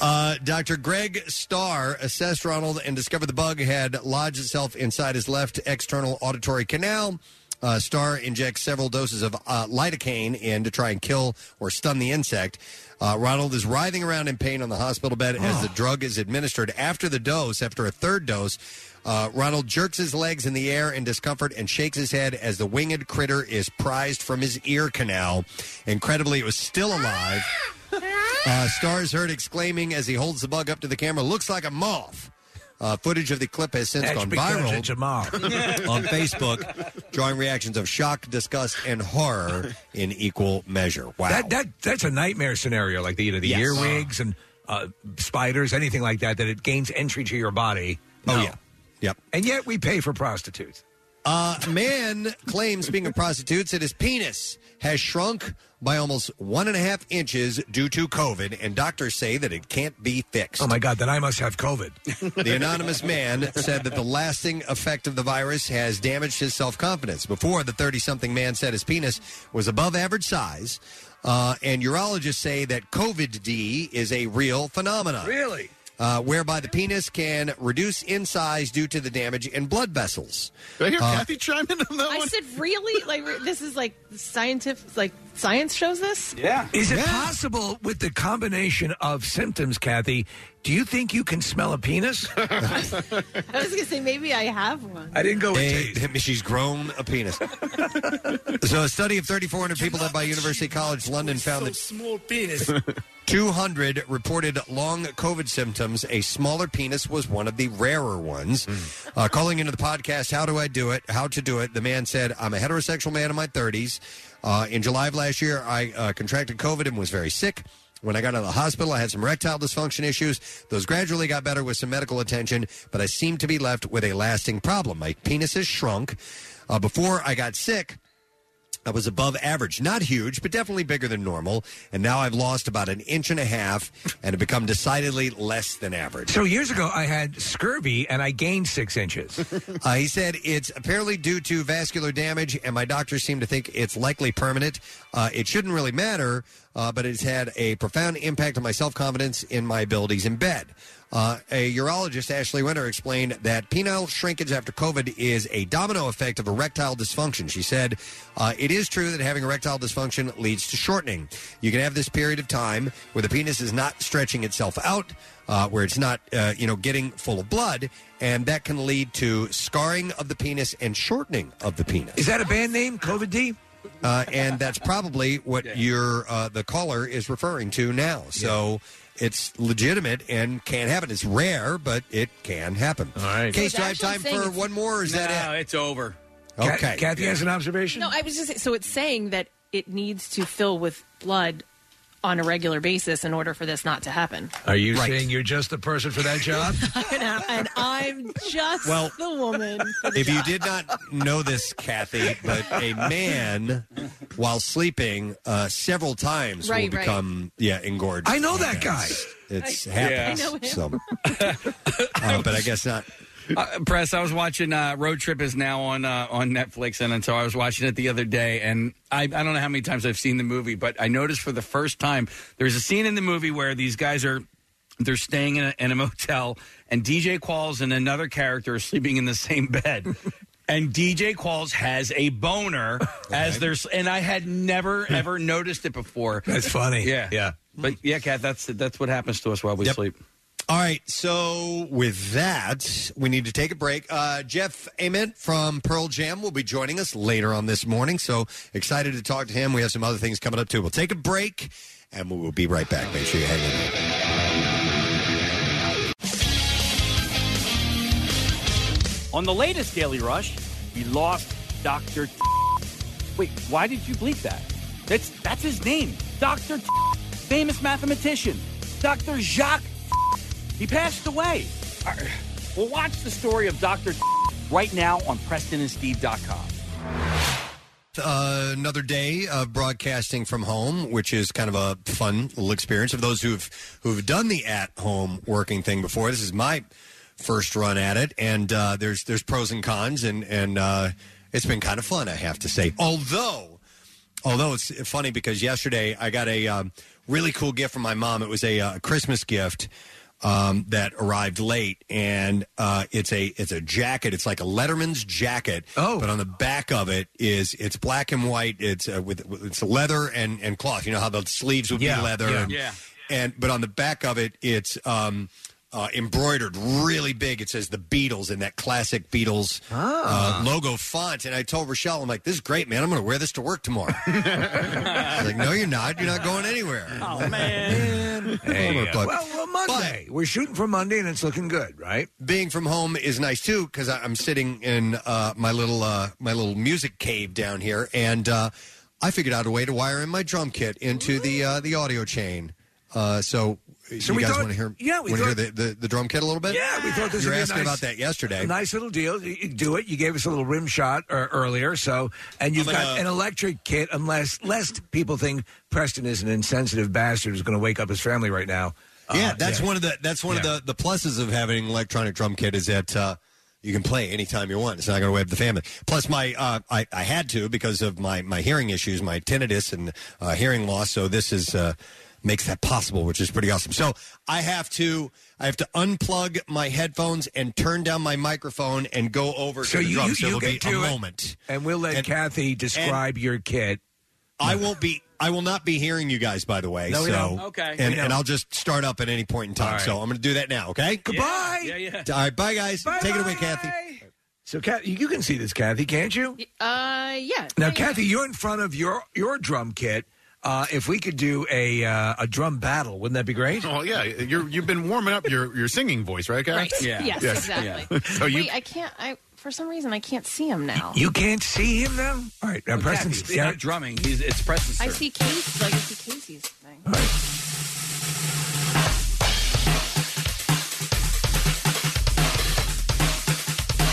uh, Dr. Greg Starr assessed Ronald and discovered the bug had lodged itself inside his left external auditory canal. Uh, Starr injects several doses of uh, lidocaine in to try and kill or stun the insect. Uh, Ronald is writhing around in pain on the hospital bed as the drug is administered. After the dose, after a third dose, uh, Ronald jerks his legs in the air in discomfort and shakes his head as the winged critter is prized from his ear canal. Incredibly, it was still alive. Uh, Starr is heard exclaiming as he holds the bug up to the camera, looks like a moth. Uh, footage of the clip has since That's gone because viral it's on Facebook, drawing reactions of shock, disgust, and horror in equal measure. Wow. That that that's a nightmare scenario, like the you know the Yes. earwigs and uh, spiders, anything like that, that it gains entry to your body. Oh, yeah. Yep. And yet we pay for prostitutes. Uh, man claims, being a prostitute, said his penis has shrunk by almost one and a half inches due to COVID, and doctors say that it can't be fixed. Oh my God! Then I must have COVID. The anonymous man said that the lasting effect of the virus has damaged his self confidence. Before, the 30 something man said his penis was above average size. Uh, and urologists say that COVID D is a real phenomenon. Really? Uh, whereby the penis can reduce in size due to the damage in blood vessels. Did I hear Uh, Kathy chime in on that I said, really? Like, re- this is like scientific, like, science shows this? Yeah. Is it possible with the combination of symptoms, Kathy? Do you think you can smell a penis? I was going to say, maybe I have one. I didn't go with They- She's grown a penis. so, a study of 3,400 people led by University College London found that small penis. 200 reported long COVID symptoms. A smaller penis was one of the rarer ones. Uh, calling into the podcast, How Do I Do It? How to Do It? The man said, I'm a heterosexual man in my 30s. Uh, in July of last year, I uh, contracted COVID and was very sick. When I got out of the hospital, I had some erectile dysfunction issues. Those gradually got better with some medical attention, but I seem to be left with a lasting problem. My penis has shrunk. Uh, before I got sick, I was above average, not huge, but definitely bigger than normal. And now I've lost about an inch and a half and have become decidedly less than average. So years ago, I had scurvy and I gained six inches. Uh, he said it's apparently due to vascular damage, and my doctors seem to think it's likely permanent. Uh, it shouldn't really matter, uh, but it's had a profound impact on my self confidence in my abilities in bed. Uh, a urologist, Ashley Winter, explained that penile shrinkage after COVID is a domino effect of erectile dysfunction. She said, uh, It is true that having erectile dysfunction leads to shortening. You can have this period of time where the penis is not stretching itself out, uh, where it's not, uh, you know, getting full of blood, and that can lead to scarring of the penis and shortening of the penis. Is that a band name, COVID D? Uh, and that's probably what your uh, the caller is referring to now. So it's legitimate and can happen. It's rare, but it can happen. All right. Case, So do I have actually time saying for it's- one more, or is that it? No, it? it's over. Okay. Kathy has an observation. No, I was just so it's saying that it needs to fill with blood on a regular basis in order for this not to happen. Are you saying you're just the person for that job? and I'm just Well, the woman. for the If you job. did not know this, Kathy, but a man, while sleeping, uh, several times Right, will right. become yeah engorged. I know that guy. It's I- happens. Yeah. I know him. So, uh, but I guess not. Uh, Press, I was watching uh, Road Trip is now on uh, on Netflix, and, and so I was watching it the other day, and I, I don't know how many times I've seen the movie, but I noticed for the first time there's a scene in the movie where these guys are they're staying in a, in a motel, and DJ Qualls and another character are sleeping in the same bed. And DJ Qualls has a boner as there's, and I had never ever noticed it before. That's funny. Yeah, Yeah. But yeah, Kat, that's that's what happens to us while we sleep. All right, so with that, we need to take a break. Uh, Jeff Ament from Pearl Jam will be joining us later on this morning, so excited to talk to him. We have some other things coming up too. We'll take a break, and we will be right back. Make sure you hang in there. On the latest Daily Rush, we lost Dr. Wait, why did you bleep that? That's that's his name. Dr. Famous mathematician. Dr. Jacques He passed away. We'll watch the story of Dr. right now on PrestonandSteve.com. Uh, another day of broadcasting from home, which is kind of a fun little experience. Of those who've who've done the at home working thing before, this is my first run at it, and uh, there's there's pros and cons, and and uh, it's been kind of fun, I have to say. Although, although it's funny because yesterday I got a um, really cool gift from my mom. It was a uh, Christmas gift um, that arrived late, and uh, it's a it's a jacket. It's like a Letterman's jacket. Oh, but on the back of it is it's black and white. It's uh, with with- it's leather and and cloth. You know how the sleeves would Yeah, be leather. yeah. and, Yeah. and but on the back of it, it's um, uh, embroidered really big. It says the Beatles in that classic Beatles Ah. uh, logo font. And I told Rochelle, I'm like, this is great, man. I'm going to wear this to work tomorrow. She's like, no, you're not. You're not going anywhere. Oh man! Hey, well, well, Monday. We're shooting for Monday, and it's looking good, right? being from home is nice too because I'm sitting in uh, my little uh, my little music cave down here, and uh, I figured out a way to wire in my drum kit into the uh, the audio chain Uh, so, So you we guys thought- want to hear? yeah, we want to hear thought- the, the the drum kit a little bit? Yeah, we thought this you would were be a asking nice- about that yesterday. A nice little deal. You you do it. You gave us a little rim shot uh, earlier. So, and you've I'm got gonna- an electric kit. Unless, lest people think Preston is an insensitive bastard who's going to wake up his family right now. Yeah, Uh, that's one of the that's one Yeah. of the the pluses of having an electronic drum kit is that uh, you can play anytime you want. It's not going to wake up the family. Plus, my uh, I I had to because of my my hearing issues, my tinnitus and uh, hearing loss. So this is. Uh, makes that possible which is pretty awesome so i have to i have to unplug my headphones and turn down my microphone and go over So to the you, drums you, so you it'll get be a to it, moment and we'll let And- Kathy describe your kit. I won't be. I will not be hearing you guys. By the way, No, we so don't. Okay. and, We don't. and I'll just start up at any point in time. All right. So I'm going to do that now. Okay. Goodbye. Yeah, yeah. All right. Bye, guys. Take it away, Kathy. So, Kathy, you can see this, Kathy, can't you? Uh, yeah. Now, Kathy, you're in front of your your drum kit. Uh, if we could do a uh, a drum battle, wouldn't that be great? Oh yeah, you're you've been warming up your your singing voice, right, Kath? Right. Yes, exactly. So you Wait, I can't. I for some reason I can't see him now. You can't see him now. All right, now Well, Preston. Kathy, it's not drumming. He's it's Preston's I turn. see Casey. Like I see Casey's thing.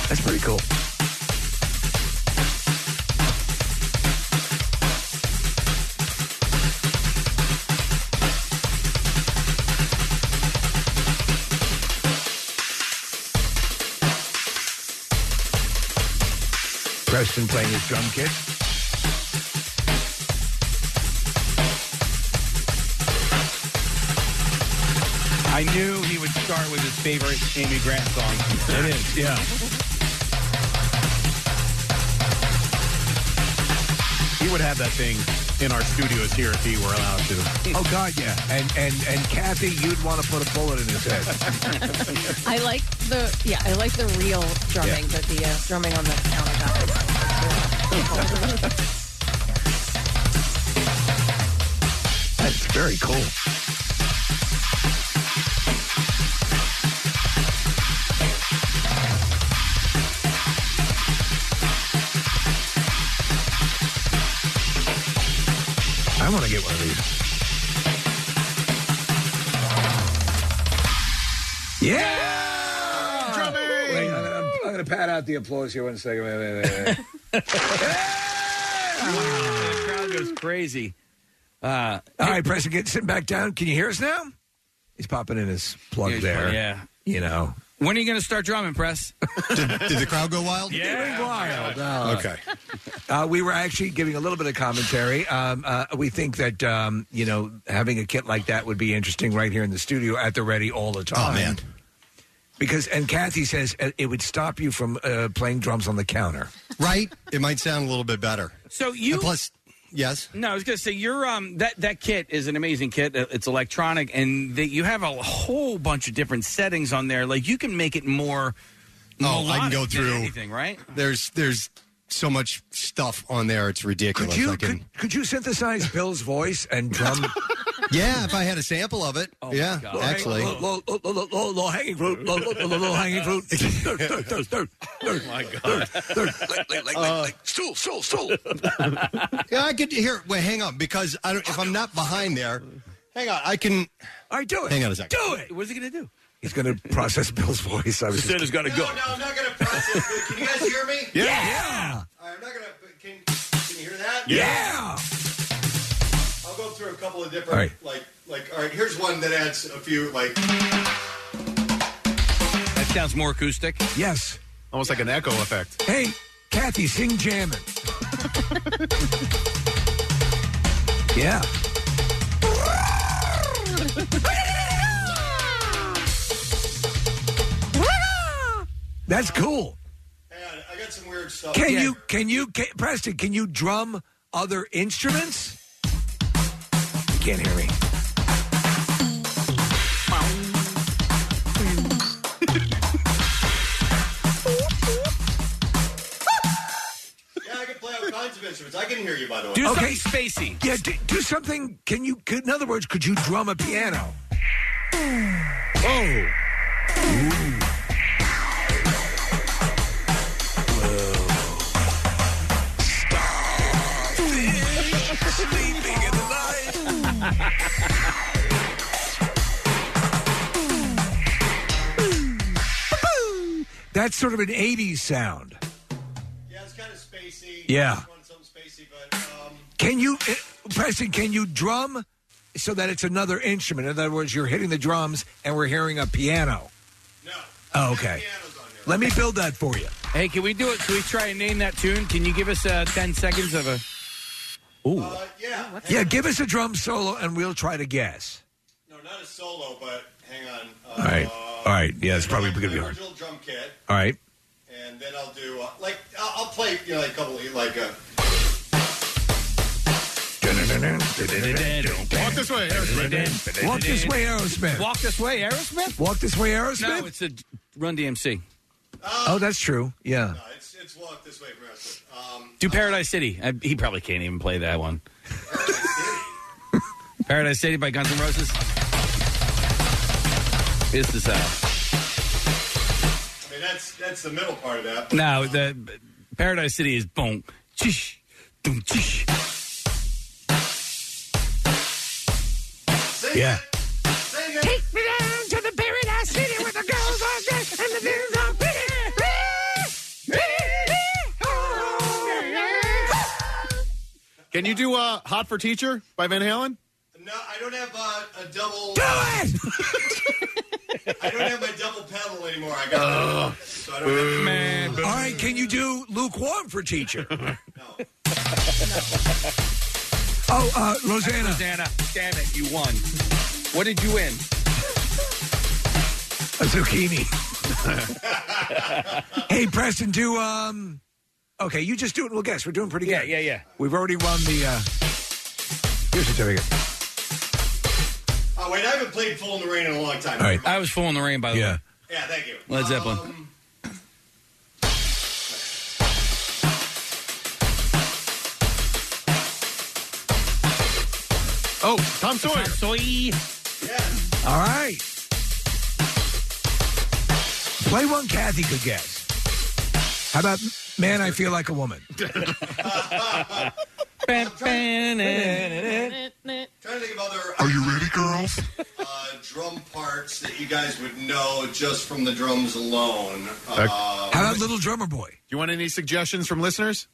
That's pretty cool. Preston playing his drum kit. I knew he would start with his favorite Amy Grant song. It is, yeah. he would have that thing in our studios here if he were allowed to. Oh God, yeah. And and and Kathy, you'd want to put a bullet in his head. I like the yeah. I like the real drumming, but the uh, drumming on the countertop. That's very cool. I want to get one of these. Yeah! Drumming! Wait, I'm gonna, I'm gonna pat out the applause here one second. Wait, wait, wait, wait. the crowd goes crazy. Uh, All right, Preston, get sitting back down. Can you hear us now? He's popping in his plug Yeah, there. yeah. You know. When are you going to start drumming, Press? did, did the crowd go wild? Yeah, wild. Uh, Okay. Uh, we were actually giving a little bit of commentary. Um, uh, we think that um, you know having a kit like that would be interesting right here in the studio at the ready all the time. Oh, man. Because and Kathy says uh, it would stop you from uh, playing drums on the counter. Right. It might sound a little bit better. So you And plus, yes. No, I was going to say your um that that kit is an amazing kit. Uh, It's electronic, and that you have a whole bunch of different settings on there. Like you can make it more. Oh, I can go through anything, right? There's there's so much stuff on there. It's ridiculous. Could you I can, could, could you synthesize Bill's voice and drum? yeah, if I had a sample of it. Oh, yeah, actually. low, low, low, low, low, low hanging fruit, low, low, low, low hanging fruit. Oh my god! like, like, like, like, stool, stool, stool. yeah, I could hear. Wait, hang on, because I don't, if I'm not behind there, hang on, I can. All right, do it. Hang on a second. Do it. What is he going to do? He's going to process Bill's voice. I was just Santa's got to go. No, I'm not going to process. Can you guys hear me? Yeah. All right, I'm not going to. Can, can you hear that? Yeah. Go through of different, All right. like, like. All right, here's one that adds a few, like. That sounds more acoustic. Yes. Almost like an echo effect. Hey, Kathy, sing jamming. yeah. That's cool. I got some weird stuff. Can you, can you, can, Preston, can you drum other instruments? You can't hear me. Yeah, I can play all kinds of instruments. I can hear you, by the way. Do Okay. something spacey. Yeah, do, do something. Can you, could, in other words, could you drum a piano? Oh. Sleeping That's sort of an 80s sound. Yeah, it's kind of spacey. Yeah. Can you, eh, Preston, can you drum so that it's another instrument? In other words, you're hitting the drums and we're hearing a piano. No. Oh, okay. Let me build that for you. Hey, can we do it? Can we try and name that tune? Can you give us uh, 10 seconds of a. Ooh. yeah. Yeah, give us a drum solo and we'll try to guess. No, not a solo, but hang on. Uh, All right. All right. Yeah, it's probably going to be hard. Original drum kit, All right. and then I'll do uh, like I'll, I'll play you know like a couple of, like uh, Walk this way, Aerosmith. Walk this way, Aerosmith. Walk this way, Aerosmith? Walk this way, Aerosmith. No, it's a Run DMC. Oh, that's true. Yeah. it's it's walk this way from us. Um, Do Paradise City. I, he probably can't even play that one. Paradise City by Guns N' Roses. This is uh I mean that's that's the middle part of that. no the Paradise City is boom chish boom chish. Yeah. Can you do uh, "Hot for Teacher" by Van Halen? No, I don't have uh, a double. Do it. I don't have my double pedal anymore. I got so I don't have Man. All right. Can you do lukewarm for teacher? No. Oh, uh, Rosanna. Rosanna, damn it, you won. What did you win? A zucchini. hey, Preston, do um. Okay, you just do it. We'll guess. We're doing pretty Yeah, good. yeah, yeah. Yeah. We've already run the. uh Your certificate. Oh wait, I haven't played Fool in the Rain in a long time. All right. I was full in the rain by the Yeah. way. Yeah, thank you. Led Zeppelin. Um, Oh, Tom Sawyer. Soy. All right. Play one Kathy could guess. How about Man, I Feel Like a Woman? trying to think of other. Are you ready, girls? Uh, drum parts that you guys would know just from the drums alone. Uh, How about Little Drummer Boy? Do you want any suggestions from listeners?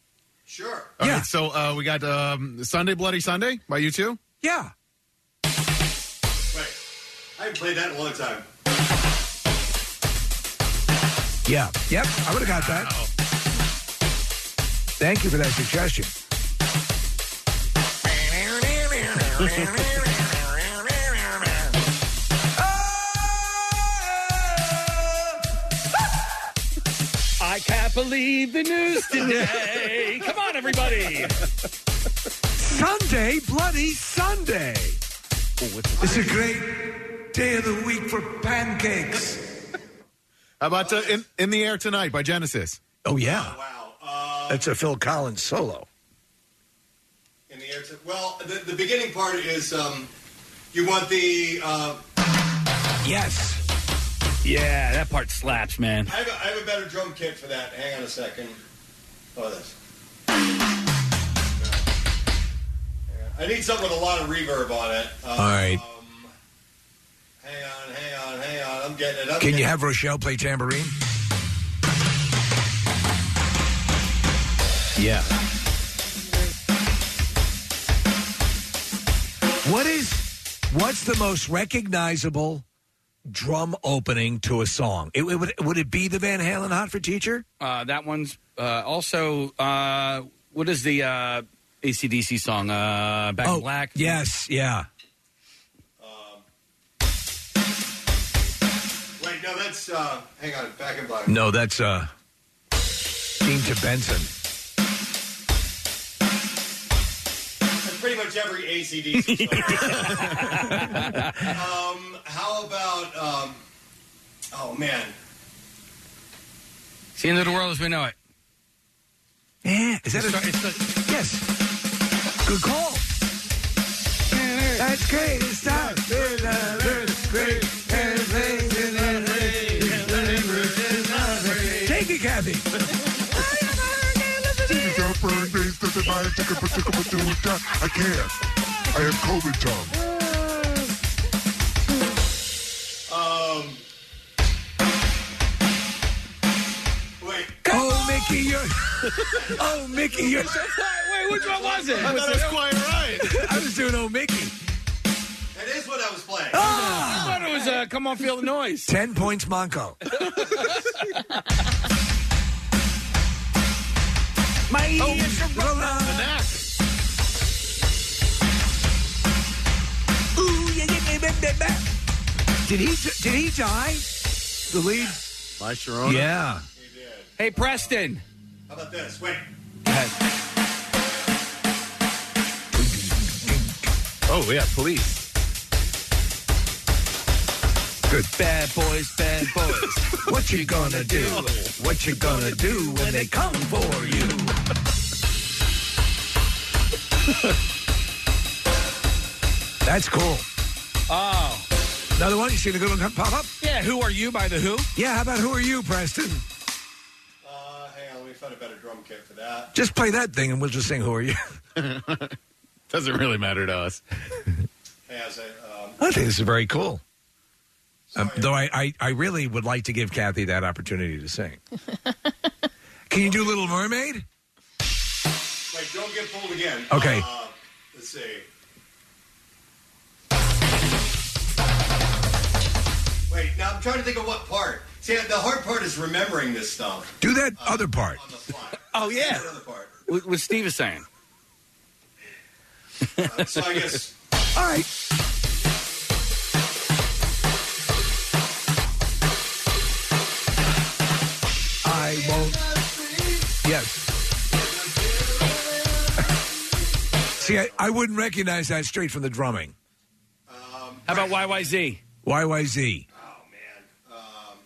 Sure. All right, so uh, we got um, Sunday Bloody Sunday by U2. Yeah. Wait, I haven't played that in a long time. Yeah. Yep. I would have got that. Thank you for that suggestion. I can't believe the news today. Come on, everybody. Sunday, Bloody Sunday. It's a great day of the week for pancakes. How about uh, in, in the Air Tonight by Genesis? Oh, yeah. Wow. That's a Phil Collins solo. In the air. To, well, the, the beginning part is um, you want the. Uh, Yes. Yeah, that part slaps, man. I have, a, I have a better drum kit for that. Hang on a second. Oh, this. I need something with a lot of reverb on it. Um, All right. Hang on, hang on, hang on. I'm getting it. I'm Can you getting have Rochelle play tambourine? Yeah. What is what's the most recognizable drum opening to a song? It, it would would it be the Van Halen Hot for Teacher? Uh, that one's uh, also. Uh, what is the uh, ACDC song? Uh, Back oh, in Black. Yes, yeah. Wait, no, that's. Uh, hang on, back in black. No, that's uh Dean to Benson. Pretty much every ACDC song. um, how about. Um, oh, man. It's the end of the world as we know it. Yeah, is that a, It's the- yes? Good call. That's great. It's time. Take it, Kathy. I can't. I have COVID tongue. Um, Mickey, you're. oh, Mickey, you're. Wait, which one was it? I thought it was quite right. I was doing oh, Mickey. That is what I was playing. I thought it was uh, Come On Feel the Noise. Ten points, Monco. My Oh, ears are rolling. Ooh, yeah, yeah, yeah, yeah, yeah. Did he? Did he die? The lead. My Sharona. Yeah. Hey, Preston. How about this? Wait. Oh yeah, police. Good. Bad boys, bad boys. What you gonna do? What you gonna do when they come for you? That's cool. Oh. Another one? You see the good one come pop up? Yeah, Who Are You by The Who? Yeah, how about Who Are You, Preston? Uh, hang on, let me find a better drum kit for that. Just play that thing and we'll just sing Who Are You. Doesn't really matter to us. Hey, how's it? Um, I think this is very cool. Um, though I, I, I really would like to give Kathy that opportunity to sing. Can you do Little Mermaid? wait, don't get pulled again. Okay. Uh, let's see. Wait, now I'm trying to think of what part. See, the hard part is remembering this stuff. Do that other part. Oh, yeah. The other part. What, what Steve is saying. Uh, so I guess. All right. I won't. Yes. See, I, I wouldn't recognize that straight from the drumming. How about YYZ? YYZ. Oh man. Um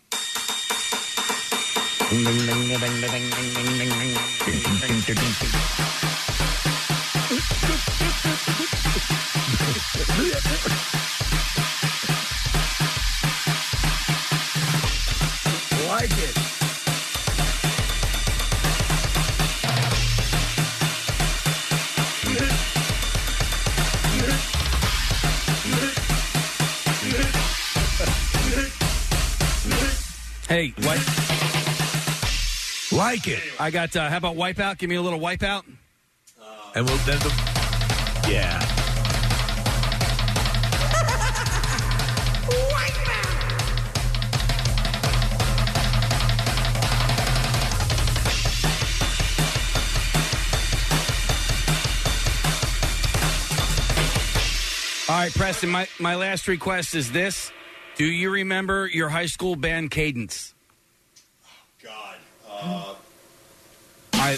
Like it. Hey, what? Like it. I got, uh, how about Wipeout? Give me a little Wipeout. And we'll then the. Yeah. All right, Preston, my, my last request is this. Do you remember your high school band cadence? God. Uh, I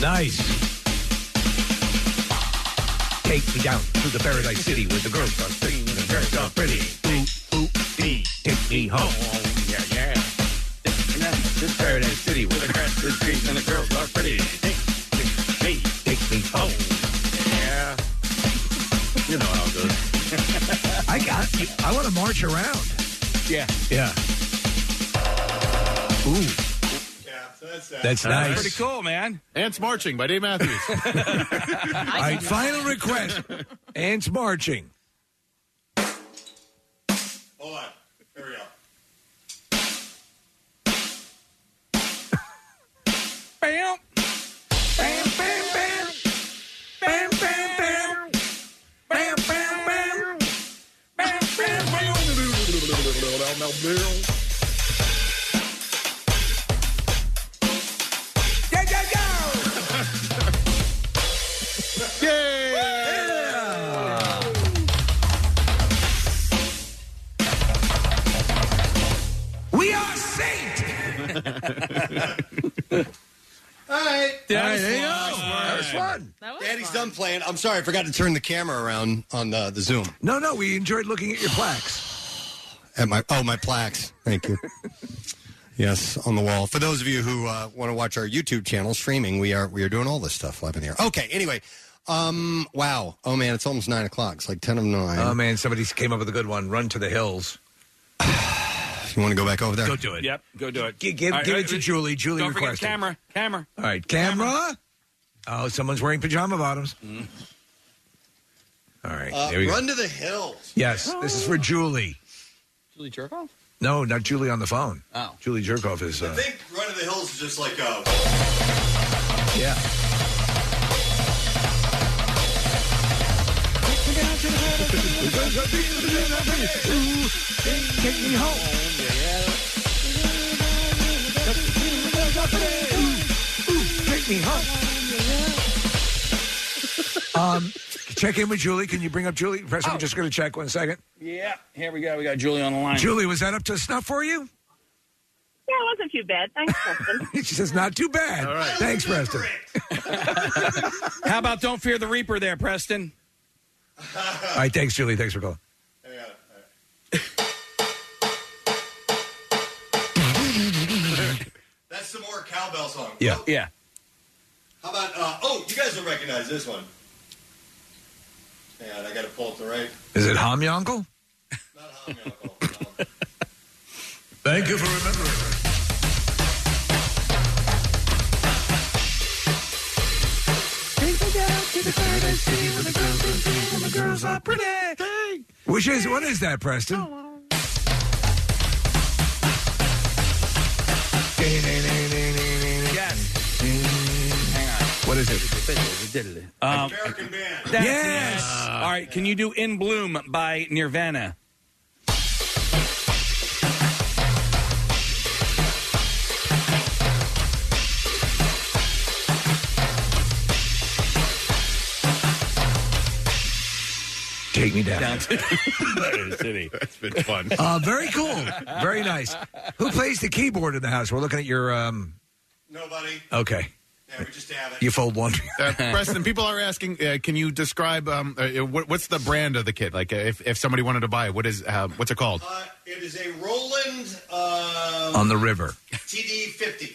Nice. Take me down to the paradise city where the girls are singing and the girls are pretty. Ooh, ooh, ee. Take me home. Yeah, yeah. This paradise city where the grass is green and the girls are pretty. Take, take me, take me home. Yeah. You know how it goes. I got you. I want to march around. Yeah. Yeah. Ooh. that's that. That's nice. Pretty cool, man. Ants Marching by Dave Matthews. All right, final request. Ants marching. Hold on. Here we go. Bam. Bam, bam. Yeah, yeah, yeah. We are saint. All right. That was there you go. That was fun. Daddy's done playing. I'm sorry, I forgot to turn the camera around on the, the Zoom. No, no, we enjoyed looking at your plaques. At my oh my plaques. Thank you. yes, on the wall. For those of you who uh, want to watch our YouTube channel streaming, we are we are doing all this stuff live in the air. Okay. Anyway, um, wow. Oh man, it's almost nine o'clock. It's like ten of nine. Oh man, somebody came up with a good one. Run to the hills. you want to go back over there? Go do it. Yep, go do it. Give, give, All right, give it to Julie. Julie Don't forget requested. camera. Camera. All right, camera. Oh, someone's wearing pajama bottoms. All right, Uh, there we go. run to the hills. Yes, this is for Julie. Julie Jerkoff? No, not Julie on the phone. Oh. Julie Jerkoff is. I Uh, think Run of the Hills is just like a. yeah. Take me home. Take me home. Um, check in with Julie. Can you bring up Julie? Preston, Oh. we're just going to check one second. Yeah, here we go. We got Julie on the line. Julie, was that up to snuff for you? Yeah, it wasn't too bad. Thanks, Preston. she says, not too bad. All right. Thanks, Preston. How about Don't Fear the Reaper there, Preston? All right, thanks, Julie. Thanks for calling. That's some more cowbell song. Yeah. Yeah. How about? Uh, oh, you guys will recognize this one. And I got to pull it the right. Is it Hamyonkel? Not Hamyonkel. no. Thank you for remembering. Which is what is that, Preston? Hang on. What is it? Um, American band. that's- Yes. All right. Can you do "In Bloom" by Nirvana? Take me down. Down to City. That's been fun. Uh, very cool. Very nice. Who plays the keyboard in the house? We're looking at your. um Nobody. Okay. Yeah, we just have it. You fold one. Uh, Preston, people are asking, uh, can you describe um, uh, what, what's the brand of the kit? Like, uh, if, if somebody wanted to buy it, what is uh, what's it called? Uh, it is a Roland uh, On the river. TD50.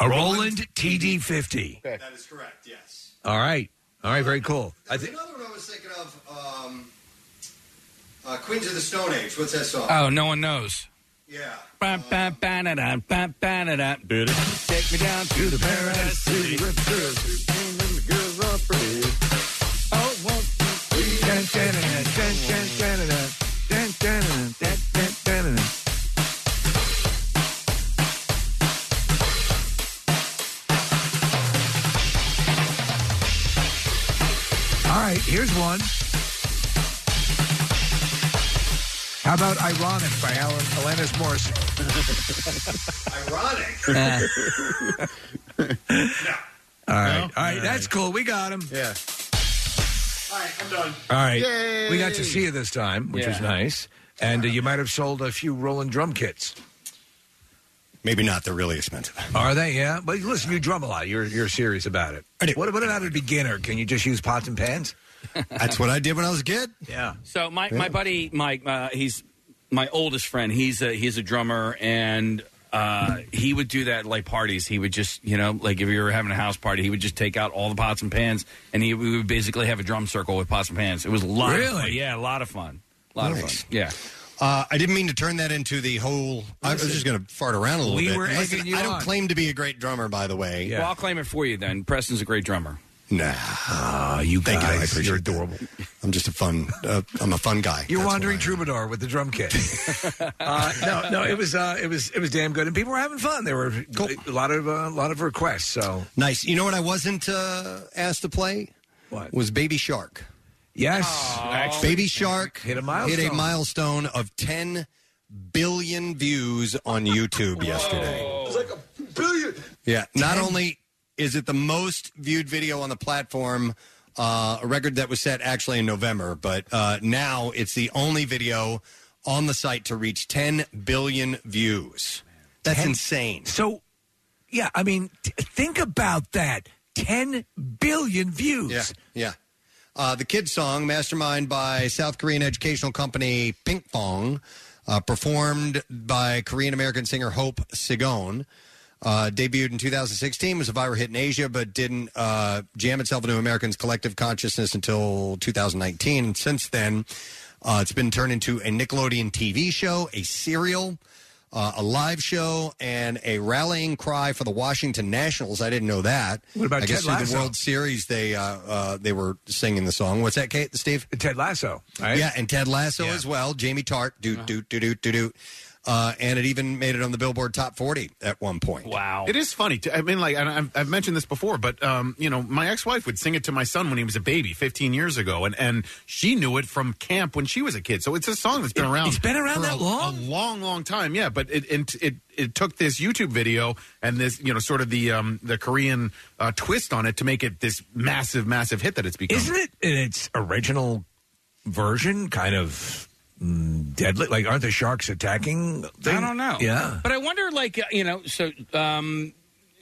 A Roland TD50. That is correct. Yes. All right. All right. Very cool. I There's think. another one I was thinking of. Um, uh, Queens of the Stone Age. What's that song? Oh, no one knows. Yeah. Ba, ba, ba, da, da, ba, ba, da, da. Take me down to the paradise city the and the girls are here's one. How about Ironic by Alan, Alanis Morrison? Ironic. All right, all right, that's cool. We got him. Yeah. All right, I'm done. All right, Yay. we got to see you this time, which is Yeah. nice. And uh, you might have sold a few Roland drum kits. Maybe not. They're really expensive. Are they? Yeah. But listen, you drum a lot. You're you're serious about it. I do. What, what about a beginner? Can you just use pots and pans? That's what I did when I was a kid. Yeah. So my, my buddy Mike, uh, he's my oldest friend. He's a he's a drummer, and uh, he would do that at, like parties. He would just you know like if you were having a house party, he would just take out all the pots and pans, and he we would basically have a drum circle with pots and pans. It was a lot. Of Really? fun. Yeah, a lot of fun. A lot of Nice. fun. Yeah. Uh, I didn't mean to turn that into the whole. I was just going to fart around a little We bit. were Listen, egging you I don't on. claim to be a great drummer, by the way. Yeah. Well, I'll claim it for you then. Preston's a great drummer. Nah. Ah, you Thank you. I guys, appreciate you're that. adorable. I'm just a fun. Uh, I'm a fun guy. You're That's wandering what troubadour with the drum kit. uh, no, no, it was uh, it was it was damn good, and people were having fun. There were a lot of uh, a lot of requests. So Nice. You know what I wasn't uh, asked to play? What? Was Baby Shark. yes, Actually- Baby Shark Hit a milestone. Hit a milestone of 10 billion views on YouTube yesterday. It's like a billion. Yeah. Not only is it the most viewed video on the platform, uh, a record that was set actually in November, but uh, now it's the only video on the site to reach 10 billion views. That's 10 insane. So, yeah, I mean, t- think about that. 10 billion views. Yeah, yeah. Uh, the kids song, mastermind by South Korean educational company Pinkfong, uh, performed by Korean American singer Hope Segoine. Uh, debuted in 2016, was a viral hit in Asia, but didn't uh, jam itself into Americans' collective consciousness until 2019. And since then, uh, it's been turned into a Nickelodeon TV show, a serial, uh, a live show, and a rallying cry for the Washington Nationals. I didn't know that. What about I guess Ted through Lasso? the World Series, they uh, uh, they were singing the song. What's that, Kate? Steve? Ted Lasso, right? Yeah, and Ted Lasso Yeah. as well. Jamie Tartt, do do do do do do. Uh, and it even made it on the Billboard Top 40 at one point. Wow. It is funny. To, I mean, like, and I've, I've mentioned this before, but, um, you know, my ex wife would sing it to my son when he was a baby 15 years ago, and, and she knew it from camp when she was a kid. So it's a song that's been It- around. it's been around for that a, long? A long, long time, yeah. But it, it, it, it took this YouTube video and this, you know, sort of the um, the Korean uh, twist on it to make it this massive, massive hit that it's become. Isn't it in its original version kind of mm, deadly? Like, aren't the sharks attacking? thing? I don't know. Yeah. But I wonder, like, uh, you know, so, um,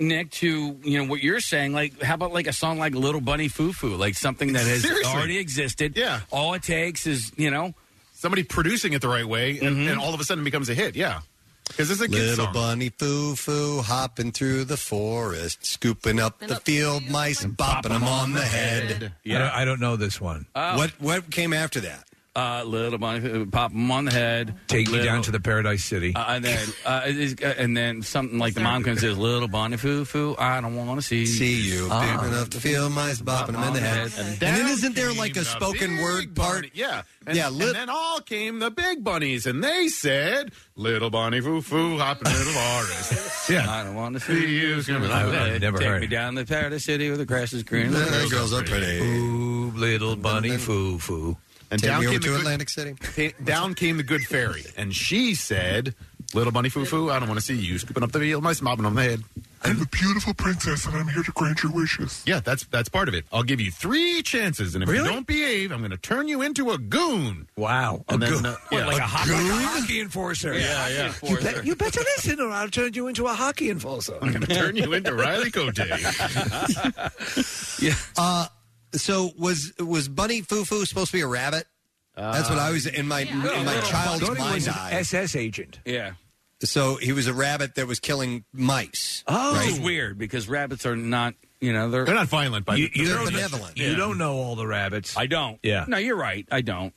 Nick, to, you know, what you're saying, like, how about like a song like Little Bunny Foo Foo? Like something that has Seriously. already existed. Yeah. All it takes is, you know, Somebody producing it the right way, and, and all of a sudden becomes a hit. Yeah, because it's a kid Little song. bunny foo foo hopping through the forest, scooping up the field mice and bopping them on the head. I, don't, I don't know this one. What what came after that? Uh, little bunny, pop them on the head. Take me Little- down to the Paradise City. Uh, and then, uh, uh, and then something like the mom comes and says, "Little bunny foo foo, I don't want to see See you, Ah. big enough to feel mice bopping them in the head. And And then isn't there like a spoken word part? Yeah, and, Yeah, and lit- then all came the big bunnies, and they said, "Little bunny foo foo hopping in the forest." yeah, I don't want to see you. I've- I've never Take heard me it. down to the Paradise City where the grass is green. The girls are pretty. Ooh, little bunny foo foo. And Take down me over came, to the Atlantic City. good, down came the good fairy, and she said, "Little bunny foo foo, I don't want to see you scooping up the field mice, mopping on the head." I'm a beautiful princess, and I'm here to grant your wishes. Yeah, that's that's part of it. I'll give you three chances, and if Really? you don't behave, I'm going to turn you into a goon. Wow. And a then, goon. uh, What, like a, A hockey, like a hockey enforcer. Yeah, yeah. You, bet, you better listen or I'll turn you into a hockey enforcer. I'm going to turn you into Riley Cote. yeah. Uh, so was was Bunny Foo Foo supposed to be a rabbit? That's what I was in my in my child's Thought he mind was an eye. SS agent. Yeah. So he was a rabbit that was killing mice. Oh. Which is weird because rabbits are not, you know, they're They're not violent, but You, you They're don't, benevolent. You don't know all the rabbits. I don't. Yeah. No, you're right. I don't.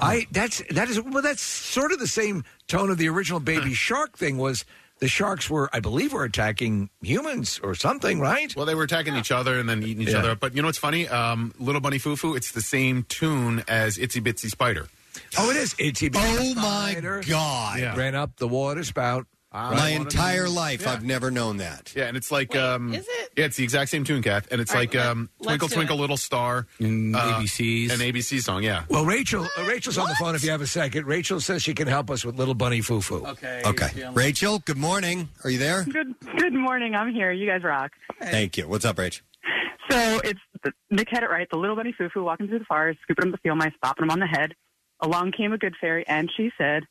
I that's that is well that's sort of the same tone of the original Baby Shark thing was the sharks were I believe were attacking humans or something, right? Well, they were attacking each other and then eating each Yeah. other up. But you know what's funny? Um, Little Bunny Foo Foo, it's the same tune as Itsy Bitsy Spider. Oh, it is. It's Oh my god! Yeah. Ran up the water spout. My entire life, I've never known that. Yeah, and it's like um, is it? Yeah, it's the exact same tune, Kath, and it's All like right, um, let's Twinkle do Twinkle it. Little Star, And uh, ABCs. an ABC song. Yeah, Well, Rachel, uh, Rachel's on the phone. If you have a second, Rachel says she can help us with Little Bunny Foo Foo. Okay. Okay, Rachel. Good morning. Are you there? Good good morning. I'm here. You guys rock. Thank you. What's up, Rach? So it's Nick had it right. The little bunny foo foo walking through the forest, scooping up the field mice, bopping them on the head. Along came a good fairy, and she said,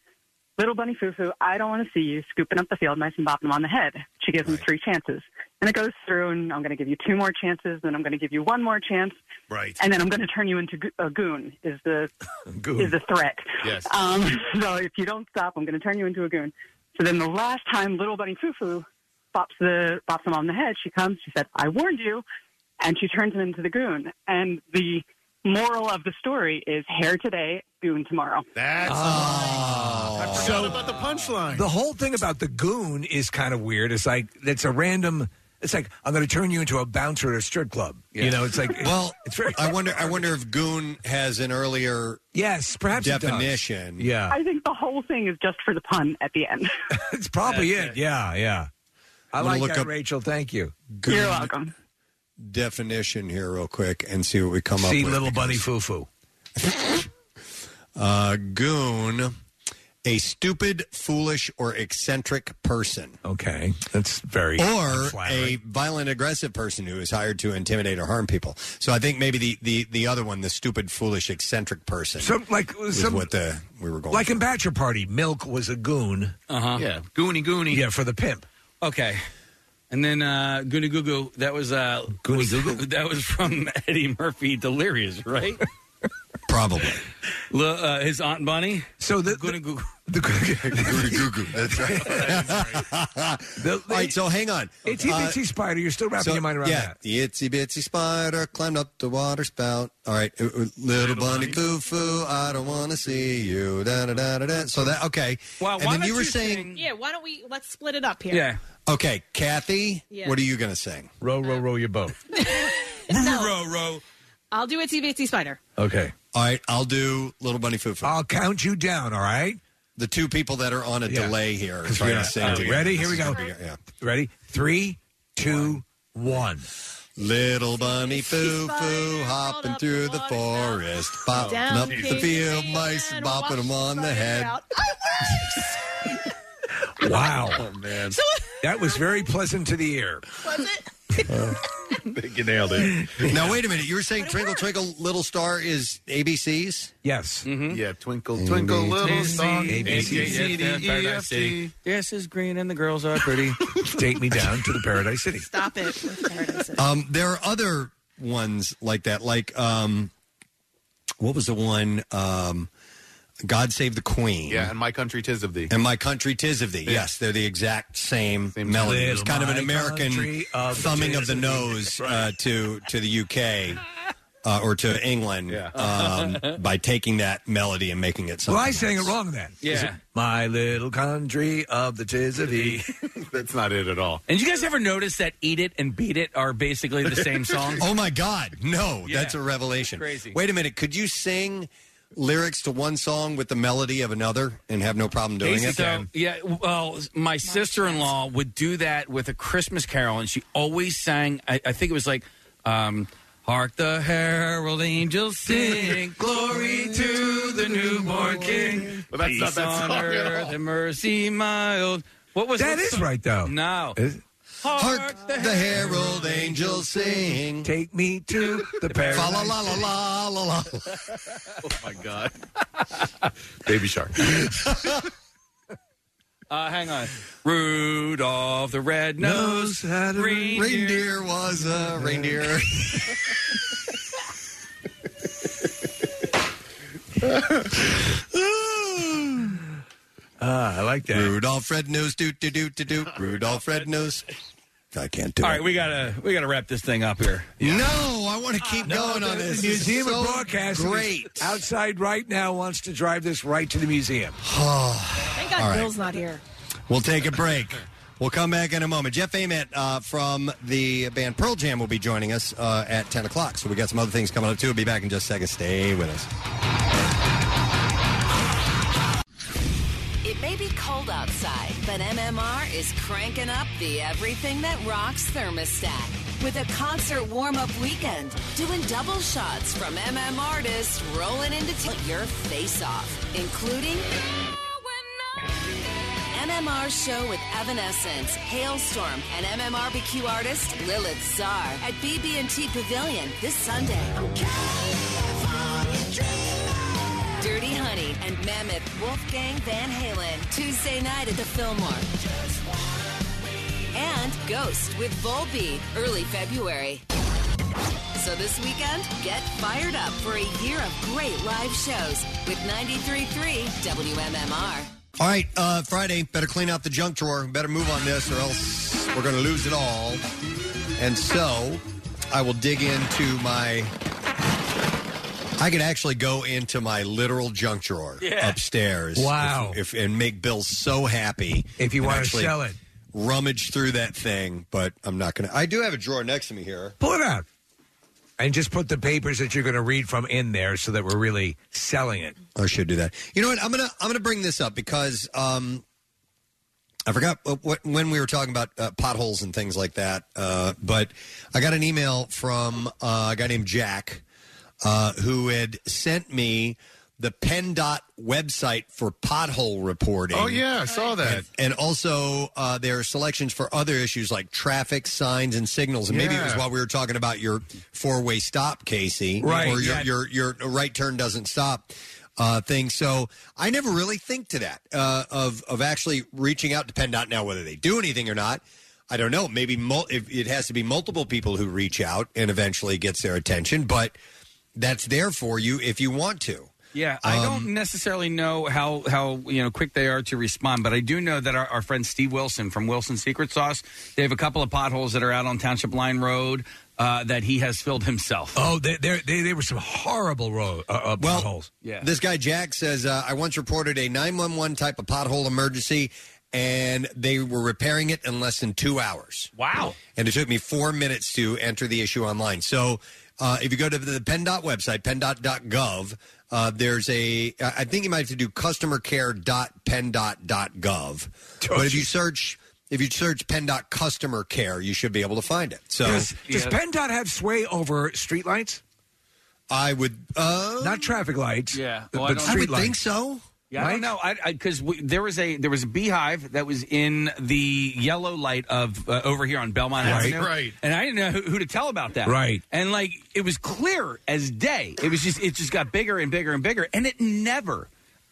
"Little bunny foo foo, I don't want to see you scooping up the field mice and bopping them on the head." She gives him three chances, and it goes through. And I'm going to give you two more chances, then I'm going to give you one more chance, right. and then I'm going to turn you into go- a goon. Is the Goon. is the threat? Yes. Um, so if you don't stop, I'm going to turn you into a goon. So then the last time little bunny foo foo bops the bops him on the head, she comes. She said, "I warned you," and she turns him into the goon. And the moral of the story is hair today, goon tomorrow. That's Oh. I forgot about the punchline. The whole thing about the goon is kind of weird. It's like it's a random. It's like I'm going to turn you into a bouncer at a strip club. You know, it's like Well, it's very. I wonder. I wonder if goon has an earlier yes, perhaps it does. definition. Yeah, I think the whole thing is just for the pun at the end. it's probably it. Yeah, yeah. I I'm gonna like look that, up- Rachel. Thank you. Goon You're welcome. Definition here, real quick, and see what we come up See, with. little bunny foo foo. Uh, goon, a stupid, foolish, or eccentric person. Okay, that's very or a violent, aggressive person who is hired to intimidate or harm people. So I think maybe the the, the other one, the stupid, foolish, eccentric person, Some like is some what the we were going. like for. in Bachelor Party, Milk was a goon. Uh huh. yeah, Goony Goony. Yeah, for the pimp. Okay. And then uh, Goony Goo Goo, that was uh, Goony was- Goo Goo? That was from Eddie Murphy Delirious, right? probably. L- uh, his Aunt Bunny. So the Goony Goo Goo. the, Goo goo. That's right. the, All right, so hang on. Itsy Uh, bitsy spider. You're still wrapping so, your mind around yeah, that. the itsy bitsy spider climbed up the water spout. All right, uh, uh, little, bunny foo foo, I don't want to see you. Da da da da da. So that okay. Well, and why then don't you were you saying, sing- Yeah, why don't we let's split it up here? Yeah. okay, Kathy, Yeah. what are you going to sing? Row, row, row your boat. Row, row. I'll do Itsy Bitsy Spider. Okay. All right, I'll do little bunny foo foo. I'll count you down. All right. the two people that are on a Yeah. delay here are 'Cause trying we are- to sing uh, together. ready? Here we is go. gonna be- Yeah. Ready? Three, two, one. Little bunny foo foo hopping through the forest, bopping Down up the came field mice, man, bopping them on the head. Wow. Oh man, That was very pleasant to the ear. Was it? you nailed it. Now wait a minute. You were saying Twinkle Twinkle Little Star is ABC's? Yes. Yeah, twinkle twinkle little star. A, B, C, C, D, E, F, G. Yes, is green and the girls are pretty. Take me down to the Paradise City. Stop it. Paradise City. Um, there are other ones like that. Like, um, what was the one? Um, God Save the Queen. Yeah, and my country tis of thee. And My Country Tis of Thee. Yes, they're the exact same, melody. It's kind of an Little American country of the thumbing of tis the of thee. nose uh, to to the UK uh, or to England um, by taking that melody and making it something. Well, I sang it wrong then. Yeah. Is it My little country of the tis of thee. That's not it at all. And you guys ever notice that "Eat It" and "Beat It" are basically the same song? Oh my God! No, Yeah. that's a revelation. Crazy. Wait a minute. Could you sing lyrics to one song with the melody of another and have no problem doing it? So, yeah, well, my sister-in-law would do that with a Christmas Carol, and she always sang. I, I think it was like, um, "Hark the herald angels sing, glory to the newborn King, But that's peace not that on song at earth all. and mercy mild." What was That what is song? right, though. No, Is it? Hark the herald angels sing. Take me to the Fa Paradise la la la la la la. Oh my god. Baby shark. uh, hang on. Rudolph the red-nosed Knows how to reindeer. Reindeer was a reindeer. Ah, I like that. Rudolph Red Nose, doot doot doot doot doot. Rudolph Red Nose. I can't do All it. right, we gotta we gotta wrap this thing up here. No, I want to keep going on this. The This is Museum so of Broadcasting is Great. outside right now wants to drive this right to the museum. Thank God All right. Bill's not here. We'll take a break. We'll come back in a moment. Jeff Ament uh, from the band Pearl Jam will be joining us uh, at 10 o'clock. So we got some other things coming up, too. We'll be back in just a second. Stay with us. It may be cold outside, but MMR is cranking up the everything that rocks thermostat with a concert warm up weekend, doing double shots from MM artists rolling into t- your face off, including MMR show with Evanescence, Halestorm, and MMRBQ artist Lilith Czar at BB&T Pavilion this Sunday. Dirty Honey and Mammoth Wolfgang Van Halen Tuesday night at the Fillmore. And Ghost with Volbeat early February. So this weekend, get fired up for a year of great live shows with 93.3 WMMR. All right, uh, Friday, better clean out the junk drawer. Better move on this, or else we're going to lose it all. And so, I will dig into my. I could actually go into my literal junk drawer Yeah. upstairs. Wow. If, if and make Bill so happy If you and wanna actually sell it. rummage through that thing. But I'm not going to. I do have a drawer next to me here. Pull it out. And just put the papers that you're going to read from in there so that we're really selling it. I should do that. You know what? I'm gonna I'm gonna bring this up because um, I forgot what, what, when we were talking about uh, potholes and things like that. Uh, but I got an email from uh, a guy named Jack uh, who had sent me the PennDOT website for pothole reporting. Oh yeah, I saw that. And also, uh, there are selections for other issues like traffic signs and signals. And maybe it was Yeah. while we were talking about your four way stop, Casey, Right, Or your, yeah. your your right turn doesn't stop uh, thing. So I never really think to that uh, of of actually reaching out to PennDOT now, whether they do anything or not. I don't know. Maybe mul- if it has to be multiple people who reach out and eventually gets their attention, but that's there for you if you want to. Yeah, I Um, don't necessarily know how how you know quick they are to respond, but I do know that our, our friend Steve Wilson from Wilson Secret Sauce, they have a couple of potholes that are out on Township Line Road uh, that he has filled himself. Oh, they, they, they, they were some horrible road uh, uh, Well, potholes. Yeah. This guy Jack says uh, I once reported a 911 type of pothole emergency, and they were repairing it in less than two hours. Wow. And it took me four minutes to enter the issue online. So Uh, if you go to the PennDOT website, PennDOT.gov, uh, there's a. I think you might have to do customercare.penndot.gov. But if you search, if you search PennDOT customer care, you should be able to find it. So does, does PennDOT have sway over streetlights? I would uh, not traffic lights. Yeah, but, Well, I but don't- I would street lights. think so. Yeah, I don't know. I because there was a there was a beehive that was in the yellow light of uh, over here on Belmont Right. Avenue, Right. And I didn't know who, who to tell about that. Right. And like it was clear as day. It was just it just got bigger and bigger and bigger, and it never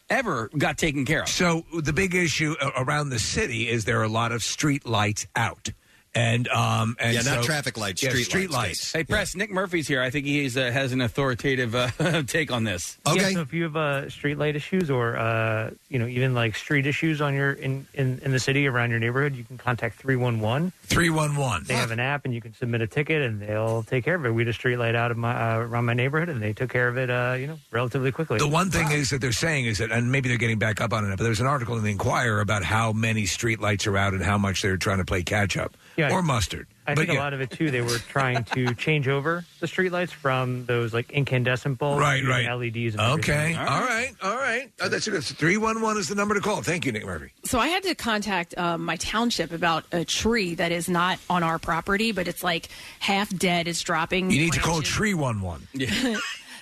ever got taken care of. So the big issue around the city is there are a lot of street lights out, and um, and Yeah, not so- traffic lights, yeah, street street lights, lights. Hey, Press, Nick Murphy's here. I think he uh, has an authoritative uh, take on this. Yeah, so if you have uh, street light issues or uh, you know even like street issues on your in, in, in the city around your neighborhood, you can contact three one one. Three one one. They have an app and you can submit a ticket and they'll take care of it. We had a street light out of my uh, around my neighborhood and they took care of it. Uh, you know, relatively quickly. The one thing is that they're saying is that, and maybe they're getting back up on it, but there's an article in the Inquirer about how many street lights are out and how much they're trying to play catch up Yeah. or mustard. I but think yeah. a lot of it too. They were trying to change over the streetlights from those like incandescent bulbs, Right, to right. LEDs. And Okay, everything. all right, all right. Oh, that's good. Three one one is the number to call. Thank you, Nick Murphy. So I had to contact um, my township about a tree that is not on our property, but it's like half dead. It's dropping. You need to call. Tree One One.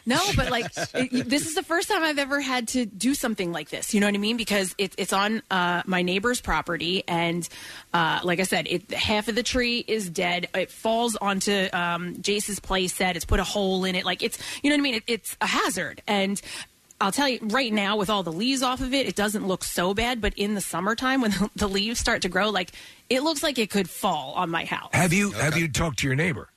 no, but like it, this is the first time I've ever had to do something like this. You know what I mean? Because it, it's on uh, my neighbor's property, and uh, like I said, it, half of the tree is dead. It falls onto um, Jace's play set. It's put a hole in it. Like it's you know what I mean? It, it's a hazard, and I'll tell you right now, with all the leaves off of it, it doesn't look so bad. But in the summertime, when the leaves start to grow, like it looks like it could fall on my house. Have you have you talked to your neighbor?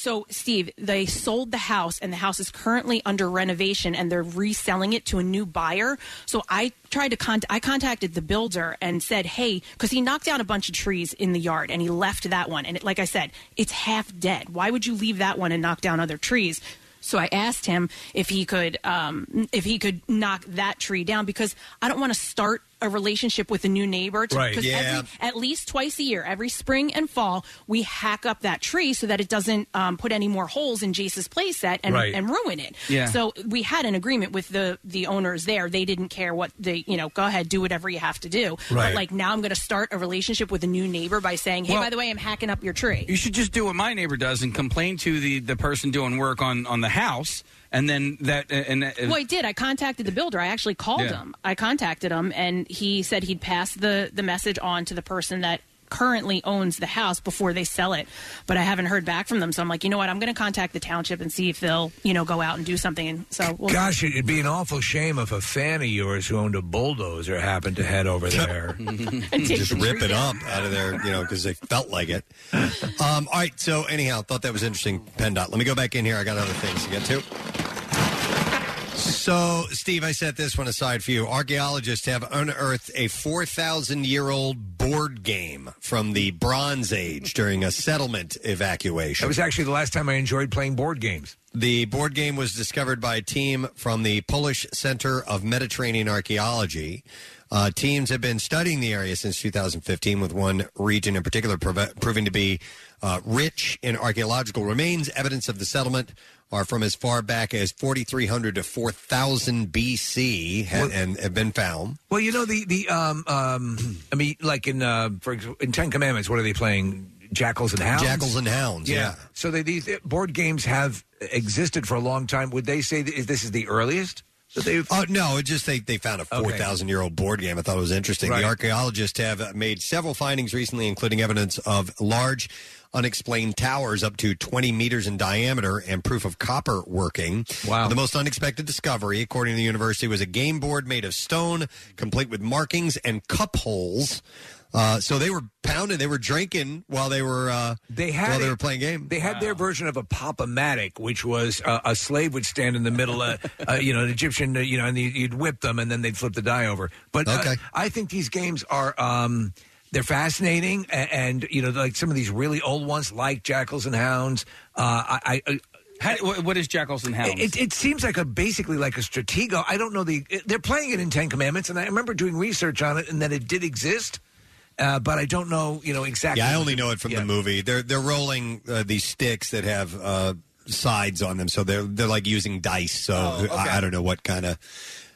So, Steve, they sold the house, and the house is currently under renovation, and they're reselling it to a new buyer. So, I tried to contact. I contacted the builder and said, "Hey," because he knocked down a bunch of trees in the yard, and he left that one. And it, like I said, it's half dead. Why would you leave that one and knock down other trees? So I asked him if he could um, if he could knock that tree down because I don't want to start a relationship with a new neighbor. To, Right, 'cause yeah. every- at least twice a year, every spring and fall, we hack up that tree so that it doesn't um, put any more holes in Jace's playset and, Right. and ruin it. Yeah. So we had an agreement with the the owners there. They didn't care what they, you know, go ahead, do whatever you have to do. Right. But like now, I'm going to start a relationship with a new neighbor by saying, hey, Well- by the way, I'm hacking up your tree. You should just do what my neighbor does and complain to the, the person doing work on, on the house, and then that and uh, Well, I did. I contacted the builder. I actually called Yeah. him. I contacted him, and he said he'd pass the the message on to the person that currently owns the house before they sell it. But I haven't heard back from them, so I'm like, you know what? I'm going to contact the township and see if they'll, you know, go out and do something. And so, we'll Gosh, it'd be an awful shame if a fan of yours who owned a bulldozer happened to head over there. And just rip it up out of there, you know, because they felt like it. Um, all right. So anyhow, thought that was interesting. PennDOT. Let me go back in here. I got other things to get to. So, Steve, I set this one aside for you. Archaeologists have unearthed a 4,000 year old board game from the Bronze Age during a settlement evacuation. That was actually the last time I enjoyed playing board games. The board game was discovered by a team from the Polish Center of Mediterranean Archaeology. Uh, teams have been studying the area since 2015, with one region in particular prov- proving to be uh, rich in archaeological remains. Evidence of the settlement are from as far back as 4,300 to 4,000 BC ha- and have been found. Well, you know the the um um I mean like in uh for ex- in Ten Commandments, what are they playing? Jackals and hounds. Jackals and hounds, yeah. So they, these board games have existed for a long time. Would they say that is- this is the earliest they've? Oh no! It just they they found a four thousand year old board game. I thought it was interesting. Right. The archaeologists have made several findings recently, including evidence of large unexplained towers up to 20 meters in diameter and proof of copper working. Wow. The most unexpected discovery, according to the university, was a game board made of stone, complete with markings and cup holes. Uh, so they were pounding, they were drinking while they were uh, They had while they it. were playing game. They had their version of a pop-o-matic, which was uh, a slave would stand in the middle, uh, uh, you know, an Egyptian, uh, you know, and you- you'd whip them, and then they'd flip the die over. But uh, I think these games are. Um, they're fascinating, and, and you know, like some of these really old ones, like Jackals and Hounds. Uh, I, I, How, what- what is Jackals and Hounds? It, it seems like a basically like a stratego. I don't know the. They're playing it in Ten Commandments, and I remember doing research on it, and that it did exist, uh, but I don't know, you know exactly. Yeah, I only know it from the movie. They're they're rolling uh, these sticks that have uh, sides on them, so they're they're like using dice. So I, I don't know what kind of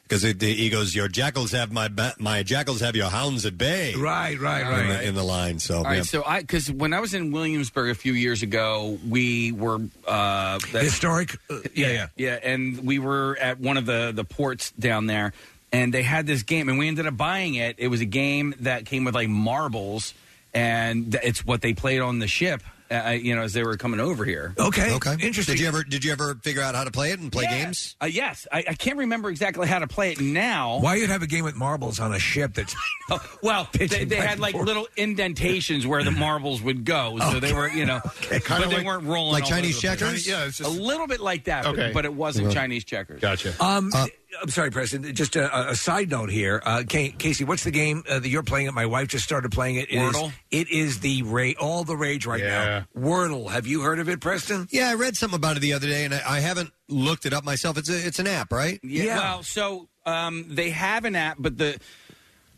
because he goes, "Your jackals have my ba- my jackals have your hounds at bay." Right, right, in right. The, in the line. So All right, yeah. so I because when I was in Williamsburg a few years ago, we were uh, that- Historic, uh, yeah, yeah. yeah, and we were at one of the the ports down there, and they had this game, and we ended up buying it. It was a game that came with like marbles, and it's what they played on the ship. Uh, you know, as they were coming over here. Okay, okay, interesting. Did you ever did you ever figure out how to play it and play games? Uh, yes, I, I can't remember exactly how to play it now. Why you'd have a game with marbles on a ship that's Well, they, they back had and like forth. little indentations where the marbles would go, so they were, you know, Kinda but they like- weren't rolling like all Chinese over the place. checkers? Yeah, it's a little bit like that, but- Okay. but, it wasn't Yeah. Chinese checkers. gotcha. Um, Uh, I'm sorry, Preston. Just a, a side note here, uh, Ca- Casey. What's the game uh, that you're playing? It. My wife just started playing it. It is- Wordle? it is the ra- all the rage right Yeah. now. Wordle. Have you heard of it, Preston? Yeah, I read something about it the other day, and I, I haven't looked it up myself. It's a, it's an app, right? Yeah. Well, so um, they have an app, but the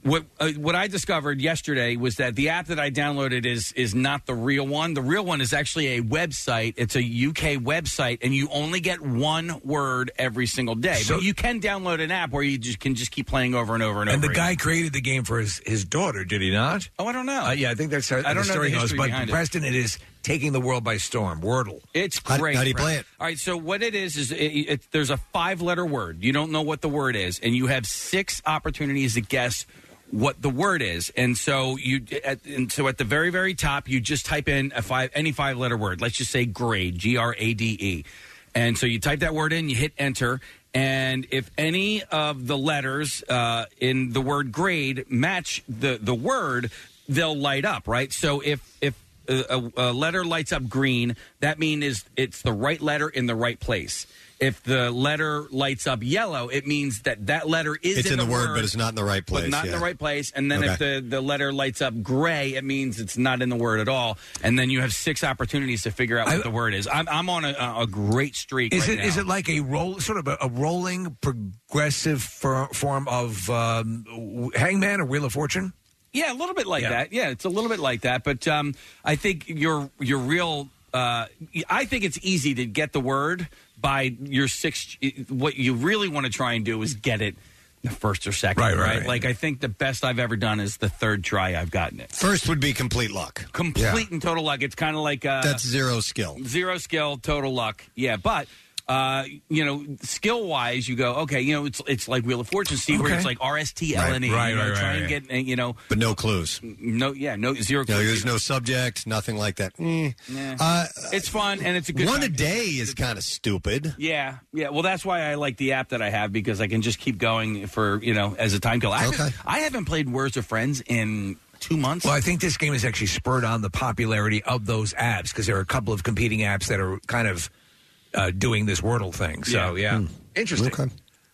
what uh, what I discovered yesterday was that the app that I downloaded is is not the real one. The real one is actually a website. It's a UK website, and you only get one word every single day. So- but you can download an app where you just can just keep playing over and over and, over. And over. the guy again. created the game for his, his daughter, did he not? Oh, I don't know. Uh, yeah, I think that's how I don't the know story the goes. history But behind it. Preston, it is taking the world by storm. Wordle. It's great. how do you Brett. play it? All right. So what it is is it, it, there's a five letter word. You don't know what the word is, and you have six opportunities to guess what the word is. And so you at, and so at the very very top, you just type in a five any five letter word. Let's just say grade. G R A D E. And so you type that word in, you hit enter, and if any of the letters uh, in the word grade match the the word, they'll light up, right? So if if a, a, letter lights up green, that means is it's the right letter in the right place. If the letter lights up yellow, it means that that letter is It's in the word, but it's not in the right place, But not in yeah. the right place. And then if the, the letter lights up gray, it means it's not in the word at all. And then you have six opportunities to figure out what the word is. I'm, I'm on a, a great streak. Is right it is now. it like a roll, sort of a, a rolling progressive for, form of um, w- Hangman or Wheel of Fortune? Yeah, a little bit like that. Yeah, it's a little bit like that. But um, I think your your real. Uh, I think it's easy to get the word by your sixth, What you really want to try and do is get it the first or second. Right, right, right. Like I think the best I've ever done is the third try I've gotten it. First would be complete luck. Complete and total luck. It's kind of like uh, That's zero skill. zero skill, total luck. Yeah, but. Uh, you know, skill wise, you go okay. You know, it's it's like Wheel of Fortune, Steve, where Okay. it's like R S T L N E. Right, you know, right, right, Try and right. get uh, you know, But no clues. no, yeah, no zero. No, clues. there's no subject, nothing like that. Yeah. Uh, it's fun and it's a good one time. a day is kind of stupid. Yeah, yeah. Well, that's why I like the app that I have because I can just keep going for you know as a time kill. I, haven't, I haven't played Words of Friends in two months. Well, I think this game has actually spurred on the popularity of those apps because there are a couple of competing apps that are kind of uh, doing this Wordle thing. So, yeah. Hmm. Interesting. Okay.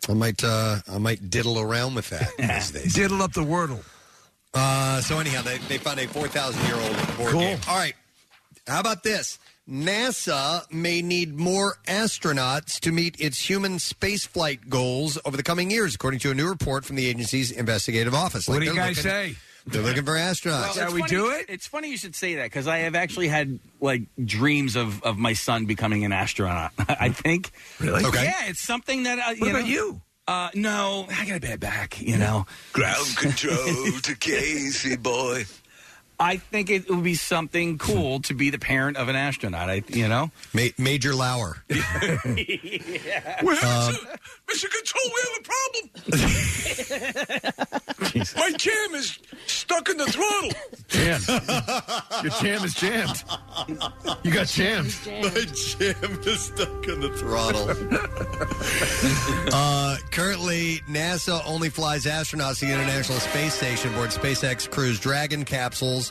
I might uh, I might diddle around with that these days. Diddle up the Wordle. Uh, so anyhow, they, they found a four thousand year old board Cool. game. All right, how about this? NASA may need more astronauts to meet its human spaceflight goals over the coming years, according to a new report from the agency's investigative office. What do you guys looking- say? They're looking for astronauts. Well, it's funny- It's funny you should say that because I have actually had like dreams of, of my son becoming an astronaut. I think. Really? Okay. Yeah, it's something that. Uh, What about know- you? Uh, no, I got a bad back. You know, Ground control to Casey, boy. I think it would be something cool to be the parent of an astronaut. I, you know, Ma- Major Lauer. Well, Um, Mr. Control, we have a problem. My jam is stuck in the throttle. Jam. Your jam is jammed. You got jammed. My jam is stuck in the throttle. uh, currently, NASA only flies astronauts to the International Space Station aboard SpaceX Crew Dragon capsules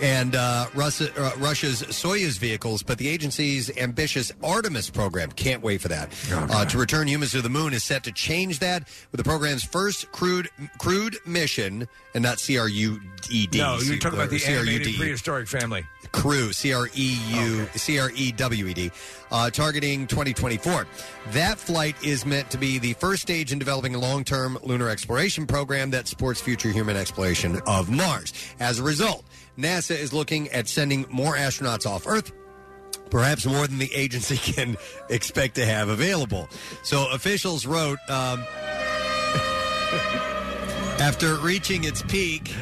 and uh, Russia, uh, Russia's Soyuz vehicles, but the agency's ambitious Artemis program can't wait for that. Uh, to return humans to the moon is set to change that with the program's first crewed crewed mission, and not C R U E D. No, you're talking about the animated prehistoric family. Crew, C R E U C R E W E D, uh, targeting 2024. That flight is meant to be the first stage in developing a long term lunar exploration program that supports future human exploration of Mars. As a result, NASA is looking at sending more astronauts off Earth. perhaps more than the agency can expect to have available. So officials wrote. Um, after reaching its peak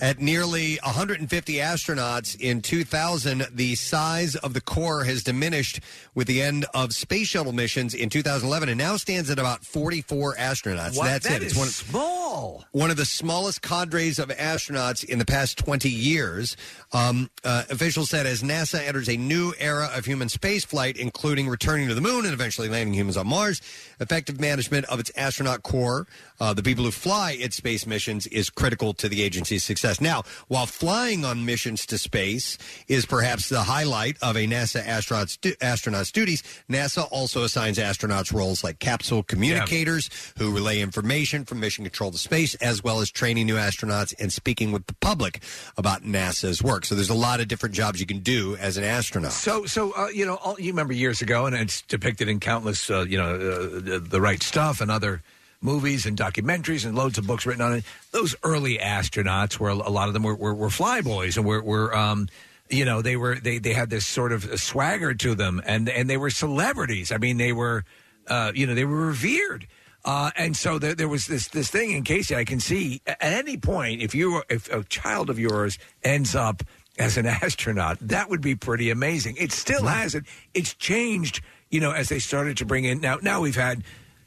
at nearly 150 astronauts in 2000, the size of the Corps has diminished with the end of space shuttle missions in 2011 and now stands at about 44 astronauts. That's That it. is one, small. one of the smallest cadres of astronauts in the past 20 years. Um, uh, officials said as NASA enters a new era of human spaceflight, including returning to the moon and eventually landing humans on Mars, effective management of its astronaut corps, uh, the people who fly its space missions, is critical to the agency's success. Now, while flying on missions to space is perhaps the highlight of a NASA astronaut's, astronaut's duties, NASA also assigns astronauts roles like capsule communicators who relay information from mission control to space, as well as training new astronauts and speaking with the public about NASA's work. So there's a lot of different jobs you can do as an astronaut. So, so uh, you know, all, you remember years ago, and it's depicted in countless, uh, you know, uh, the, the right stuff and other movies and documentaries and loads of books written on it. Those early astronauts were a lot of them were were, were flyboys and were were. Um, you know they were they they had this sort of swagger to them and and they were celebrities i mean they were uh you know they were revered uh, and so there, there was this this thing in Casey. I can see at any point if you if a child of yours ends up as an astronaut, that would be pretty amazing. It still hasn't. It's changed, you know, as they started to bring in now. Now we've had,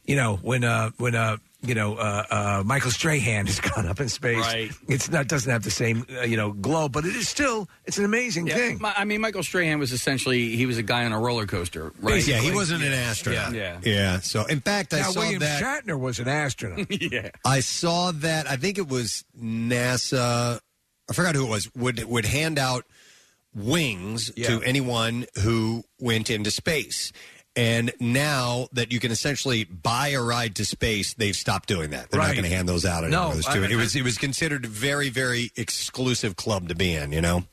you know, when uh when uh you know uh, uh Michael Strahan has gone up in space. Right. It's not doesn't have the same uh, you know glow, but it is still it's an amazing Yeah, thing. Mi- I mean, Michael Strahan was essentially he was a guy on a roller coaster, right? Yeah, he wasn't an astronaut. Yeah. Yeah. So, in fact, I now saw William that. Shatner was an astronaut. yeah. I saw that. I think it was NASA. I forgot who it was. Would would hand out wings to anyone who went into space. And now that you can essentially buy a ride to space, they've stopped doing that. They're Right. not going to hand those out anymore. No, It was, I- it was it was considered a very very exclusive club to be in. You know.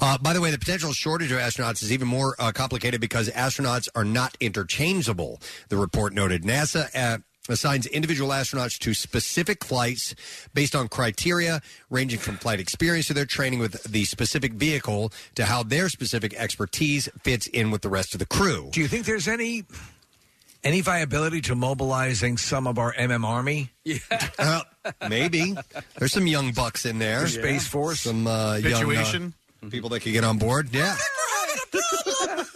Uh, by the way, the potential shortage of astronauts is even more uh, complicated because astronauts are not interchangeable. The report noted NASA. Uh, assigns individual astronauts to specific flights based on criteria ranging from flight experience to their training with the specific vehicle to how their specific expertise fits in with the rest of the crew. Do you think there's any any viability to mobilizing some of our MM Army? Yeah, Uh, maybe there's some young bucks in there. For Space Force? some uh, young Habituation? uh, people that could get on board. Yeah,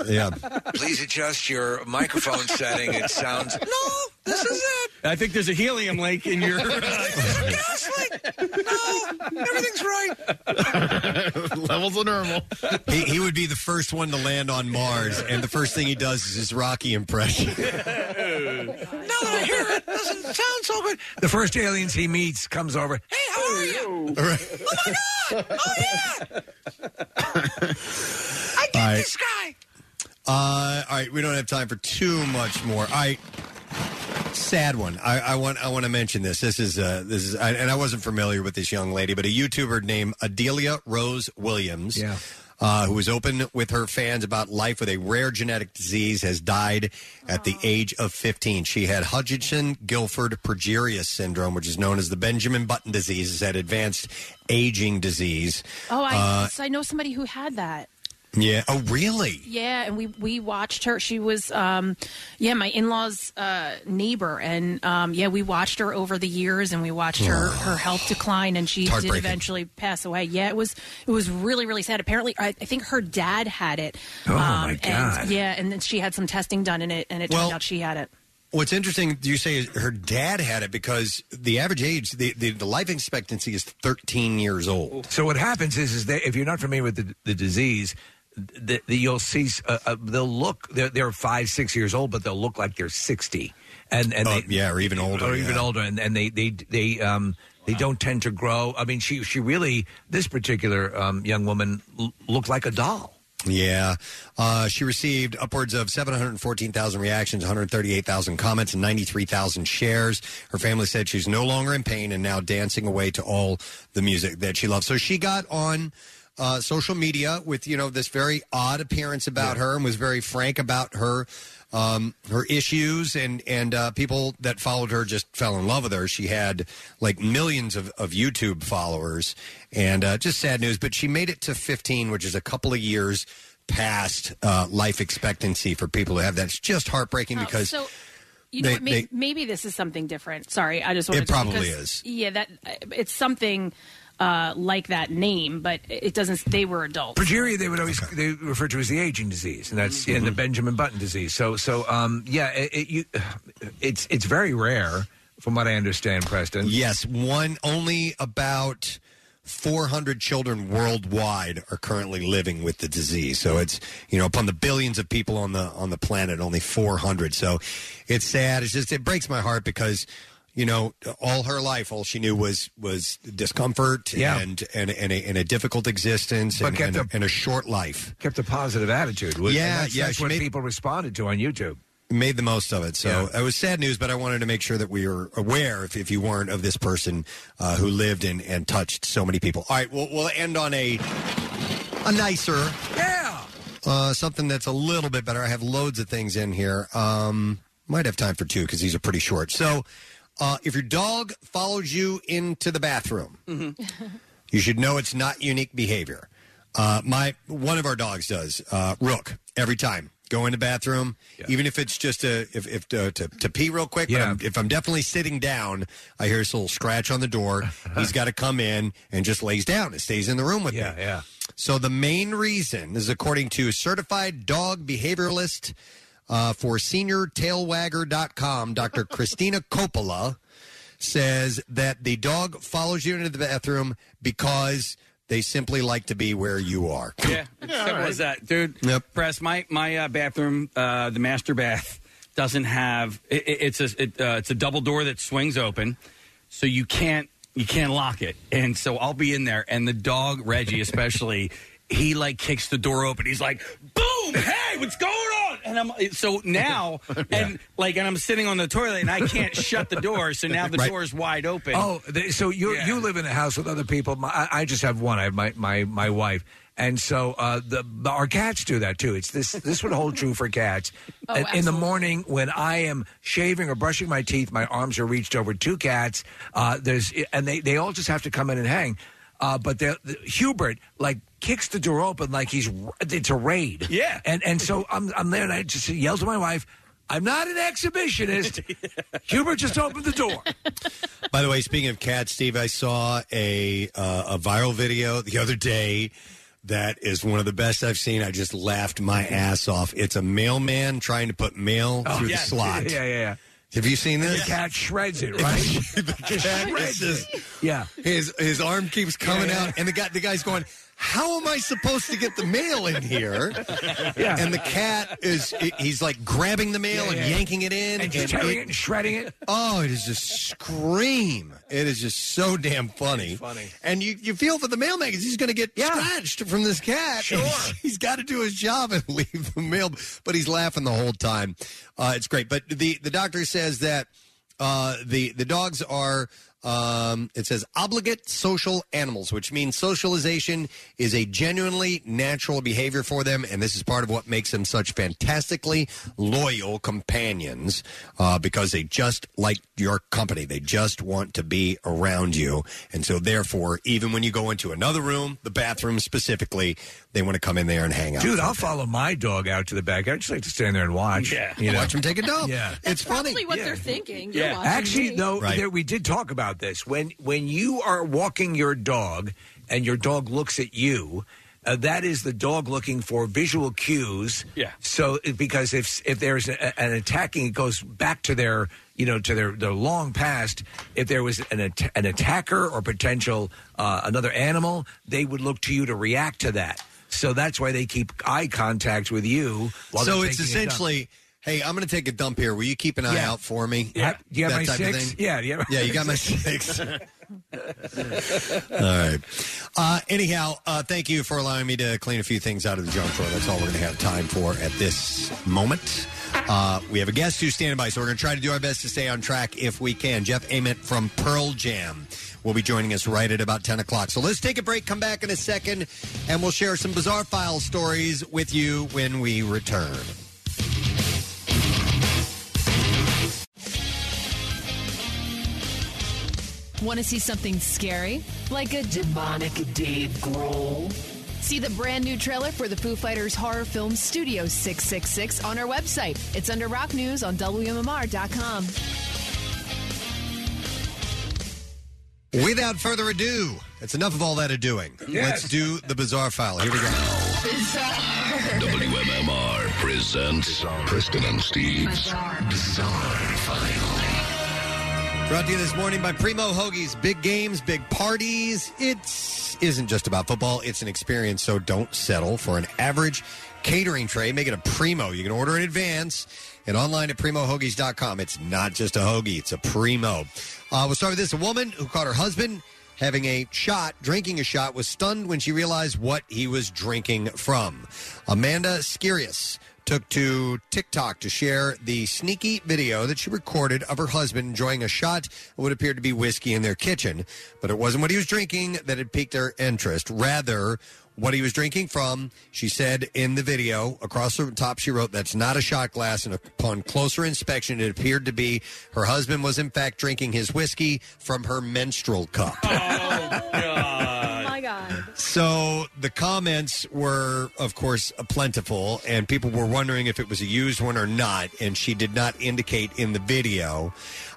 yeah. Please adjust your microphone setting. It sounds no. This is it. I think there's a helium leak in your. No, everything's right. Levels are normal. He, he would be the first one to land on Mars, and the first thing he does is his Rocky impression. Now that I hear it, doesn't sound so good. The first aliens he meets comes over. Hey, how are you? Right. Oh my god! Oh yeah! I get All right. this guy. Uh, all right, we don't have time for too much more. All right, sad one. I, I want I want to mention this. This is uh, this is, I, and I wasn't familiar with this young lady, but a YouTuber named Adalia Rose Williams. Yeah. Uh, who was open with her fans about life with a rare genetic disease, has died at the age of 15. She had Hutchinson Gilford Progeria syndrome, which is known as the Benjamin Button disease, is that advanced aging disease. Oh, I Uh, so I know somebody who had that. Yeah. Oh, really? Yeah, and we we watched her. She was, um, yeah, my in laws' uh, neighbor, and um, yeah, we watched her over the years, and we watched her her health decline, and she It's did heartbreaking. eventually pass away. Yeah, it was it was really really sad. Apparently, I, I think her dad had it. Um, Oh, my God. And, yeah, and then she had some testing done in it, and it Well- turned out she had it. What's interesting, you say is her dad had it because the average age, the, the, the life expectancy is 13 years old. So what happens is, is that if you're not familiar with the, the disease, the, the, you'll see uh, uh, they'll look they're, they're five six years old, but they'll look like they're sixty, and and Oh, they, yeah, or even older, or even yeah. older, and, and they they they um they don't tend to grow. I mean, she she really this particular um, young woman l- looked like a doll. Yeah. Uh, she received upwards of 714,000 reactions, 138,000 comments, and 93,000 shares. Her family said she's no longer in pain and now dancing away to all the music that she loves. So she got on uh, social media with, you know, this very odd appearance about her and was very frank about her. Um, her issues and and uh, people that followed her just fell in love with her. She had like millions of, of YouTube followers, and uh, just sad news. But she made it to 15, which is a couple of years past uh, life expectancy for people who have that. It's just heartbreaking Oh, because so you know they- what, maybe, they- maybe this is something different. Sorry, I just wanted It to- probably because- is. Yeah, that it's something uh, like that name, but it doesn't. They were adults. Progeria, they would always they refer to as the aging disease, and that's and the Benjamin Button disease. So, so um, yeah, it, it, you, it's it's very rare, from what I understand, Preston. Yes, one only about 400 children worldwide are currently living with the disease. So it's you know upon the billions of people on the on the planet, only 400. So it's sad. It's just it breaks my heart because you know all her life all she knew was was discomfort Yeah. and and and a, and a difficult existence But and, kept and, a, and a short life. Kept a positive attitude. And Yeah, that's, yeah, That's she what made- people responded to on YouTube. made the most of it. So it was sad news, but I wanted to make sure that we were aware, if, if you weren't, of this person uh, who lived and, and touched so many people. All right, we'll, we'll end on a a nicer, yeah, uh, something that's a little bit better. I have loads of things in here. Um, might have time for two because these are pretty short. So, uh, if your dog follows you into the bathroom, you should know it's not unique behavior. Uh, my one of our dogs does. Uh, Rook every time go in the bathroom, even if it's just a if, if uh, to, to pee real quick. but I'm- if I'm definitely sitting down, I hear this little scratch on the door. He's got to come in and just lays down and stays in the room with Yeah, me. yeah. So the main reason this is according to a certified dog behavioralist uh, for seniortailwagger.com, Dr. Christina Coppola says that the dog follows you into the bathroom because they simply like to be where you are. Yeah, it's simple as that, dude. Press my my uh, bathroom, uh, the master bath doesn't have. It, it- it's a it, uh, it's a double door that swings open, so you can't you can't lock it. And so I'll be in there, and the dog Reggie, especially, he like kicks the door open. He's like, "Boom! Hey, what's going on?" And I'm so now, and like, and I'm sitting on the toilet, and I can't shut the door. So now the Right. door is wide open. Oh, they, so you you live in a house with other people. My, I, I just have one. I have my my my wife, and so uh, the, the our cats do that too. It's this this would hold true for cats. Oh, And in the absolutely. morning when I am shaving or brushing my teeth, my arms are reached over two cats. Uh, there's and they they all just have to come in and hang. Uh, but they're- the, Hubert like kicks the door open like he's it's a raid. Yeah. and and so I'm I'm there and I just yell to my wife. I'm not an exhibitionist. Hubert just opened the door. By the way, speaking of cats, Steve, I saw a uh, a viral video the other day that is one of the best I've seen. I just laughed my ass off. It's a mailman trying to put mail through yeah. the slot. Yeah, yeah, yeah. Have you seen this? The cat shreds it, right? the cat shreds is it. Yeah. His his arm keeps coming Yeah, yeah. out, and the guy the guy's going. How am I supposed to get the mail in here? Yeah. And the cat is he's like grabbing the mail and yanking it in And just tearing it and shredding it. Oh, it is just scream. It is just so damn funny. funny. And you, you feel for the mailman because he's going to get scratched from this cat. Sure. he's got to do his job and leave the mail, but he's laughing the whole time. Uh, it's great. But the, the doctor says that uh, the, the dogs are. Um, it says obligate social animals, which means socialization is a genuinely natural behavior for them, and this is part of what makes them such fantastically loyal companions uh, because they just like your company. They just want to be around you, and so therefore, even when you go into another room, the bathroom specifically, they want to come in there and hang out. Dude, I'll follow my dog out to the back. I just like to stand there and watch. Yeah. you know? Watch him take a dump. Yeah, it's funny. Probably what they're thinking. You're watching Actually, me. though, there, we did talk about this when when you are walking your dog and your dog looks at you. Uh, that is the dog looking for visual cues. Yeah. So because if if there's a, an attacking, it goes back to their you know to their their long past. If there was an at- an attacker or potential uh, another animal, they would look to you to react to that. So that's why they keep eye contact with you. While so they're it's taking a dump. essentially, hey, I'm going to take a dump here. Will you keep an eye Yeah. out for me? Yeah. Do you have That my type of six? thing? Yeah, do you have- yeah, you got my six. all right. Uh, anyhow, uh, thank you for allowing me to clean a few things out of the junk drawer. That's all we're going to have time for at this moment. Uh, we have a guest who's standing by, so we're going to try to do our best to stay on track if we can. Jeff Ament from Pearl Jam will be joining us right at about 10 o'clock. So let's take a break, come back in a second, and we'll share some bizarre file stories with you when we return. Want to see something scary? Like a demonic Dave Grohl? See the brand new trailer for the Foo Fighters horror film Studio 666 on our website. It's under Rock News on WMMR.com. Without further ado, that's enough of all that a doing. Yes. Let's do the bizarre file. Here we go. WMMR presents Preston and Steve's Bizarre, File. Brought to you this morning by Primo Hoagies. Big games, big parties. It isn't just about football, it's an experience, so don't settle for an average catering tray. Make it a Primo. You can order in advance and online at primohoagies.com. It's not just a hoagie, it's a Primo. Uh, we'll start with this. A woman who caught her husband having a shot, drinking a shot, was stunned when she realized what he was drinking from. Amanda Skirius took to TikTok to share the sneaky video that she recorded of her husband enjoying a shot of what appeared to be whiskey in their kitchen. But it wasn't what he was drinking that had piqued her interest. Rather, what he was drinking from, she said in the video, across the top, she wrote, That's not a shot glass. And upon closer inspection, it appeared to be her husband was, in fact, drinking his whiskey from her menstrual cup. Oh my So the comments were, of course, plentiful, and people were wondering if it was a used one or not. And she did not indicate in the video.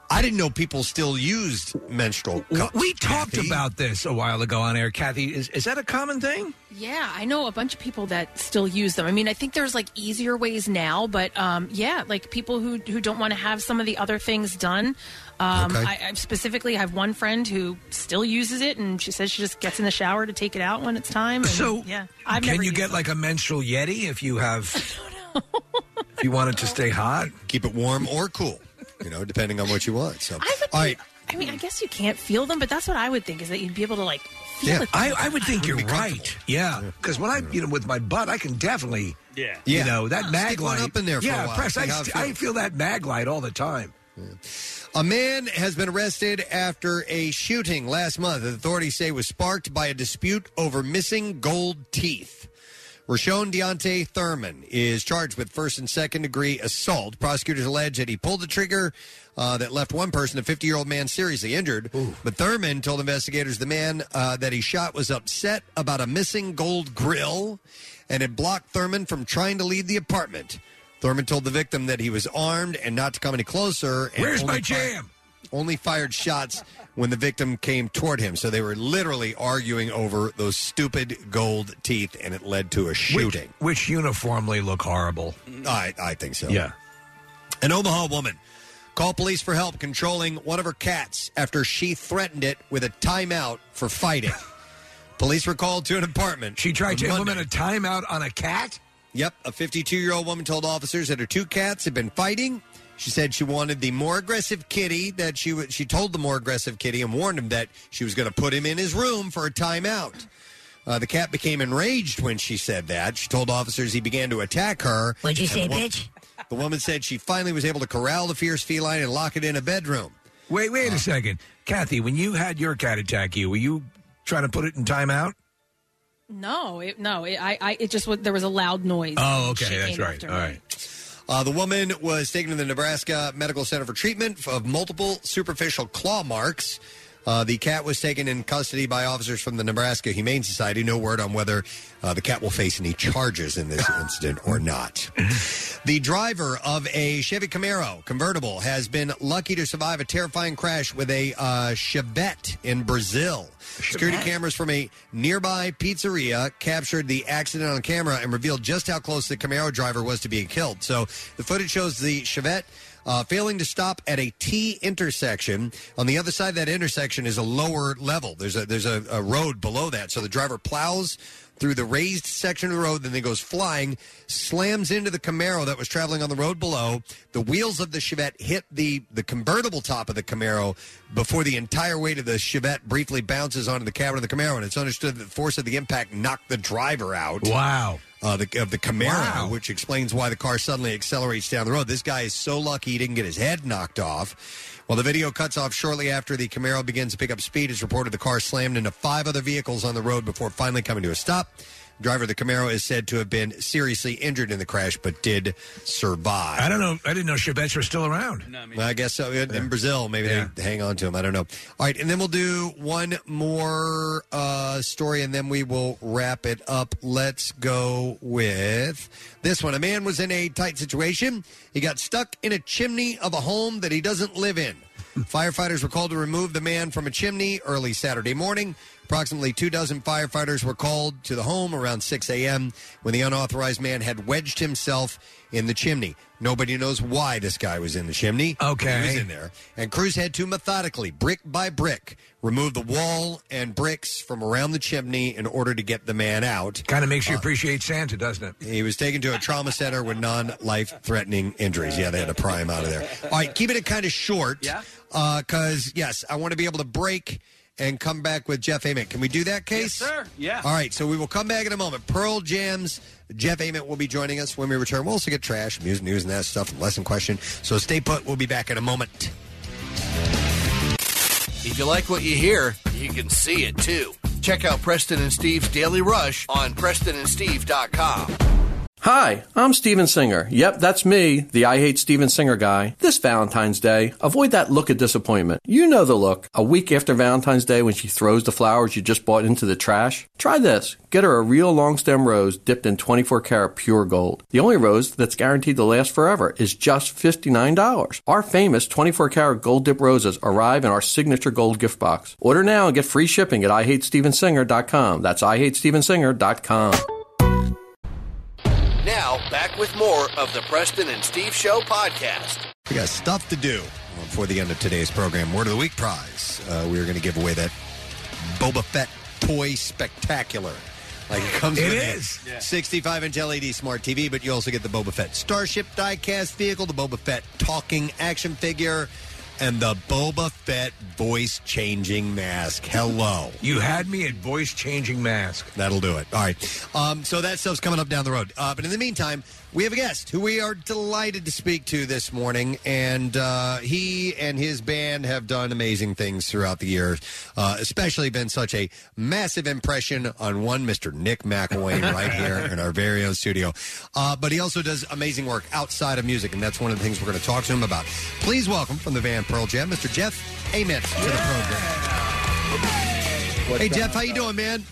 I didn't know people still used menstrual cups. We talked Kathy. about this a while ago on air, Kathy. Is is that a common thing? Yeah, I know a bunch of people that still use them. I mean, I think there's like easier ways now, but um, yeah, like people who who don't want to have some of the other things done. Um, Okay. I, I specifically have one friend who still uses it, and she says she just gets in the shower to take it out when it's time. And, So, yeah, I've Can never you used get like a menstrual yeti if you have? if you want it to stay hot, keep it warm or cool. You know, depending on what you want. So, all right. I mean, I guess you can't feel them, but that's what I would think is that you'd be able to like feel it. I, I would think you're right. Yeah, because when I, you know, with my butt, I can definitely, Yeah. you Yeah. know, that Stick mag one light up in there for a yeah, while, press. see I, how it st- I feels. feel that mag light all the time. A man has been arrested after a shooting last month that authorities say was sparked by a dispute over missing gold teeth. Rashon Deontay Thurman is charged with first and second degree assault. Prosecutors allege that he pulled the trigger uh, that left one person, a 50 year old man, seriously injured. But Thurman told investigators the man uh, that he shot was upset about a missing gold grill and had blocked Thurman from trying to leave the apartment. Thurman told the victim that he was armed and not to come any closer. And Where's only my fi- jam? only fired shots when the victim came toward him. So they were literally arguing over those stupid gold teeth, and it led to a shooting. which, uniformly look horrible. I, I think so. Yeah. An Omaha woman called police for help controlling one of her cats after she threatened it with a timeout for fighting. police were called to an apartment. She tried to implement a timeout on a cat. Yep, a 52 year old woman told officers that her two cats had been fighting. She said she wanted the more aggressive kitty that she would. She told the more aggressive kitty and warned him that she was going to put him in his room for a timeout. Uh, the cat became enraged when she said that. She told officers he began to attack her. What'd you say, And the wo- bitch? The woman said she finally was able to corral the fierce feline and lock it in a bedroom. Wait, wait a second, Kathy. When you had your cat attack you, were you trying to put it in timeout? No, it, no, it, I, I, it just was, there was a loud noise. Oh, and she okay, that's came right. after All me. right. Uh, the woman was taken to the Nebraska Medical Center for treatment of multiple superficial claw marks. Uh, the cat was taken in custody by officers from the Nebraska Humane Society. No word on whether uh, the cat will face any charges in this incident or not. The driver of a Chevy Camaro convertible has been lucky to survive a terrifying crash with a uh, Chevette in Brazil. Security cameras from a nearby pizzeria captured the accident on camera and revealed just how close the Camaro driver was to being killed. So the footage shows the Chevette uh, failing to stop at a T intersection. On the other side of that intersection is a lower level. There's a there's a, a road below that. So the driver plows through the raised section of the road, then he goes flying, slams into the Camaro that was traveling on the road below. The wheels of the Chevette hit the the convertible top of the Camaro before the entire weight of the Chevette briefly bounces onto the cabin of the Camaro, and it's understood that the force of the impact knocked the driver out Wow. Uh, the, of the Camaro, Wow. which explains why the car suddenly accelerates down the road. This guy is so lucky he didn't get his head knocked off. Well, the video cuts off shortly after the Camaro begins to pick up speed. It's reported the car slammed into five other vehicles on the road before finally coming to a stop. Driver of the Camaro is said to have been seriously injured in the crash, but did survive. I don't know. I didn't know Chevette was still around. Well, I guess so. In, in Brazil, maybe they hang on to him. I don't know. All right, and then we'll do one more uh, story, and then we will wrap it up. Let's go with this one. A man was in a tight situation. He got stuck in a chimney of a home that he doesn't live in. Firefighters were called to remove the man from a chimney early Saturday morning. Approximately two dozen firefighters were called to the home around 6 a.m. when the unauthorized man had wedged himself in the chimney. Nobody knows why this guy was in the chimney. Okay. He was in there. And crews had to methodically, brick by brick, remove the wall and bricks from around the chimney in order to get the man out. Kind of makes you Uh, appreciate Santa, doesn't it? he was taken to a trauma center with non life threatening injuries. Yeah, they had to pry him out of there. All right, keeping it kind of short. Yeah. Because, yes, I want to be able to break and come back with Jeff Ament. Can we do that, Case? Yes, sir. Yeah. All right, so we will come back in a moment. Pearl Jams. Jeff Ament will be joining us when we return. We'll also get trash, music, news, and that stuff, and lesson question. So stay put. We'll be back in a moment. If you like what you hear, you can see it too. Check out Preston and Steve's Daily Rush on PrestonandSteve.com. Hi, I'm Steven Singer. Yep, that's me, the I Hate Steven Singer guy. This Valentine's Day, avoid that look of disappointment. You know the look. A week after Valentine's Day when she throws the flowers you just bought into the trash? Try this. Get her a real long stem rose dipped in 24 karat pure gold. The only rose that's guaranteed to last forever is just $59. Our famous 24 karat gold dip roses arrive in our signature gold gift box. Order now and get free shipping at IHateStevenSinger.com. That's IHateStevenSinger.com. Now, back with more of the Preston and Steve Show podcast. We got stuff to do before the end of today's program. Word of the Week prize. Uh, we are going to give away that Boba Fett toy spectacular. Like it comes It with is. a 65 inch LED smart TV, but you also get the Boba Fett Starship diecast vehicle, the Boba Fett talking action figure, and the Boba Fett voice changing mask. Hello. You had me at voice changing mask. That'll do it. All right. Um, so that stuff's coming up down the road. Uh, but in the meantime, we have a guest who we are delighted to speak to this morning. And uh, he and his band have done amazing things throughout the years, uh, especially been such a massive impression on one Mr. Nick McElwain right here in our very own studio. Uh, but he also does amazing work outside of music, and that's one of the things we're going to talk to him about. Please welcome from the Van Pearl Jam, Mr. Jeff Ament to the program. hey, Jeff, how you doing, man?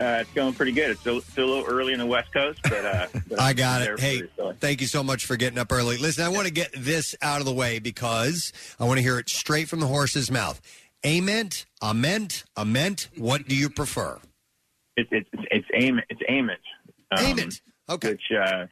Uh, it's going pretty good. It's still, still a little early in the West Coast, but, uh, but I got it. Hey, thank you so much for getting up early. Listen, I want to get this out of the way because I want to hear it straight from the horse's mouth. Ament, ament, ament. What do you prefer? It, it, it's it's aim it's Ament. Um, Ament. Okay. Which uh,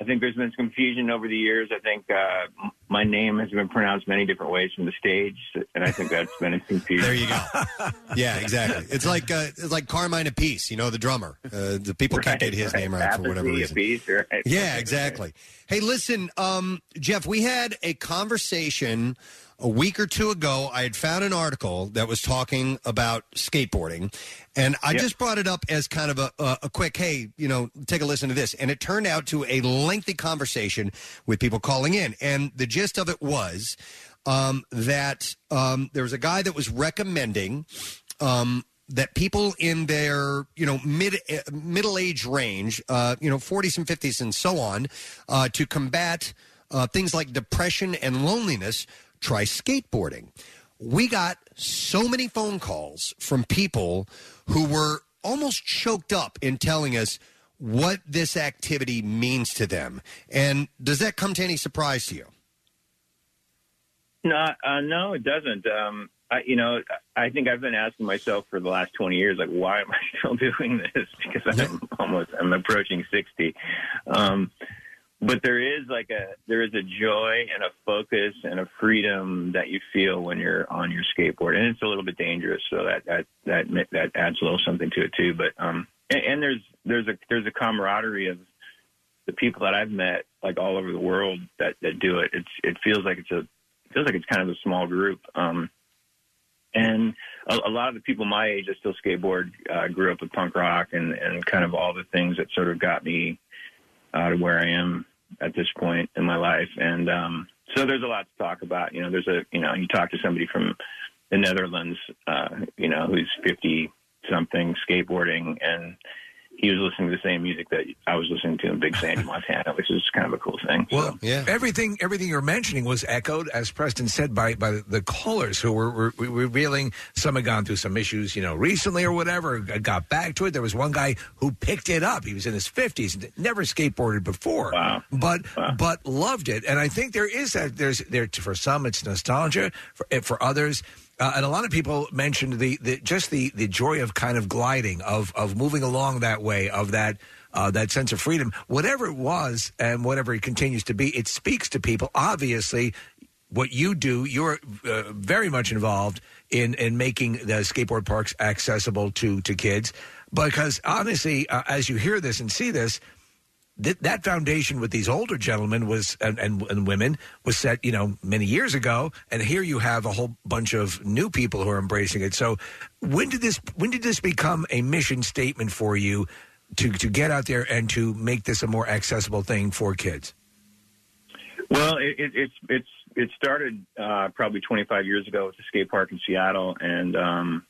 I think there's been some confusion over the years. I think uh, my name has been pronounced many different ways from the stage, and I think that's been a confusion. There you go. Yeah, exactly. It's like uh, it's like Carmine Appice, you know, the drummer. Uh, the people can't get his name right for whatever reason. Apiece, right? Yeah, exactly. Hey, listen, um, Jeff, we had a conversation a week or two ago. I had found an article that was talking about skateboarding, and I just brought it up as kind of a, a, a quick, hey, you know, take a listen to this. And it turned out to a lengthy conversation with people calling in. And the gist of it was um, that um, there was a guy that was recommending um, that people in their you know mid uh, middle age range, uh, you know 40s and 50s and so on, uh, to combat uh, things like depression and loneliness, try skateboarding. We got so many phone calls from people who were almost choked up in telling us what this activity means to them. And does that come to any surprise to you? No, uh, no, it doesn't. Um, I, you know, I think I've been asking myself for the last 20 years, like, why am I still doing this? Because I'm almost, I'm approaching 60. Um, but there is like a, there is a joy and a focus and a freedom that you feel when you're on your skateboard, and it's a little bit dangerous, so that that that that adds a little something to it too. But um, and, and there's there's a there's a camaraderie of the people that I've met, like all over the world, that that do it. It's it feels like it's a it feels like it's kind of a small group. Um, and a, a lot of the people my age that still skateboard uh, grew up with punk rock and and kind of all the things that sort of got me uh, to where I am at this point in my life. And um, so there's a lot to talk about. You know, there's a you know you talk to somebody from the Netherlands, uh, you know, who's 50 something skateboarding and he was listening to the same music that I was listening to in Big Sandy, Montana, which is kind of a cool thing. Well, yeah. everything everything you're mentioning was echoed, as Preston said, by by the callers who were, were, were revealing some had gone through some issues, you know, recently or whatever, got back to it. There was one guy who picked it up. He was in his fifties, never skateboarded before, but but loved it. And I think there is that there's there for some it's nostalgia, for for others. Uh, and a lot of people mentioned the, the just the, the joy of kind of gliding, of of moving along that way, of that uh, that sense of freedom, whatever it was, and whatever it continues to be. It speaks to people. Obviously, what you do, you're uh, very much involved in in making the skateboard parks accessible to to kids. Because honestly, uh, as you hear this and see this, that that foundation with these older gentlemen was and, and, and women was set you know many years ago and here you have a whole bunch of new people who are embracing it. So when did this when did this become a mission statement for you to to get out there and to make this a more accessible thing for kids? Well, it, it, it's it's it started uh, probably 25 years ago with the skate park in Seattle, and um,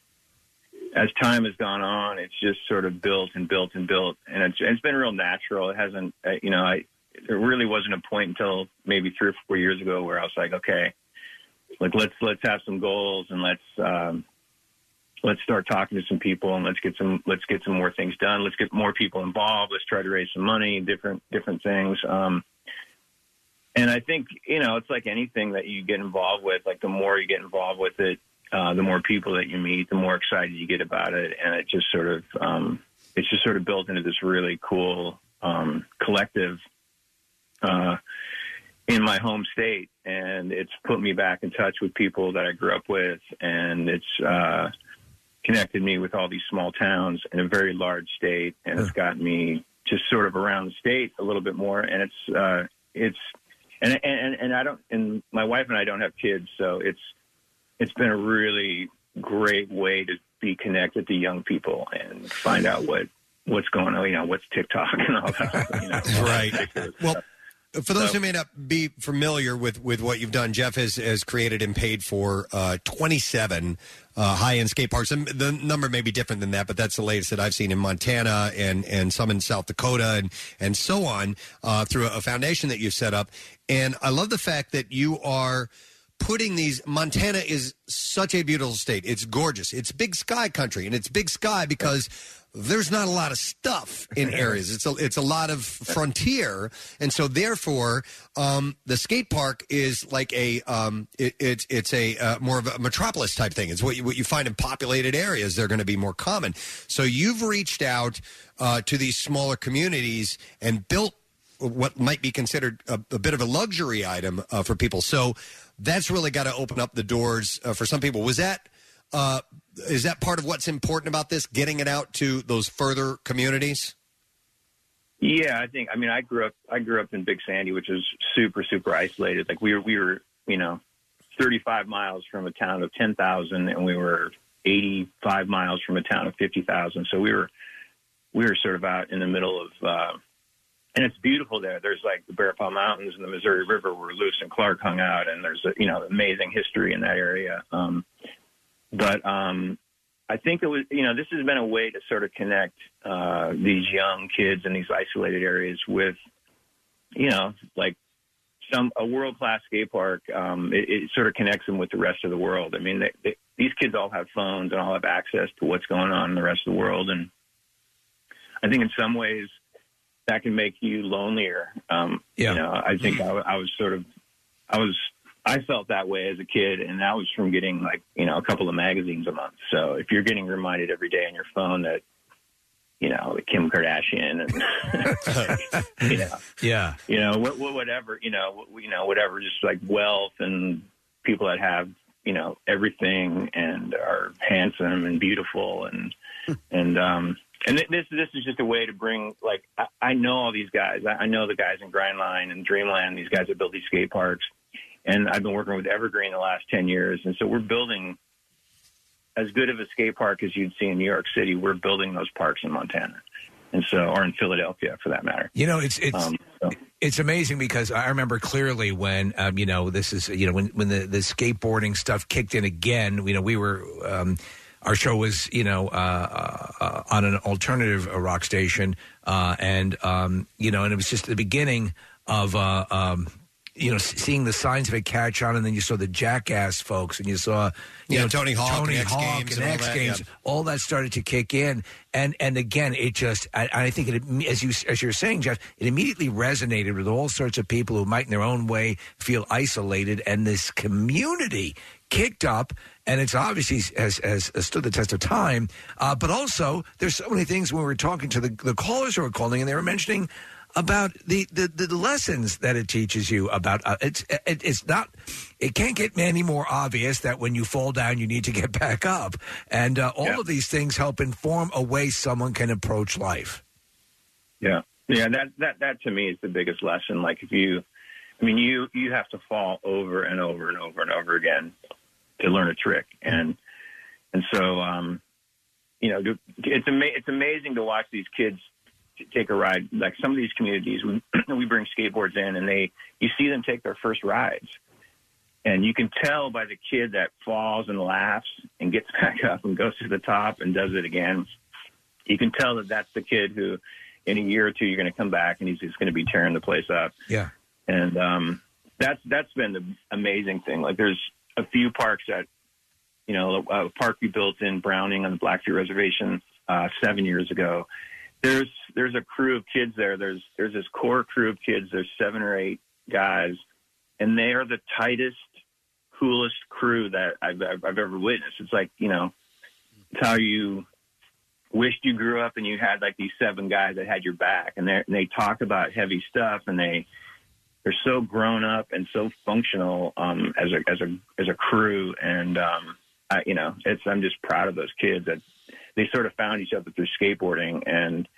as time has gone on, it's just sort of built and built and built, and it's it's been real natural. It hasn't, uh, you know, I there really wasn't a point until maybe three or four years ago where I was like, okay, like let's let's have some goals and let's um, let's start talking to some people and let's get some let's get some more things done. Let's get more people involved. Let's try to raise some money, different different things. Um, and I think you know it's like anything that you get involved with. Like the more you get involved with it, uh, the more people that you meet, the more excited you get about it, and it just sort of um, it's just sort of built into this really cool um, collective uh, in my home state, and it's put me back in touch with people that I grew up with, and it's uh, connected me with all these small towns in a very large state, and it's gotten me just sort of around the state a little bit more, and it's uh, it's and and and I don't and my wife and I don't have kids, so it's it's been a really great way to be connected to young people and find out what what's going on, you know, what's TikTok and all that. You know, right. Well, for those who may not be familiar with, with what you've done, Jeff has, has created and paid for uh, 27 uh, high end skate parks. And the number may be different than that, but that's the latest that I've seen in Montana and, and some in South Dakota and, and so on uh, through a, a foundation that you've set up. And I love the fact that you are putting these Montana is such a beautiful state. It's gorgeous. It's big sky country and it's big sky because there's not a lot of stuff in areas. It's a it's a lot of frontier, and so therefore, um, the skate park is like a um, it, it's it's a uh, more of a metropolis type thing. It's what you, what you find in populated areas. They're going to be more common. So you've reached out uh, to these smaller communities and built what might be considered a, a bit of a luxury item uh, for people. So that's really got to open up the doors uh, for some people. Was that uh, is that part of what's important about this? Getting it out to those further communities. Yeah, I think. I mean, I grew up. I grew up in Big Sandy, which is super, super isolated. Like we were, we were, you know, 35 miles from a town of 10,000, and we were 85 miles from a town of 50,000. So we were, we were sort of out in the middle of, uh, and it's beautiful there. There's like the Bear Paw Mountains and the Missouri River where Lewis and Clark hung out, and there's you know amazing history in that area. Um, but um, I think it was, you know, this has been a way to sort of connect uh, these young kids in these isolated areas with, you know, like some a world class skate park. Um, it, it sort of connects them with the rest of the world. I mean, they, they, these kids all have phones and all have access to what's going on in the rest of the world, and I think in some ways that can make you lonelier. Um, You know, I think I, I was sort of, I was, I felt that way as a kid, and that was from getting like, you know, a couple of magazines a month. So if you're getting reminded every day on your phone that, you know, Kim Kardashian and, you know, Yeah. you know, what, what, whatever, you know, what- you know, whatever, just like wealth and people that have, you know, everything and are handsome and beautiful and, and, um, and th- this this is just a way to bring like I, I know all these guys. I, I know the guys in Grindline and Dreamland. These guys that build these skate parks, and I've been working with Evergreen the last ten years. And so we're building as good of a skate park as you'd see in New York City. We're building those parks in Montana, and so or in Philadelphia for that matter. You know, it's it's Um, so- it's amazing because I remember clearly when um, you know this is you know when when the the skateboarding stuff kicked in again. You know, we were. Um, our show was, you know, uh, uh, on an alternative uh, rock station, uh, and um, you know, and it was just the beginning of. Uh, um, you know, s- seeing the signs of it catch on, and then you saw the Jackass folks, and you saw, you Yeah, know, Tony Hawk Tony and X Hawk Games and and all X that, Games. yeah. All that started to kick in, and and again, it just, I, I think it, as you as you're saying, Jeff, it immediately resonated with all sorts of people who might, in their own way, feel isolated, and this community kicked up, and it's obviously has, has stood the test of time. Uh, but also, there's so many things when we were talking to the, the callers who were calling, and they were mentioning about the, the, the lessons that it teaches you about uh, it's it, it's not it can't get any more obvious that when you fall down you need to get back up and uh, all of these things help inform a way someone can approach life Yeah, yeah. That that that to me is the biggest lesson. Like if you, I mean, you you have to fall over and over and over and over again to learn a trick, and and so um, you know, it's ama- it's amazing to watch these kids take a ride. Like some of these communities, we we bring skateboards in, and they you see them take their first rides. And you can tell by the kid that falls and laughs and gets back up and goes to the top and does it again. You can tell that that's the kid who, in a year or two, you're going to come back and he's just going to be tearing the place up. Yeah. And um, that's that's been the amazing thing. Like there's a few parks that, you know, a park we built in Browning on the Blackfeet Reservation uh, seven years ago. There's there's a crew of kids there. There's there's this core crew of kids. There's seven or eight guys, and they are the tightest, coolest crew that I've I've I've ever witnessed. It's like you know, it's how you wished you grew up and you had like these seven guys that had your back, and and they talk about heavy stuff, and they they're so grown up and so functional um, as a as a as a crew, and um, I, you know, it's I'm just proud of those kids that they sort of found each other through skateboarding and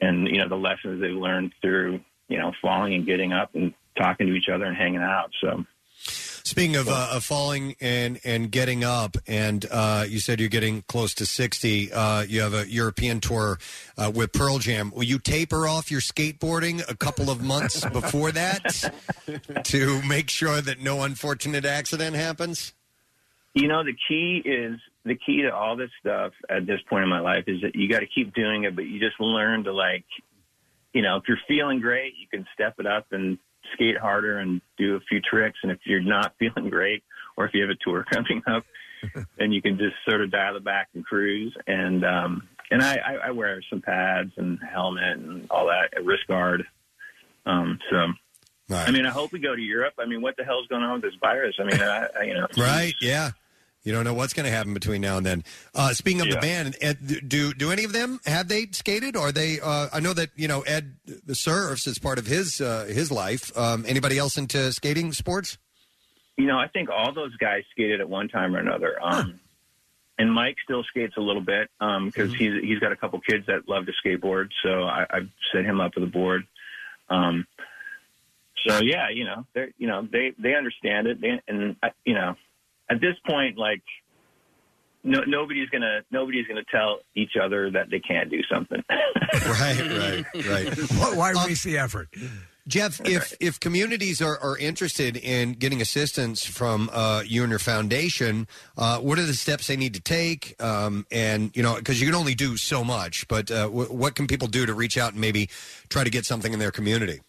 and you know the lessons they learned through you know falling and getting up and talking to each other and hanging out. So Speaking of, uh, of falling and, and getting up, and uh, you said you're getting close to 60. Uh, you have a European tour uh, with Pearl Jam. Will you taper off your skateboarding a couple of months before that to make sure that no unfortunate accident happens? You know, the key is the key to all this stuff at this point in my life is that you got to keep doing it, but you just learn to like, you know, if you're feeling great, you can step it up and skate harder and do a few tricks. And if you're not feeling great, or if you have a tour coming up, then you can just sort of dial it back and cruise. And um, and I, I, I wear some pads and helmet and all that, a wrist guard. Um, so. I mean, I hope we go to Europe. I mean, what the hell's going on with this virus? I mean, I, I, you know, Right? Yeah. You don't know what's going to happen between now and then. Uh, speaking of the Yeah. band, Ed, do do any of them have they skated? Or are they? Uh, I know that you know Ed the surfs is part of his uh, his life. Um, anybody else into skating sports? You know, I think all those guys skated at one time or another. Um, And Mike still skates a little bit because he's he's got a couple kids that love to skateboard. So I, I've set him up with a board. Um, so yeah, you know, they are you know they they understand it, they, and uh, you know, at this point, like. No, nobody's gonna nobody's gonna tell each other that they can't do something. right, right, right. Why waste the effort? Jeff, if if communities are, are interested in getting assistance from uh, you and your foundation, uh, what are the steps they need to take? Um, and you know, because you can only do so much, but uh, w- what can people do to reach out and maybe try to get something in their community?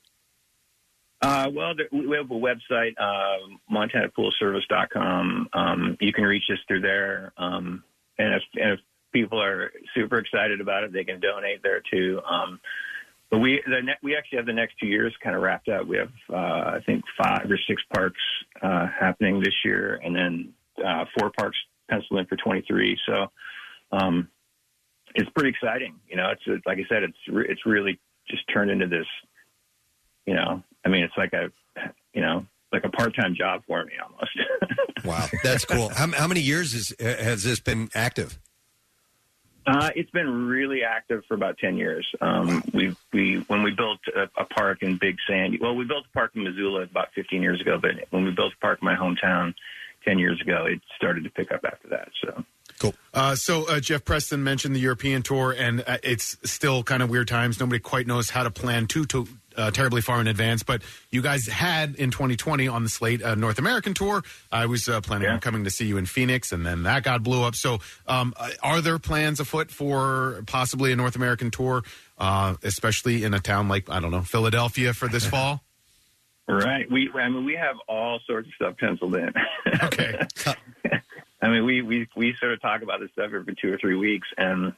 Uh, well, there, we have a website, uh, MontanaPoolService.com. Um, you can reach us through there. Um, and if, and if people are super excited about it, they can donate there too. Um, but we ne- we actually have the next two years kind of wrapped up. We have uh, I think five or six parks uh, happening this year, and then uh, four parks penciled in for 23. So um, it's pretty exciting. You know, it's like I said, it's re- it's really just turned into this you know, I mean, it's like a, you know, like a part-time job for me almost. Wow, that's cool. How, how many years is, has this been active? Uh, it's been really active for about 10 years. Um, we, we, when we built a, a park in Big Sandy, well, we built a park in Missoula about 15 years ago, but when we built a park in my hometown 10 years ago, it started to pick up after that. So. Cool. Uh, so uh, Jeff Preston mentioned the European tour, and uh, it's still kind of weird times. Nobody quite knows how to plan to to uh, terribly far in advance, but you guys had in 2020 on the slate a North American tour. I was uh, planning on coming to see you in Phoenix, and then that got blew up. So, um, uh, are there plans afoot for possibly a North American tour, uh, especially in a town like I don't know Philadelphia for this fall? Right. We, I mean, we have all sorts of stuff penciled in. okay. I mean, we, we, we sort of talk about this stuff every two or three weeks and,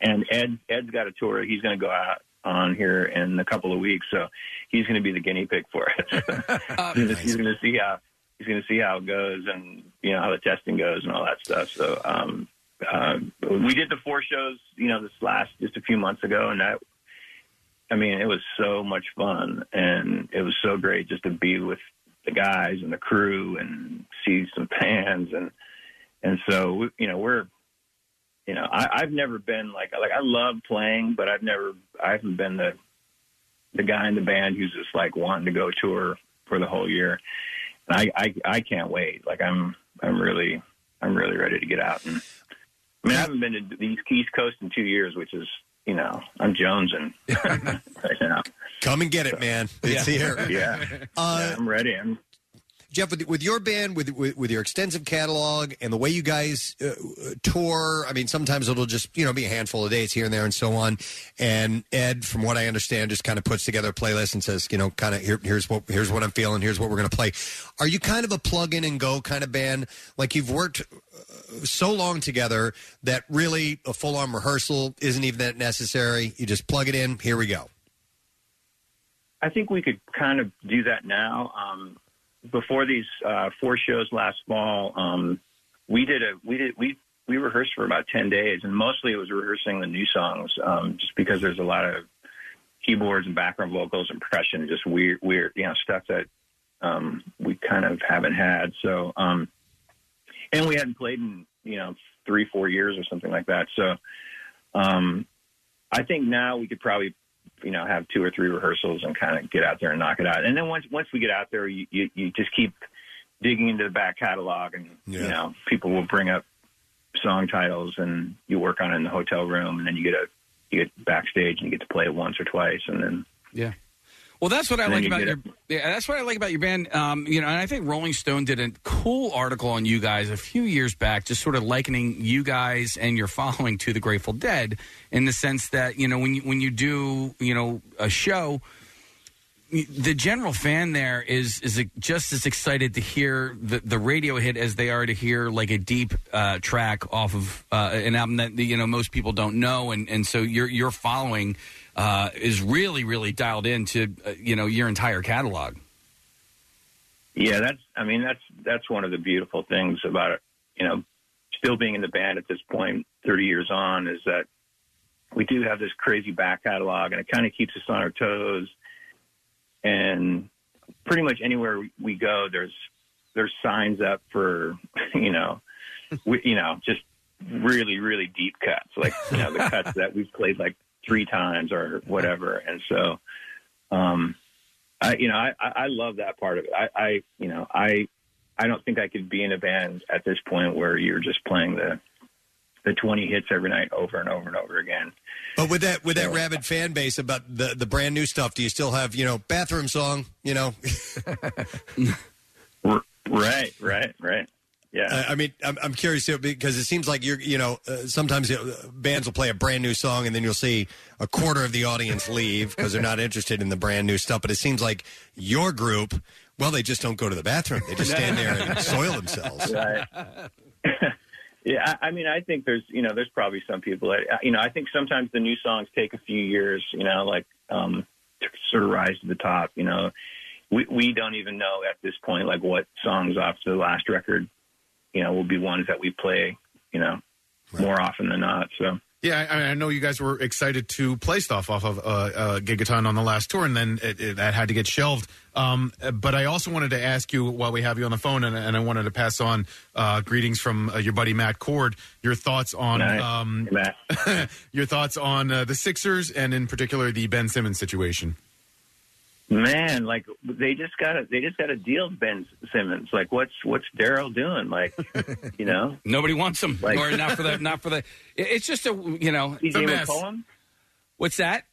and Ed, Ed's got a tour he's going to go out on here in a couple of weeks. So he's going to be the guinea pig for it. he's gonna- going to see how, he's going to see how it goes and, you know, how the testing goes and all that stuff. So, um, uh, we did the four shows, you know, this last, just a few months ago and that, I mean, it was so much fun, and it was so great just to be with the guys and the crew and see some fans, and and so we- you know we're, you know, I, I've never been like like I love playing, but I've never I haven't been the the guy in the band who's just like wanting to go tour for the whole year. And I I, I can't wait. Like I'm I'm really I'm really ready to get out and. I mean, I haven't been to the East Coast in two years, which is, you know, I'm jonesing right now. Come and get it, man. It's here. Yeah. Uh, Yeah, I'm ready. I'm Jeff, with, with your band, with, with with your extensive catalog and the way you guys uh, tour, I mean, sometimes it'll just you know be a handful of dates here and there and so on. And Ed, from what I understand, just kind of puts together a playlist and says, you know, kind of here, here's what here's what I'm feeling, here's what we're going to play. Are you kind of a plug in and go kind of band? Like you've worked uh, so long together that really a full on rehearsal isn't even that necessary. You just plug it in. Here we go. I think we could kind of do that now. Um, before these uh, four shows last fall, um, we did a we did we we rehearsed for about ten days, and mostly it was rehearsing the new songs, um, just because there's a lot of keyboards and background vocals and percussion, just weird weird you know stuff that um, we kind of haven't had. So, um, and we hadn't played in you know three four years or something like that. So, um, I think now we could probably you know have two or three rehearsals and kind of get out there and knock it out. And then once once we get out there, you you, you just keep digging into the back catalog, and you know people will bring up song titles, and you work on it in the hotel room, and then you get a you get backstage and you get to play it once or twice, and then Yeah. Well, that's what I And like about your. Yeah, that's what I like about your band. Um, you know, and I think Rolling Stone did a cool article on you guys a few years back, just sort of likening you guys and your following to the Grateful Dead, in the sense that you know when you when you do you know a show, the general fan there is is just as excited to hear the, the radio hit as they are to hear like a deep uh, track off of uh, an album that you know most people don't know, and and so your your following uh, is really really dialed into uh, you know your entire catalog. Yeah, that's. I mean, that's that's one of the beautiful things about. You know, still being in the band at this point, thirty years on, is that we do have this crazy back catalog, and it kind of keeps us on our toes. And pretty much anywhere we- go, there's there's signs up for you know, we, you know, just really really deep cuts, like you know the cuts that we've played like three times or whatever. And so, um, I, you know, I, I I love that part of it. I, I, you know, I, I don't think I could be in a band at this point where you're just playing the, the 20 hits every night over and over and over again. But with that with that rabid fan base about the the brand new stuff, do you still have you know bathroom song? You know, Right, right, right. Yeah. I, I mean, I'm, I'm curious too, because it seems like you're you know uh, sometimes uh, bands will play a brand new song and then you'll see a quarter of the audience leave because they're not interested in the brand new stuff. But it seems like your group, well, they just don't go to the bathroom; they just stand there and soil themselves. Right. Yeah, I, I mean, I think there's, you know, there's probably some people that, you know, I think sometimes the new songs take a few years, you know, like um, to sort of rise to the top. You know, we we don't even know at this point like what songs off the last record, you know, will be ones that we play, you know, more often than not. So. Yeah, I, I know you guys were excited to play stuff off of uh, uh, Gigaton on the last tour, and then it, it, that had to get shelved. Um, but I also wanted to ask you while we have you on the phone, and, and I wanted to pass on uh, greetings from uh, your buddy Matt Cord. Your thoughts on um, your thoughts on uh, the Sixers, and in particular the Ben Simmons situation. Man, like they just got a they just got a deal with Ben Simmons. Like, what's what's Daryl doing? Like, you know, Nobody wants him. Like- or not for the not for the. it- It's just a you know CJ a mess. McCollum? What's that?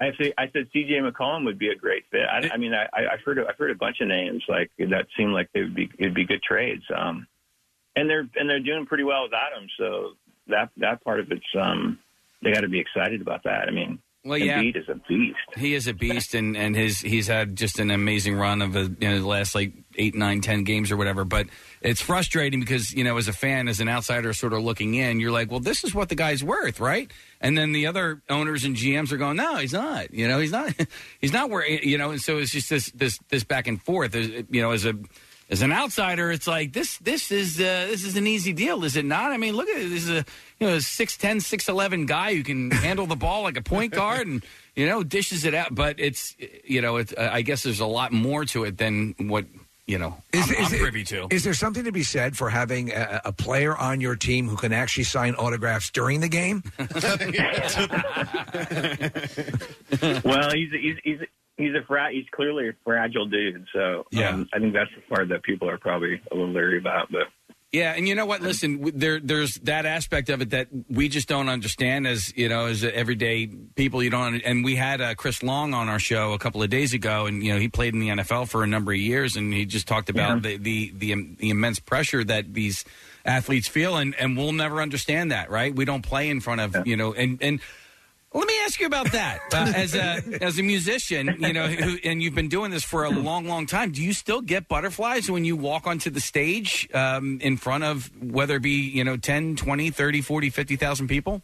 I say I said C.J. McCollum would be a great fit. I, I mean, I, I- I've heard I've heard a bunch of names like that seem like they would be it'd be good trades. Um, and they're and they're doing pretty well without him. So that that part of it's um, they got to be excited about that. I mean, Well, yeah. Embiid is a beast. He is a beast, and, and his he's had just an amazing run of a, you know, the last like eight, nine, ten games or whatever. But it's frustrating because you know, as a fan, as an outsider, sort of looking in, you're like, well, this is what the guy's worth, right? And then the other owners and GMs are going, no, he's not. You know, he's not. he's not where you know. And so it's just this this this back and forth. You know, as a as an outsider, it's like this. This is uh, this is an easy deal, is it not? I mean, look at it. This is a you know a 6'10", 6'11 guy who can handle the ball like a point guard and you know dishes it out. But it's you know, it's, uh, I guess there's a lot more to it than what you know Is, I'm, is I'm it- privy to. Is there something to be said for having a, a player on your team who can actually sign autographs during the game? well, he's a, he's he's he's a fra- he's clearly a fragile dude. So um, I think that's the part that people are probably a little leery about. But Yeah, and you know what? Listen, w- there there's that aspect of it that we just don't understand as you know as everyday people. You don't, and we had uh, Chris Long on our show a couple of days ago, and you know he played in the NFL for a number of years, and he just talked about the, the the im- the immense pressure that these athletes feel, and and we'll never understand that, right? We don't play in front of you know, and and. Let me ask you about that. Uh, as a as a musician, you know, who, and you've been doing this for a long, long time. Do you still get butterflies when you walk onto the stage um, in front of whether it be, you know, 10, 20, 30, 40, 50,000 people?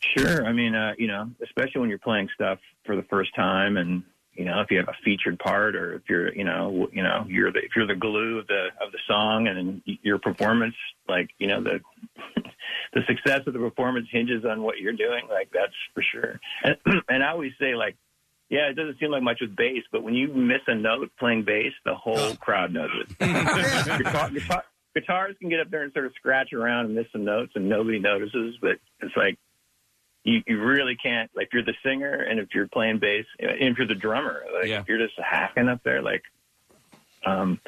Sure. I mean, uh, you know, especially when you're playing stuff for the first time, and you know, if you have a featured part, or if you're, you know, you know, you're the if you're the glue of the of the song, and your performance, like, you know, the the success of the performance hinges on what you're doing. Like, that's for sure. And and I always say, like, yeah, it doesn't seem like much with bass, but when you miss a note playing bass, the whole crowd knows it. guitar, guitar, guitars can get up there and sort of scratch around and miss some notes, and nobody notices. But it's like you, you really can't. Like, if you're the singer and if you're playing bass, and if you're the drummer, like if you're just hacking up there, like, um,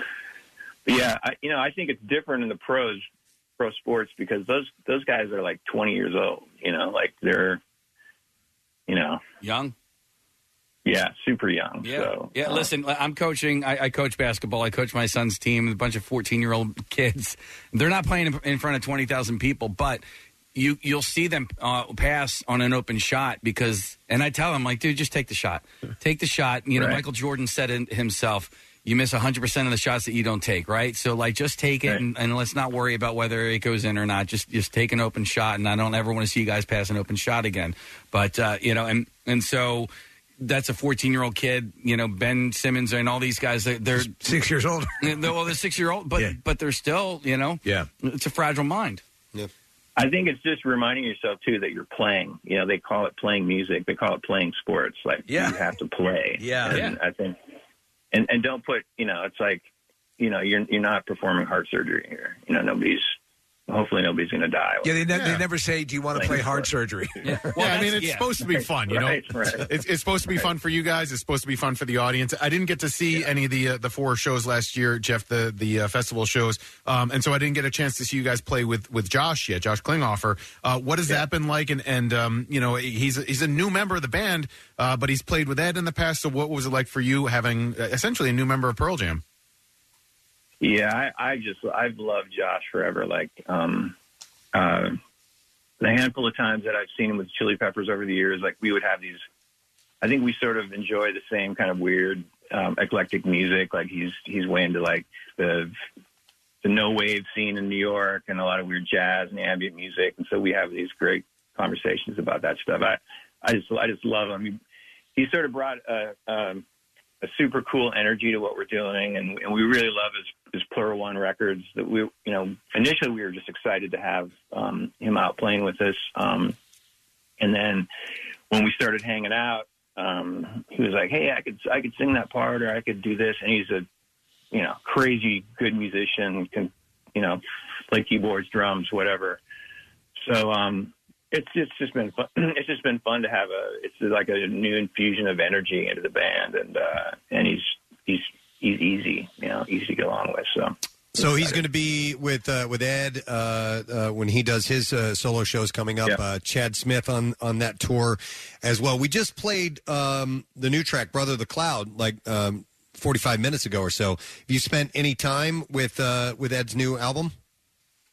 yeah, I, you know, I think it's different in the pros, pro sports because those those guys are like 20 years old. You know, like they're, you know, Young? yeah, super young. Yeah. So, yeah, uh, listen, I'm coaching. I, I coach basketball. I coach my son's team, a bunch of 14 year old kids. They're not playing in- in front of 20,000 people, but you you'll see them uh, pass on an open shot because, and I tell them like, dude, just take the shot, take the shot. You know, Right. Michael Jordan said it himself. You miss 100% of the shots that you don't take, right? So, like, just take it and, and let's not worry about whether it goes in or not. Just just take an open shot. And I don't ever want to see you guys pass an open shot again. But, uh, you know, and, and so that's a 14 year old kid, you know, Ben Simmons and all these guys, they're, they're six years old. well, they're six year old, but, but they're still, you know, yeah, it's a fragile mind. I think it's just reminding yourself too that you're playing. You know, they call it playing music. They call it playing sports. Like Yeah. you have to play. Yeah. and I think, and and don't put. You know, it's like, you know, you're you're not performing heart surgery here. You know, nobody's. Hopefully, nobody's going to die. Yeah, they, ne- they never say, "Do you want to play heart surgery?" yeah, I mean, it's supposed to be fun, you know. Right, right. It's, it's supposed to be fun for you guys. It's supposed to be fun for the audience. I didn't get to see any of the uh, the four shows last year, Jeff, the the uh, festival shows, um, and so I didn't get a chance to see you guys play with with Josh yet, Josh Klinghoffer. Uh, what has that been like? And and um, you know, he's a, he's a new member of the band, uh, but he's played with Ed in the past. So what was it like for you having uh, essentially a new member of Pearl Jam? Yeah, I, I just I've loved Josh forever. Like um, uh, the handful of times that I've seen him with Chili Peppers over the years, like we would have these. I think we sort of enjoy the same kind of weird, um, eclectic music. Like he's he's way into like the the no wave scene in New York and a lot of weird jazz and ambient music, and so we have these great conversations about that stuff. I I just I just love him. He, he sort of brought a. Um, a super cool energy to what we're doing, and, and we really love his, his Pluralone records. That we, you know, initially we were just excited to have um, him out playing with us, um, and then when we started hanging out, um, he was like, "Hey, I could I could sing that part, or I could do this," and he's a, you know, crazy good musician, can, you know, play keyboards, drums, whatever. So um, it's it's just been fun. it's just been fun to have a it's like a new infusion of energy into the band, and uh, and he's he's he's easy, you know, easy to get along with. So So he's going to be with uh, with Ed uh, uh, when he does his uh, solo shows coming up. Uh, Chad Smith on on that tour as well. We just played um, the new track "Brother of the Cloud" like um, 45 minutes ago or so. Have you spent any time with uh, with Ed's new album?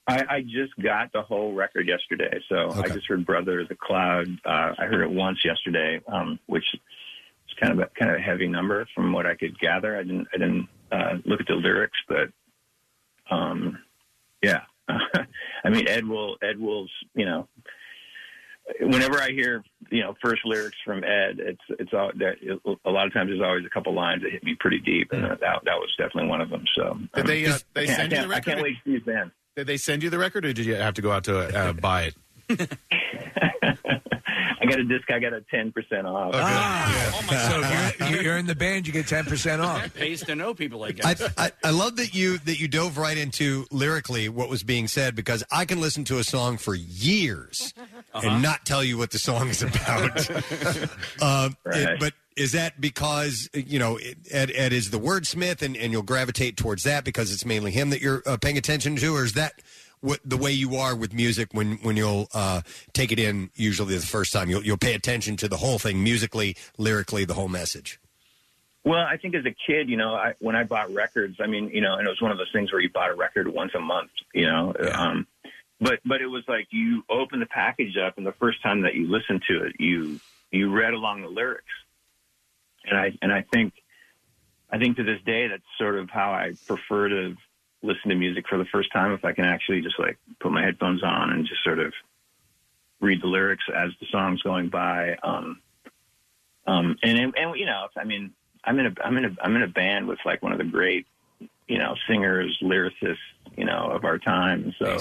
I, I just got the whole record yesterday, so I just heard "Brother of the Cloud." Uh, I heard it once yesterday, um, which is kind of a kind of a heavy number from what I could gather. I didn't I didn't uh, look at the lyrics, but um, yeah, I mean Ed will Ed will's you know. Whenever I hear, you know, first lyrics from Ed, it's it's all that. A lot of times, there's always a couple lines that hit me pretty deep, and that that was definitely one of them. So, Did um, they, uh, they I send you the can't- I can't wait to see his band. Did they send you the record, or did you have to go out to uh, buy it? I got a disc. I got a ten percent off. so you're, you're in the band, you get ten percent off. Pays to know people like I, that. I, I love that you that you dove right into lyrically what was being said because I can listen to a song for years Uh-huh. and not tell you what the song is about. um, it- but is that because you know Ed, Ed is the wordsmith and, and you'll gravitate towards that because it's mainly him that you're uh, paying attention to, or is that what the way you are with music when when you'll uh, take it in usually the first time you'll you'll pay attention to the whole thing musically, lyrically, the whole message. Well, I think as a kid, you know, I, when I bought records, I mean, you know, and it was one of those things where you bought a record once a month, you know. Um, but but it was like you open the package up, and the first time that you listen to it, you you read along the lyrics, and I and I think I think to this day that's sort of how I prefer to listen to music for the first time if I can actually just like put my headphones on and just sort of read the lyrics as the song's going by. Um, um, and, and and you know, I mean, I'm in a I'm in a I'm in a band with like one of the great you know singers, lyricists, you know, of our time. So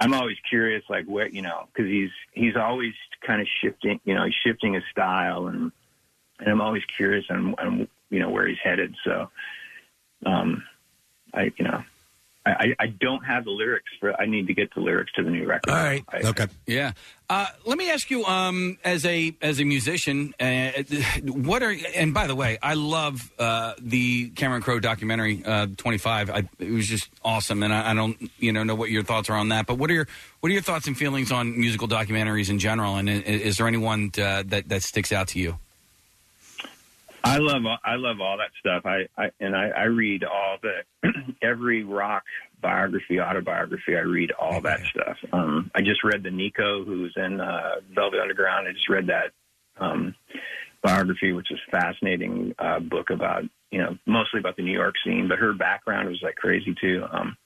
I'm always curious, like where you know, because he's he's always kind of shifting, you know, he's shifting his style, and and I'm always curious on, on you know where he's headed. So, um, I you know. I, I I don't have the lyrics for. I need to get the lyrics to the new record. All right. Okay. Yeah. Uh, let me ask you, um, as a as a musician, uh, what are and by the way, I love uh, the Cameron Crowe documentary, uh, Twenty Five. It was just awesome, and I, I don't you know know what your thoughts are on that. But what are your what are your thoughts and feelings on musical documentaries in general? And i- is there anyone uh, that that sticks out to you? I love I love all that stuff. I, I and I, I read all the every rock biography, autobiography. I read all that stuff. Um, I just read the Nico, who's in uh, Velvet Underground. I just read that um, biography, which is fascinating uh, book about you know mostly about the New York scene, but her background was like crazy too. Um,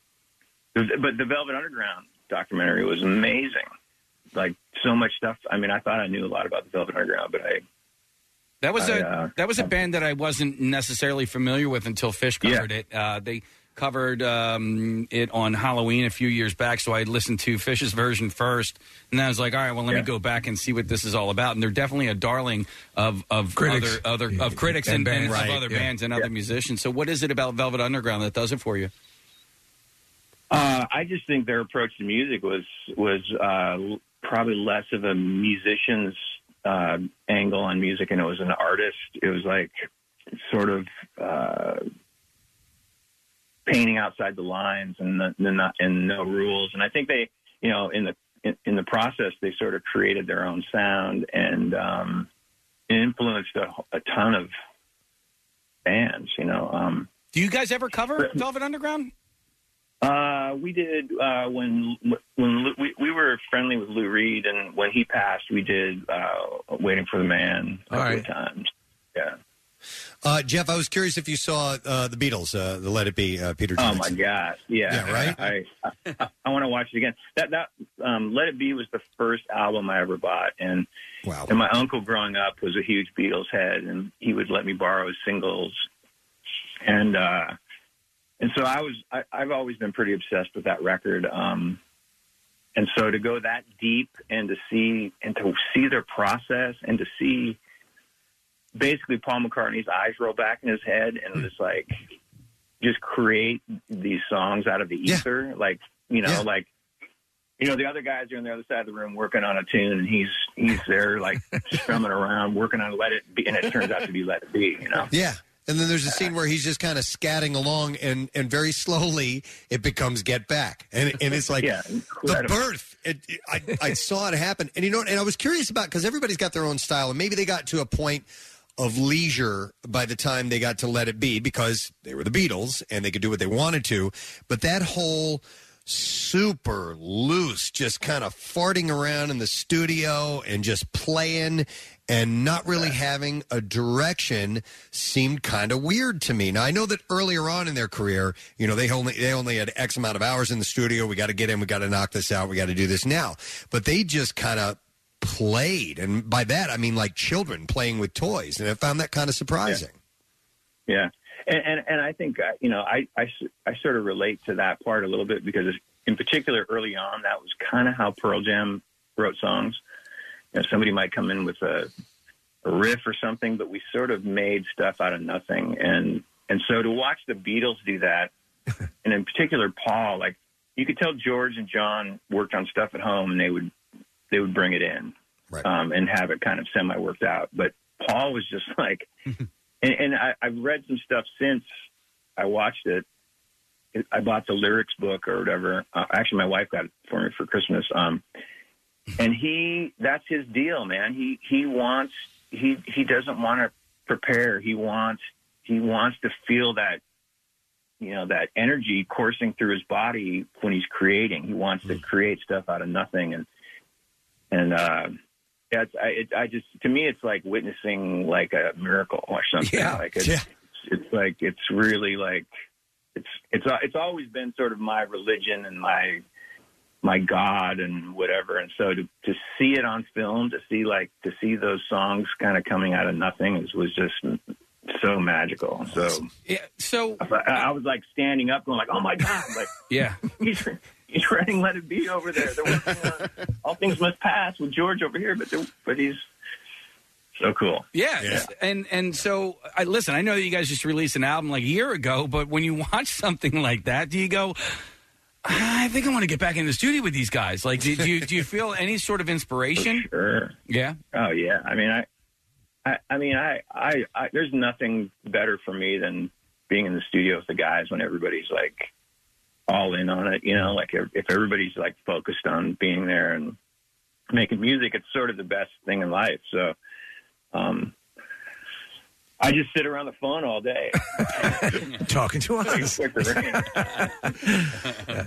but the Velvet Underground documentary was amazing. Like so much stuff. I mean, I thought I knew a lot about the Velvet Underground, but I That was I, a uh, that was a band that I wasn't necessarily familiar with until Phish covered it. Uh, they covered um, it on Halloween a few years back, so I listened to Phish's version first, and then I was like, all right, well, let me go back and see what this is all about. And they're definitely a darling of of Critics. other other of critics And and, and, bands. of other yeah. bands and other musicians. So, what is it about Velvet Underground that does it for you? Uh, I just think their approach to music was was uh, probably less of a musician's uh, angle on music, and it was an artist. It was like sort of uh, painting outside the lines and the, the not, and no rules. And I think they, you know, in the in, in the process, they sort of created their own sound and um, influenced a, a ton of bands. You know. Um, Do you guys ever cover Velvet Underground? Uh, we did uh, when when Lou, we we were friendly with Lou Reed, and when he passed, we did uh, "Waiting for the Man" a couple of times. Yeah. Uh, Jeff, I was curious if you saw uh, the Beatles, uh, the Let It Be, uh, Peter. Oh Jackson. my gosh! Yeah, Yeah, right? I I, I want to watch it again. That that um, "Let It Be" was the first album I ever bought, and wow. And my uncle growing up was a huge Beatles head, and he would let me borrow his singles, and uh, and so I was I, I've always been pretty obsessed with that record. Um, and so to go that deep and to see and to see their process and to see basically Paul McCartney's eyes roll back in his head and just like just create these songs out of the ether, like you know, like you know, the other guys are on the other side of the room working on a tune, and he's he's there like strumming around, working on "Let It Be," and it turns out to be "Let It Be." You know, Yeah. And then there's a scene where he's just kind of scatting along, and and very slowly it becomes Get Back, and and it's like Yeah, the incredible. birth. It, it- I, I saw it happen, and you know, and I was curious about because everybody's got their own style, and maybe they got to a point of leisure by the time they got to Let It Be because they were the Beatles and they could do what they wanted to. But that whole super loose, just kind of farting around in the studio and just playing and not really having a direction seemed kind of weird to me. Now I know that earlier on in their career, you know, they only they only had X amount of hours in the studio. We got to get in, we got to knock this out, we got to do this now. But they just kind of played, and by that I mean like children playing with toys, and I found that kind of surprising. Yeah, and and, and I think uh, you know I, I I sort of relate to that part a little bit because in particular early on that was kind of how Pearl Jam wrote songs. Know, somebody might come in with a, a riff or something, but we sort of made stuff out of nothing, and and so to watch the Beatles do that, and in particular Paul, like you could tell George and John worked on stuff at home, and they would they would bring it in um, and have it kind of semi worked out. But Paul was just like, and, and I, I've read some stuff since I watched it. It- I bought the lyrics book or whatever. Uh, actually, my wife got it for me for Christmas. Um, and he, that's his deal, man. He he wants he he doesn't want to prepare. He wants he wants to feel that you know that energy coursing through his body when he's creating. He wants to create stuff out of nothing, and and uh, it's, I, it, I just to me it's like witnessing like a miracle or something. Yeah. Like it's, Yeah. it's like it's really like it's it's uh, it's always been sort of my religion and my my God and whatever. And so to to see it on film, to see like to see those songs kind of coming out of nothing is, was just so magical. So yeah, so I, I was like standing up, going like, "Oh my God!" Like yeah, he's he's writing "Let It Be" over there. They're working on "All Things Must Pass" with George over here, but but he's so cool. Yeah, and and so I listen. I know that you guys just released an album like a year ago, but when you watch something like that, do you go? I think I want to get back in the studio with these guys. Like, do, do you do you feel any sort of inspiration? Sure. Yeah. Oh yeah. I mean, I, I, I mean, I, I, I, there's nothing better for me than being in the studio with the guys when everybody's like all in on it. You know, like if, if everybody's like focused on being there and making music, it's sort of the best thing in life. So, um, I just sit around the phone all day. Talking to us.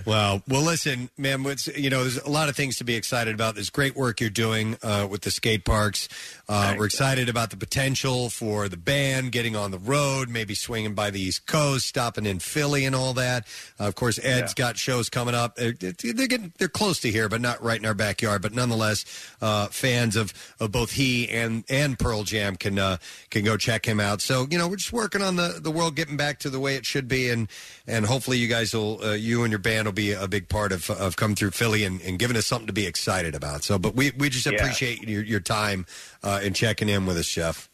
Well, well, listen, man. What's, you know, there's a lot of things to be excited about. There's great work you're doing uh, with the skate parks. Uh, we're excited about the potential for the band getting on the road, maybe swinging by the East Coast, stopping in Philly, and all that. Uh, of course, Ed's got shows coming up. They're, they're getting they're close to here, but not right in our backyard. But nonetheless, uh, fans of, of both he and and Pearl Jam can uh, can go check him out. So you know, we're just working on the the world getting back to the way it should be, and and hopefully you guys will uh, you and your band will be a big part of of coming through Philly and, and giving us something to be excited about. So, but we we just Yeah. appreciate your, your time uh, and checking in with us, Jeff.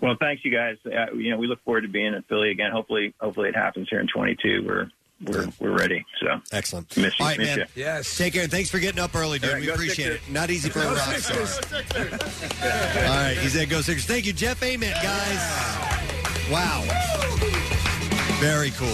Well, thanks, you guys. Uh, you know, we look forward to being in Philly again. Hopefully, hopefully it happens here in 22. We're we're we're ready. So excellent. Miss you, All right, miss man. you. Yes. Take care and thanks for getting up early, dude. All right, we go appreciate Sixers. it. Not easy for a Go rock star. All right, he said go Sixers. Thank you, Jeff Ament, guys. Wow. Very cool.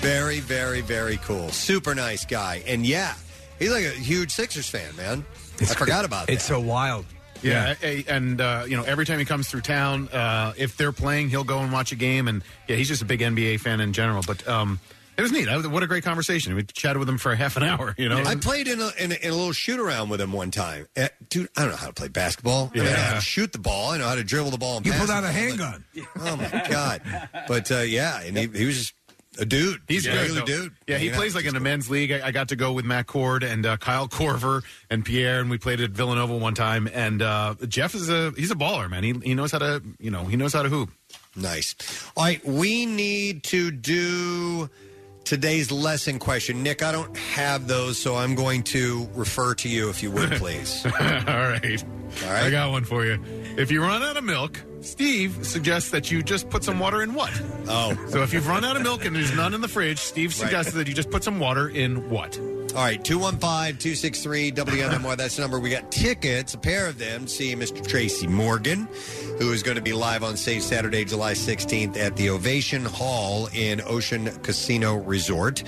Very, very, very cool. Super nice guy. And yeah, he's like a huge Sixers fan, man. I forgot about that. It's so wild. Yeah, a- and uh, you know, every time he comes through town, uh, if they're playing, he'll go and watch a game. And yeah, he's just a big NBA fan in general. But um, it was neat. I, what a great conversation. We chatted with him for a half an hour. You know, I played in a, in a, in a little shoot around with him one time. Uh, dude, I don't know how to play basketball. I, mean, I know how to shoot the ball. I know how to dribble the ball. And You pass pulled out the a ball, handgun. but- Oh my god! But uh, yeah, and he, he was just a dude. He's a good, regular dude. Yeah, he Hanging out. plays like in a men's league. I, I got to go with Matt Cord and uh, Kyle Korver and Pierre, and we played at Villanova one time. And uh, Jeff is a he's a baller, man. He he knows how to you know he knows how to hoop. Nice. All right, we need to do today's lesson question. Nick, I don't have those, so I'm going to refer to you if you would, please. All right. All right. I got one for you. If you run out of milk, Steve suggests that you just put some water in what? Oh. So if you've run out of milk and there's none in the fridge, Steve suggests that you just put some water in what? All right, 215 263 WMMR. That's the number. We got tickets, a pair of them, to see Mr. Tracy Morgan, who is going to be live on stage Saturday, July 16th at the Ovation Hall in Ocean Casino Resort.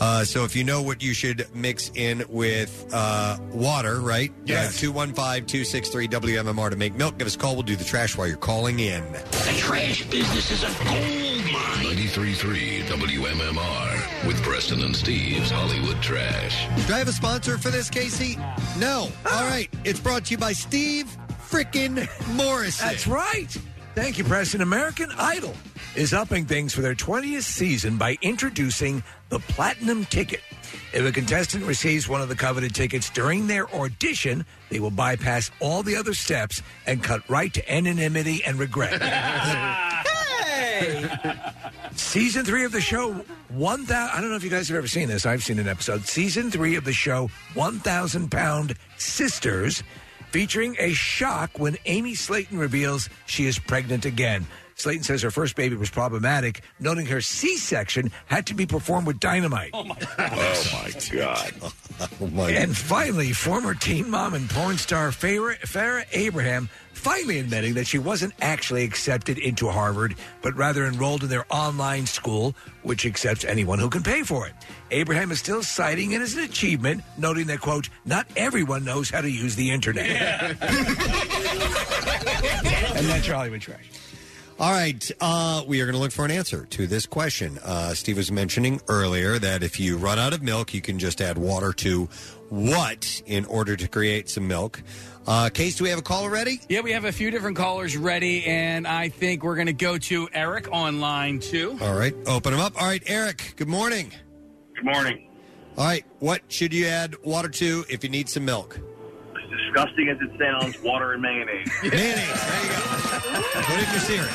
Uh, so if you know what you should mix in with uh, water, right? Yes. 215 263 WMMR to make milk. Give us a call. We'll do the trash while you're calling in. The trash business is a gold mine. 93.3 WMMR with Preston and Steve's Hollywood Trash. Do I have a sponsor for this, Casey? No. Ah. All right. It's brought to you by Steve frickin' Morrison. That's right. Thank you, Preston. American Idol is upping things for their 20th season by introducing the Platinum Ticket. If a contestant receives one of the coveted tickets during their audition, they will bypass all the other steps and cut right to anonymity and regret. Season three of the show, 1,000. I don't know if you guys have ever seen this. I've seen an episode. Season three of the show, 1,000 Pound Sisters, featuring a shock when Amy Slaton reveals she is pregnant again. Slaton says her first baby was problematic, noting her C section had to be performed with dynamite. Oh, my oh, God. Oh, my god. And finally, former teen mom and porn star Farrah, Farrah Abraham finally admitting that she wasn't actually accepted into Harvard, but rather enrolled in their online school, which accepts anyone who can pay for it. Abraham is still citing it as an achievement, noting that, quote, not everyone knows how to use the internet. and that's your Hollywood trash. All right, uh, we are going to look for an answer to this question. Uh, Steve was mentioning earlier that if you run out of milk, you can just add water to what in order to create some milk. Uh, Case, do we have a caller ready? Yeah, we have a few different callers ready, and I think we're going to go to Eric online too. All right, open them up. All right, Eric, good morning. Good morning. All right, what should you add water to if you need some milk? As disgusting as it sounds, water and mayonnaise. Put it in your cereal.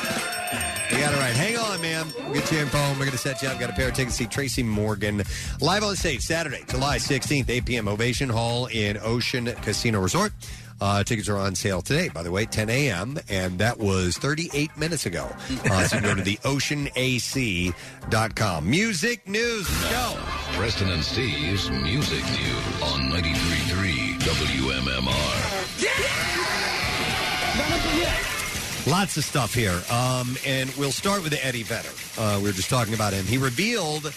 You got it right. Hang on, man. We'll get your info. and We're going to set you up. Got a pair of tickets to see Tracy Morgan live on stage Saturday, July 16th, 8 p.m. Ovation Hall in Ocean Casino Resort. Uh, tickets are on sale today, by the way, 10 a.m., and that was 38 minutes ago. Uh, so you can go to the oceanac.com. Music news, go. Preston and Steve's Music News on 93.3 WMMR. Lots of stuff here. Um, and we'll start with Eddie Vedder. Uh, we were just talking about him. He revealed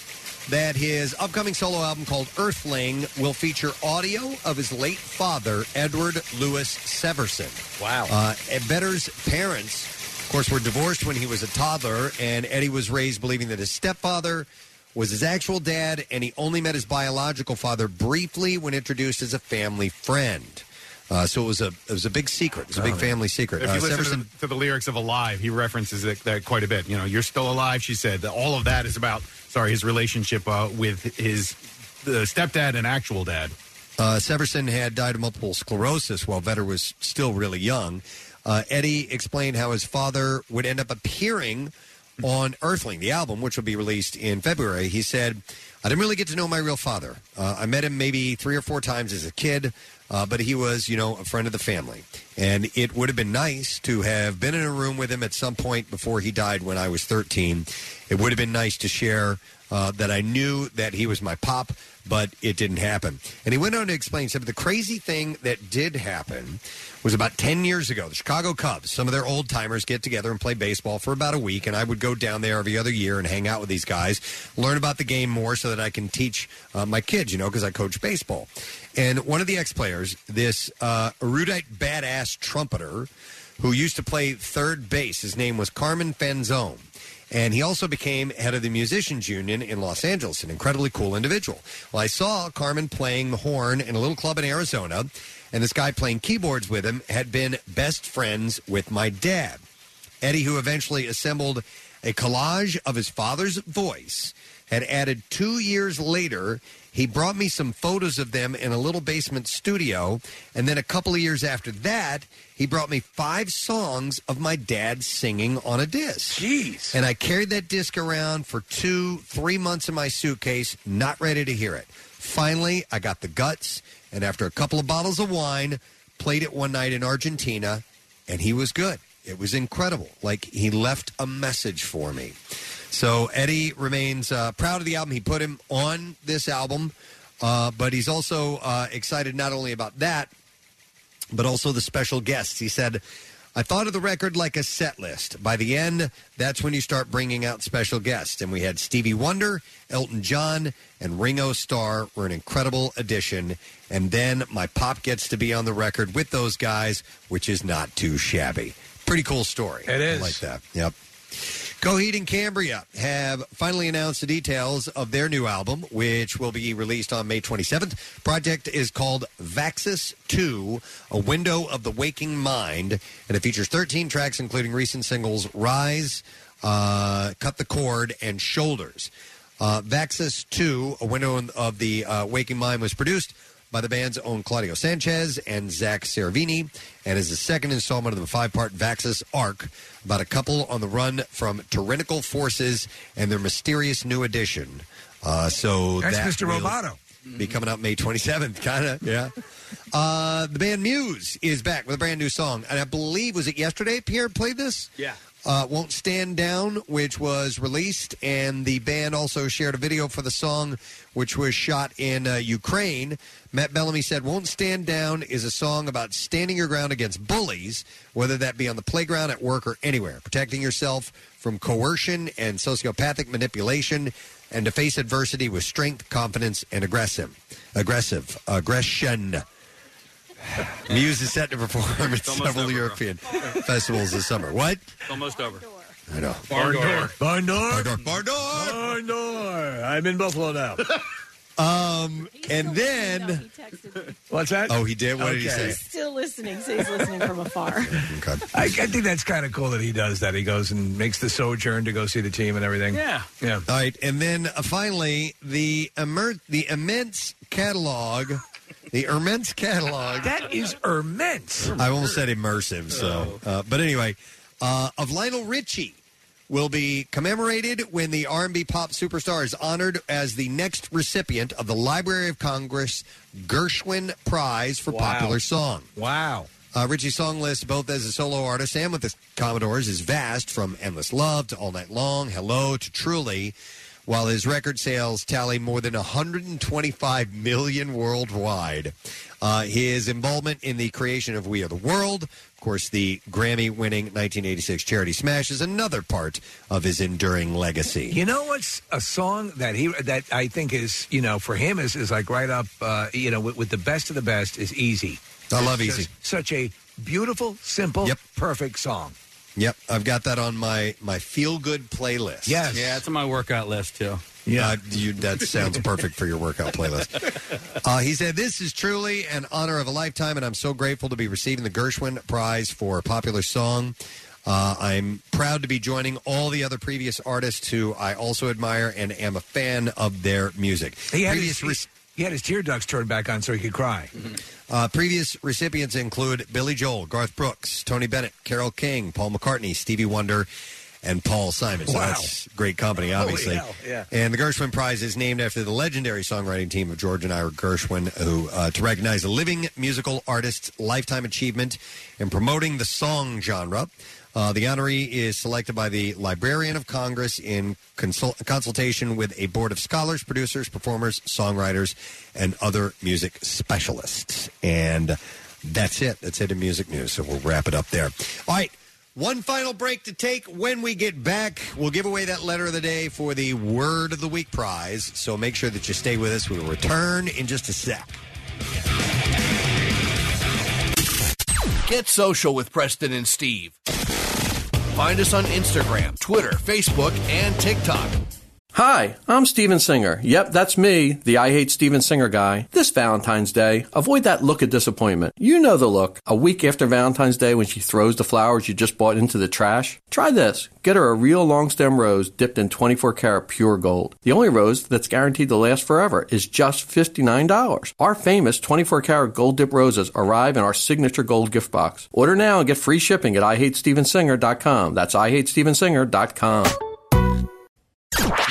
that his upcoming solo album called Earthling will feature audio of his late father, Edward Lewis Severson. Wow. Uh, Vedder's parents, of course, were divorced when he was a toddler, and Eddie was raised believing that his stepfather was his actual dad, and he only met his biological father briefly when introduced as a family friend. Uh, so it was a it was a big secret. It was a big Oh, family secret. If Uh, you listen to the, to the lyrics of Alive, he references it, that quite a bit. You know, you're still alive, she said. All of that is about, sorry, his relationship uh, with his the stepdad and actual dad. Uh, Severson had died of multiple sclerosis while Vedder was still really young. Uh, Eddie explained how his father would end up appearing on Earthling, the album, which will be released in February. He said, I didn't really get to know my real father. Uh, I met him maybe three or four times as a kid, uh, but he was, you know, a friend of the family. And it would have been nice to have been in a room with him at some point before he died when I was 13. It would have been nice to share uh, that I knew that he was my pop, but it didn't happen. And he went on to explain some of the crazy thing that did happen was about 10 years ago. The Chicago Cubs, some of their old timers get together and play baseball for about a week. And I would go down there every other year and hang out with these guys, learn about the game more so that I can teach uh, my kids, you know, because I coach baseball. And one of the ex players, this uh, erudite badass trumpeter who used to play third base, his name was Carmen Fanzone. And he also became head of the Musicians Union in Los Angeles, an incredibly cool individual. Well, I saw Carmen playing the horn in a little club in Arizona, and this guy playing keyboards with him had been best friends with my dad. Eddie, who eventually assembled a collage of his father's voice, had added two years later. He brought me some photos of them in a little basement studio. And then a couple of years after that, he brought me five songs of my dad singing on a disc. Jeez. And I carried that disc around for two, three months in my suitcase, not ready to hear it. Finally, I got the guts. And after a couple of bottles of wine, played it one night in Argentina, and he was good. It was incredible. Like he left a message for me. So Eddie remains uh, proud of the album. He put him on this album. Uh, but he's also uh, excited not only about that, but also the special guests. He said, I thought of the record like a set list. By the end, that's when you start bringing out special guests. And we had Stevie Wonder, Elton John, and Ringo Starr were an incredible addition. And then my pop gets to be on the record with those guys, which is not too shabby. Pretty cool story. It is. I like that. Yep. Coheed and Cambria have finally announced the details of their new album, which will be released on May 27th. Project is called Vaxis 2, A Window of the Waking Mind, and it features 13 tracks, including recent singles Rise, uh, Cut the Cord, and Shoulders. Uh, Vaxis 2, A Window of the uh, Waking Mind, was produced by the band's own Claudio Sanchez and Zakk Cervini, and is the second installment of the five-part Vaxis arc about a couple on the run from tyrannical forces and their mysterious new addition. Uh, so That's that Mr. will Roboto. Be coming out May 27th, kind of, yeah. Uh, the band Muse is back with a brand new song, and I believe was it yesterday? Pierre played this. Yeah. Uh, Won't Stand Down, which was released, and the band also shared a video for the song, which was shot in uh, Ukraine. Matt Bellamy said, Won't Stand Down is a song about standing your ground against bullies, whether that be on the playground, at work, or anywhere, protecting yourself from coercion and sociopathic manipulation, and to face adversity with strength, confidence, and aggressive. Aggressive. Aggression. Muse is set to perform at several over, bro. European festivals this summer. What? It's almost over. I know. Barn door. Barn door. Barn door. Barn door. Barn door. I'm in Buffalo now. Um, and then What's that? Oh, he did. What did he Okay. say? He's still listening, so he's listening from afar. Okay. I, I think that's kind of cool that he does that. He goes and makes the sojourn to go see the team and everything. Yeah. Yeah. All right, and then uh, finally the immer- the immense catalog, the immense catalog. That is immense. I almost said immersive. So, uh, but anyway, uh, of Lionel Richie will be commemorated when the R&B pop superstar is honored as the next recipient of the Library of Congress Gershwin Prize for Wow. Popular Song. Wow. Uh, Richie's song list, both as a solo artist and with the Commodores, is vast from Endless Love to All Night Long, Hello to Truly, while his record sales tally more than 125 million worldwide. Uh, his involvement in the creation of We Are the World, of course, the Grammy winning 1986 Charity Smash, is another part of his enduring legacy. You know what's a song that he that I think is you know for him is is like right up uh, you know with, with the best of the best is easy. I love It's Easy. Such a beautiful, simple, perfect song. Yep, I've got that on my, my feel good playlist. Yes. Yeah, it's on my workout list too. Yeah, Uh, you, that sounds perfect for your workout playlist. Uh, he said, This is truly an honor of a lifetime, and I'm so grateful to be receiving the Gershwin Prize for Popular Song. Uh, I'm proud to be joining all the other previous artists who I also admire and am a fan of their music. He had, previous, his, he had his tear ducts turned back on so he could cry. Uh, previous recipients include Billy Joel, Garth Brooks, Tony Bennett, Carole King, Paul McCartney, Stevie Wonder, and Paul Simon. So Wow. that's great company, obviously. hell, yeah. And the Gershwin Prize is named after the legendary songwriting team of George and Ira Gershwin, who uh, to recognize a living musical artist's lifetime achievement in promoting the song genre. Uh, the honoree is selected by the Librarian of Congress in consult- consultation with a board of scholars, producers, performers, songwriters, and other music specialists. And that's it. That's it in music news. So we'll wrap it up there. All right. One final break to take. When we get back, we'll give away that letter of the day for the Word of the Week prize. So make sure that you stay with us. We'll return in just a sec. Get social with Preston and Steve. Find us on Instagram, Twitter, Facebook, and TikTok. Hi, I'm Steven Singer. Yep, that's me, the I Hate Steven Singer guy. This Valentine's Day, avoid that look of disappointment. You know the look. A week after Valentine's Day when she throws the flowers you just bought into the trash? Try this. Get her a real long stem rose dipped in 24 karat pure gold. The only rose that's guaranteed to last forever is just $59. Our famous 24 karat gold dip roses arrive in our signature gold gift box. Order now and get free shipping at IHateStevenSinger.com. That's IHateStevenSinger.com.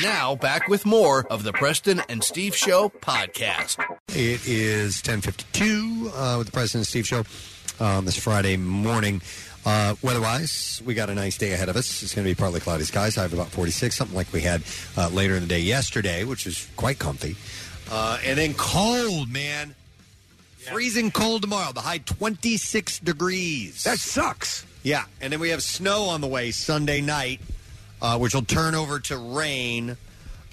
Now, back with more of the Preston and Steve Show podcast. It is 1052 uh, with the Preston and Steve Show um, this Friday morning. Uh, weather-wise, we got a nice day ahead of us. It's going to be partly cloudy skies. I have about 46, something like we had uh, later in the day yesterday, which is quite comfy. Uh, and then cold, man. Freezing cold tomorrow. The high 26 degrees. That sucks. Yeah. And then we have snow on the way Sunday night, uh, which will turn over to rain.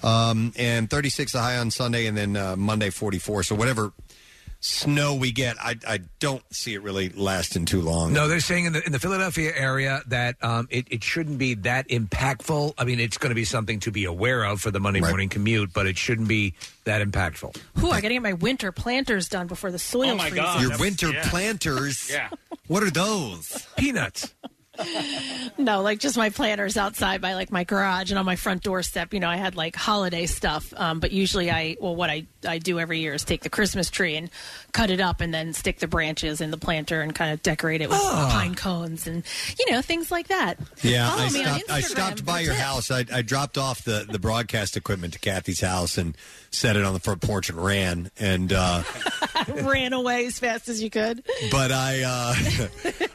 Um, and 36 the high on Sunday, and then uh, Monday 44. So whatever snow we get, I, I don't see it really lasting too long. No, they're saying in the in the Philadelphia area that um, it, it shouldn't be that impactful. I mean, it's going to be something to be aware of for the Monday morning commute, but it shouldn't be that impactful. Whew, I got to get my winter planters done before the soil Oh, my freezes. God. Your winter planters. Yeah. What are those? Peanuts. No, like just my planters outside by like my garage and on my front doorstep. You know, I had like holiday stuff. Um, but usually, I well, what I I do every year is take the Christmas tree and cut it up and then stick the branches in the planter and kind of decorate it with Ah. pine cones and you know things like that. Yeah, Follow I me on stopped, I stopped by for your tips. house. I, I dropped off the, the broadcast equipment to Kathy's house and set it on the front porch and ran. And uh, Ran away as fast as you could. but I uh,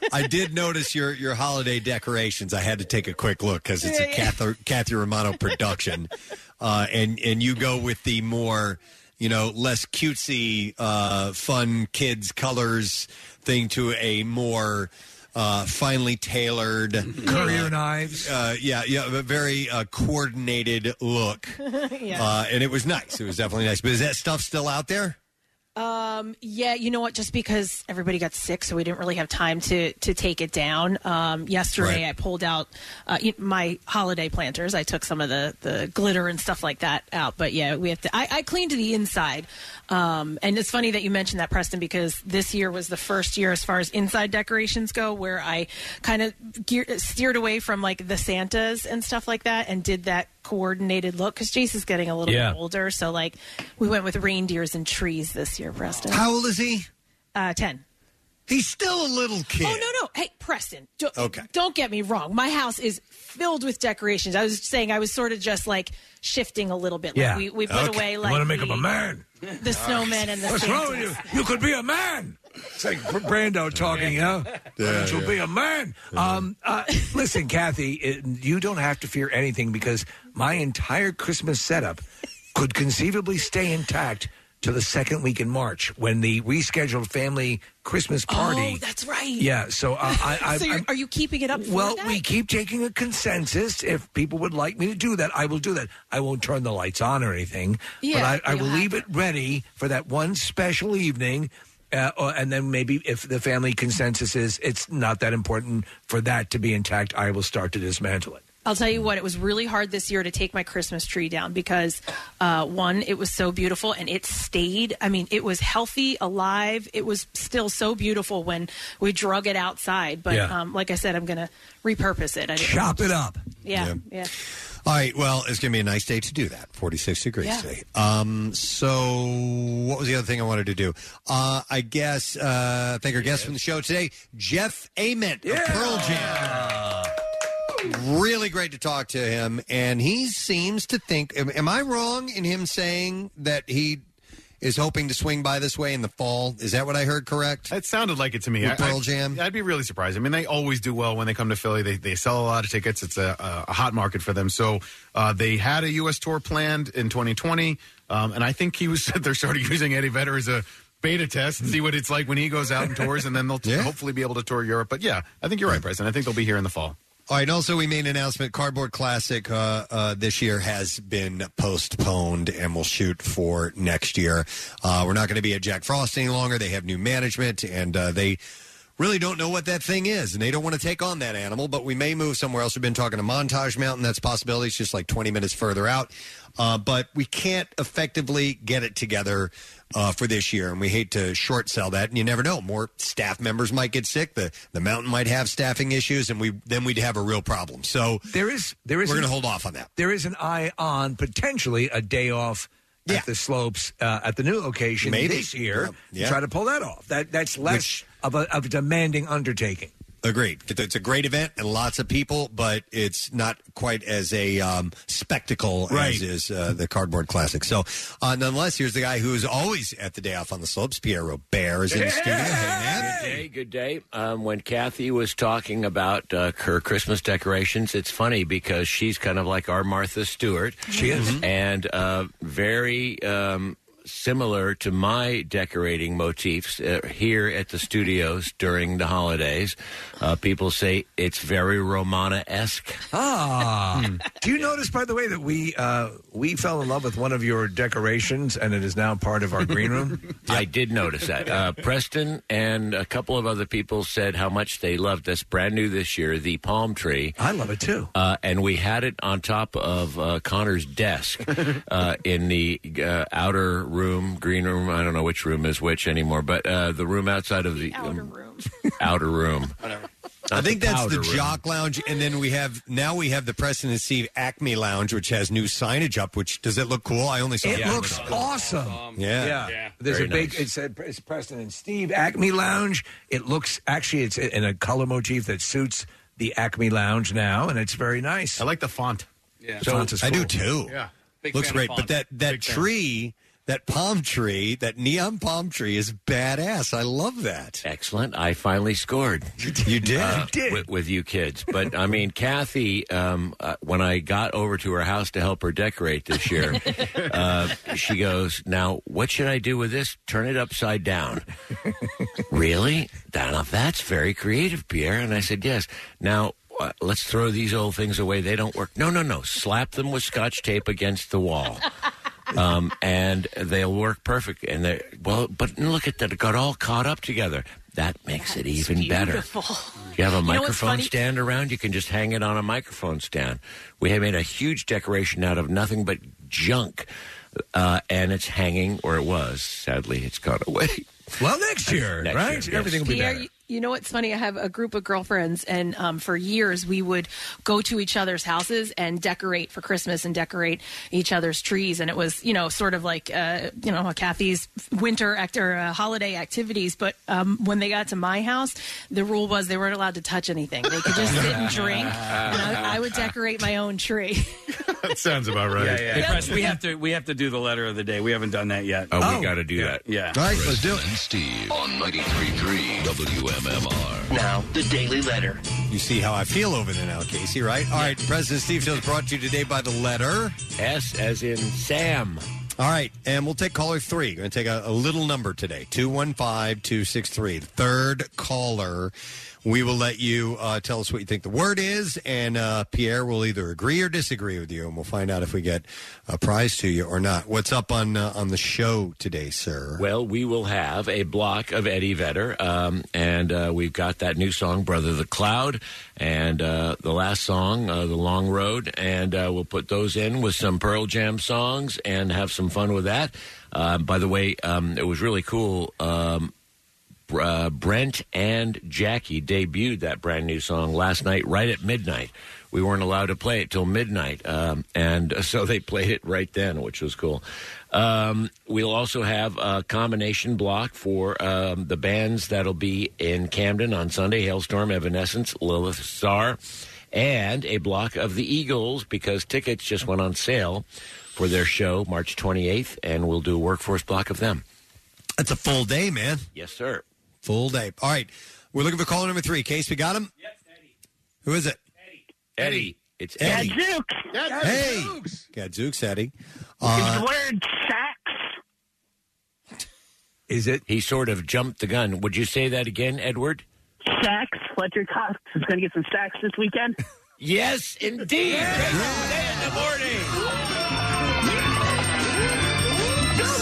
I did notice your your holiday decorations. I had to take a quick look because it's a Yeah, yeah. Kathy, Kathy Romano production, uh, and and you go with the more you know less cutesy, uh, fun kids colors thing to a more. Uh, finely tailored Courier uh, knives. Uh, yeah, yeah, a very uh, coordinated look. Yeah. Uh, and it was nice. It was definitely nice. But is that stuff still out there? Um, yeah, you know what? Just because everybody got sick, so we didn't really have time to to take it down. Um, yesterday, Right. I pulled out uh, my holiday planters. I took some of the the glitter and stuff like that out. But yeah, we have to. I, I cleaned the inside. Um, and it's funny that you mentioned that, Preston, because this year was the first year as far as inside decorations go, where I kind of gear, steered away from like the Santas and stuff like that, and did that coordinated look because Jace is getting a little Yeah. bit older. So like, we went with reindeers and trees this year, Preston. How old is he? Uh, ten. He's still a little kid. Oh no no! Hey Preston, do, Okay. don't get me wrong. My house is filled with decorations. I was saying I was sort of just like shifting a little bit. Like Yeah. we, we put Okay. away You like wanna make the, him a man. the snowmen and the What's wrong with you? Santas. You could be a man. It's like Brando talking, you know? Yeah, You'll yeah. be a man. Um, uh, listen, Kathy, it, you don't have to fear anything because my entire Christmas setup could conceivably stay intact to the second week in March when the rescheduled family Christmas party. Oh, that's right. Yeah, so uh, I, I, so you're, I'm- are you keeping it up? For well, that? we keep taking a consensus. If people would like me to do that, I will do that. I won't turn the lights on or anything, Yeah, but I, I you'll will leave it ready for that one special evening. Uh, or, and then maybe if the family consensus is it's not that important for that to be intact, I will start to dismantle it. I'll tell you what, it was really hard this year to take my Christmas tree down because, uh, one, it was so beautiful and it stayed. I mean, it was healthy, alive. It was still so beautiful when we drug it outside. But Yeah. um, like I said, I'm going to repurpose it. I didn't- Chop it up. Yeah, yeah. All right. Well, it's going to be a nice day to do that. 46 degrees Yeah. today. Um, so, what was the other thing I wanted to do? Uh, I guess, uh, thank our guest from the show today, Jeff Ament of Pearl Jam. Really great to talk to him. And he seems to think, am, am I wrong in him saying that he is hoping to swing by this way in the fall? Is that what I heard correct? It sounded like it to me. With I- Pearl I- Jam? I'd be really surprised. I mean, they always do well when they come to Philly. They, they sell a lot of tickets. It's a, a hot market for them. So uh, they had a U.S. tour planned in 2020, um, and I think he was they're starting using Eddie Vedder as a beta test and see what it's like when he goes out and tours, and then they'll t- hopefully be able to tour Europe. But yeah, I think you're right, Preston. I think they'll be here in the fall. All right. and Also, we made an announcement. Cardboard Classic uh, uh, this year has been postponed, and we'll shoot for next year. Uh, we're not going to be at Jack Frost any longer. They have new management, and uh, they really don't know what that thing is, and they don't want to take on that animal. But we may move somewhere else. We've been talking to Montage Mountain. That's a possibility. It's just like 20 minutes further out. Uh, but we can't effectively get it together uh, for this year, and we hate to short sell that. And you never know; more staff members might get sick. The the mountain might have staffing issues, and we then we'd have a real problem. So there is there is we're going to hold off on that. There is an eye on potentially a day off at the slopes uh, at the new location Maybe. this year. Yeah. Try to pull that off. That that's less of a of a demanding undertaking. Agreed. It's a great event and lots of people, but it's not quite as a um, spectacle Right. as is uh, the Cardboard Classic. So, uh, nonetheless, here's the guy who is always at the day off on the slopes. Pierre Robert is in the studio. Hey, man. Good day, good day. Um, when Kathy was talking about uh, her Christmas decorations, it's funny because she's kind of like our Martha Stewart. She is. and uh, very um, similar to my decorating motifs uh, here at the studios during the holidays. Uh, people say it's very Romana esque. Ah. Hmm. Do you notice, by the way, that we uh, we fell in love with one of your decorations, and it is now part of our green room? I did notice that. Uh, Preston and a couple of other people said how much they loved this brand new this year, the palm tree. I love it too. Uh, and we had it on top of uh, Connor's desk uh, in the uh, outer room, green room. I don't know which room is which anymore, but uh, the room outside of the outer room. outer room. I think that's the room. Jock Lounge, and then we have now we have the Preston and Steve Acme Lounge, which has new signage up. Which does it look cool? I only saw It the looks photo. awesome. Yeah. yeah. There's Very a big. nice. It said it's Preston and Steve Acme Lounge. It looks actually it's in a color motif that suits the Acme Lounge now, and it's very nice. I like the font. Yeah, So font is I do too. Yeah. looks great. But that that tree, that palm tree, that neon palm tree is badass. I love that. Excellent. I finally scored. You did. Uh, With, with you kids. But I mean, Kathy, um, uh, when I got over to her house to help her decorate this year, uh, she goes, Now, what should I do with this? Turn it upside down. really? Now, that's very creative, Pierre. And I said, Yes. Now, uh, let's throw these old things away. They don't work. No, no, no. Slap them with scotch tape against the wall. Um, and they'll work perfect. And they well, but look at that; it got all caught up together. That makes it even better. beautiful. You have a You know what's microphone funny? stand around. You can just hang it on a microphone stand. We have made a huge decoration out of nothing but junk, uh, and it's hanging, or it was. Sadly, it's gone away. Well, next year, Next right? year, yes. Everything will be Pierre, better. you, you know what's funny? I have a group of girlfriends, and um, for years we would go to each other's houses and decorate for Christmas and decorate each other's trees. And it was, you know, sort of like, uh, you know, Kathy's winter act or uh, holiday activities. But um, when they got to my house, the rule was they weren't allowed to touch anything. They could just sit and drink, and I, I would decorate my own tree. that sounds about right. Yeah, yeah. Hey, Press, we have to we have to do the letter of the day. We haven't done that yet. Oh, we got to do that. Yeah. All right, let's do it. And Steve on 93.3 WMMR. Now, the Daily Letter. You see how I feel over there now, Casey, right? All right, President Steve Show is brought to you today by the letter S as in Sam. All right, and we'll take caller three. We're going to take a, a little number today 215 263. Third caller. We will let you uh, tell us what you think the word is, and uh, Pierre will either agree or disagree with you, and we'll find out if we get a prize to you or not. What's up on uh, on the show today, sir? Well, we will have a block of Eddie Vedder, um, and uh, we've got that new song, "Brother the Cloud," and uh, the last song, uh, "The Long Road," and uh, we'll put those in with some Pearl Jam songs and have some fun with that. Uh, by the way, um, it was really cool. Um, uh, Brent and Jackie debuted that brand new song last night, right at midnight. We weren't allowed to play it till midnight, um, and so they played it right then, which was cool. Um, we'll also have a combination block for um, the bands that'll be in Camden on Sunday: Halestorm, Evanescence, Lilith Czar, and a block of the Eagles because tickets just went on sale for their show March 28th, and we'll do a workforce block of them. That's a full day, man. Yes, sir. Full day. All right, we're looking for caller number three. Case, we got him? Yes, Eddie. Who is it? Eddie. Eddie. It's Eddie. Gadzooks. Hey, Gadzooks, Eddie. Is Uh, the word sax? Is it? He sort of jumped the gun. Would you say that again, Edward? Sax. Fletcher Cox is going to get some sacks this weekend. Yes, indeed.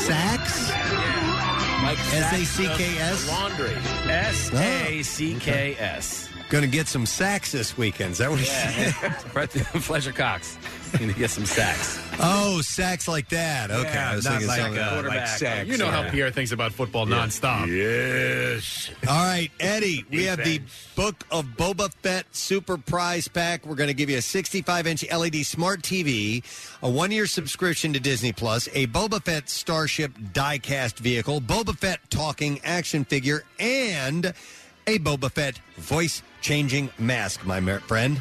Sax? Like S-A-C-K-S? Laundry. S A C K S. Going to get some sacks this weekend. Is that what Yeah. he said? Fletcher Cox. Going to get some sacks. Oh, sacks like that. Okay. Yeah, I was not thinking like, something uh, like sex. You know how Pierre thinks about football nonstop. Yes. All right, Eddie, we have the Book of Boba Fett Super Prize Pack. We're going to give you a 65 inch LED smart TV, a one year subscription to Disney Plus, a Boba Fett Starship diecast vehicle, Boba Fett talking action figure, and a Boba Fett voice changing mask, my mer- friend.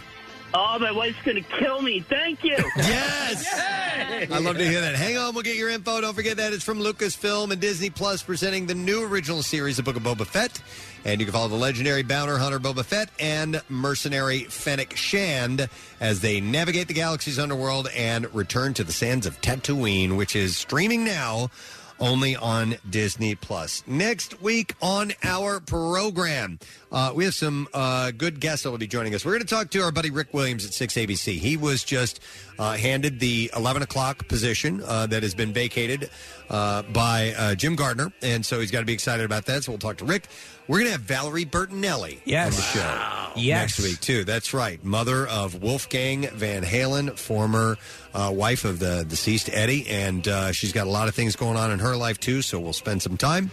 Oh, my wife's going to kill me. Thank you. Yes. I love to hear that. Hang on, we'll get your info. Don't forget that it's from Lucasfilm and Disney Plus presenting the new original series, The Book of Boba Fett. And you can follow the legendary bounty hunter Boba Fett and mercenary Fennec Shand as they navigate the galaxy's underworld and return to the sands of Tatooine, which is streaming now only on Disney Plus. Next week on our program, uh, we have some uh, good guests that will be joining us. We're going to talk to our buddy Rick Williams at 6 ABC. He was just uh, handed the 11 o'clock position uh, that has been vacated uh, by uh, Jim Gardner, and so he's got to be excited about that. So we'll talk to Rick. We're going to have Valerie Bertinelli Yes. on the show Yes. next week too. That's right, mother of Wolfgang Van Halen, former uh, wife of the deceased Eddie, and uh, she's got a lot of things going on in her life too. So we'll spend some time.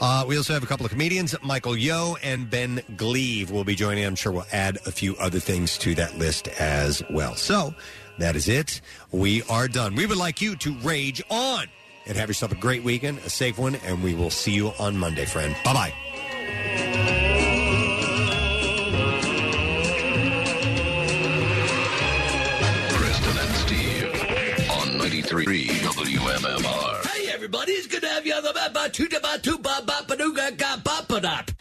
Uh, we also have a couple of comedians, Michael Yo and Ben Gleib will be joining. I'm sure we'll add a few other things to that list as well. So that is it. We are done. We would like you to rage on and have yourself a great weekend, a safe one, and we will see you on Monday, friend. Bye bye. Preston and Steve on 93 WMMR. Everybody, it's good to have you on the ba ba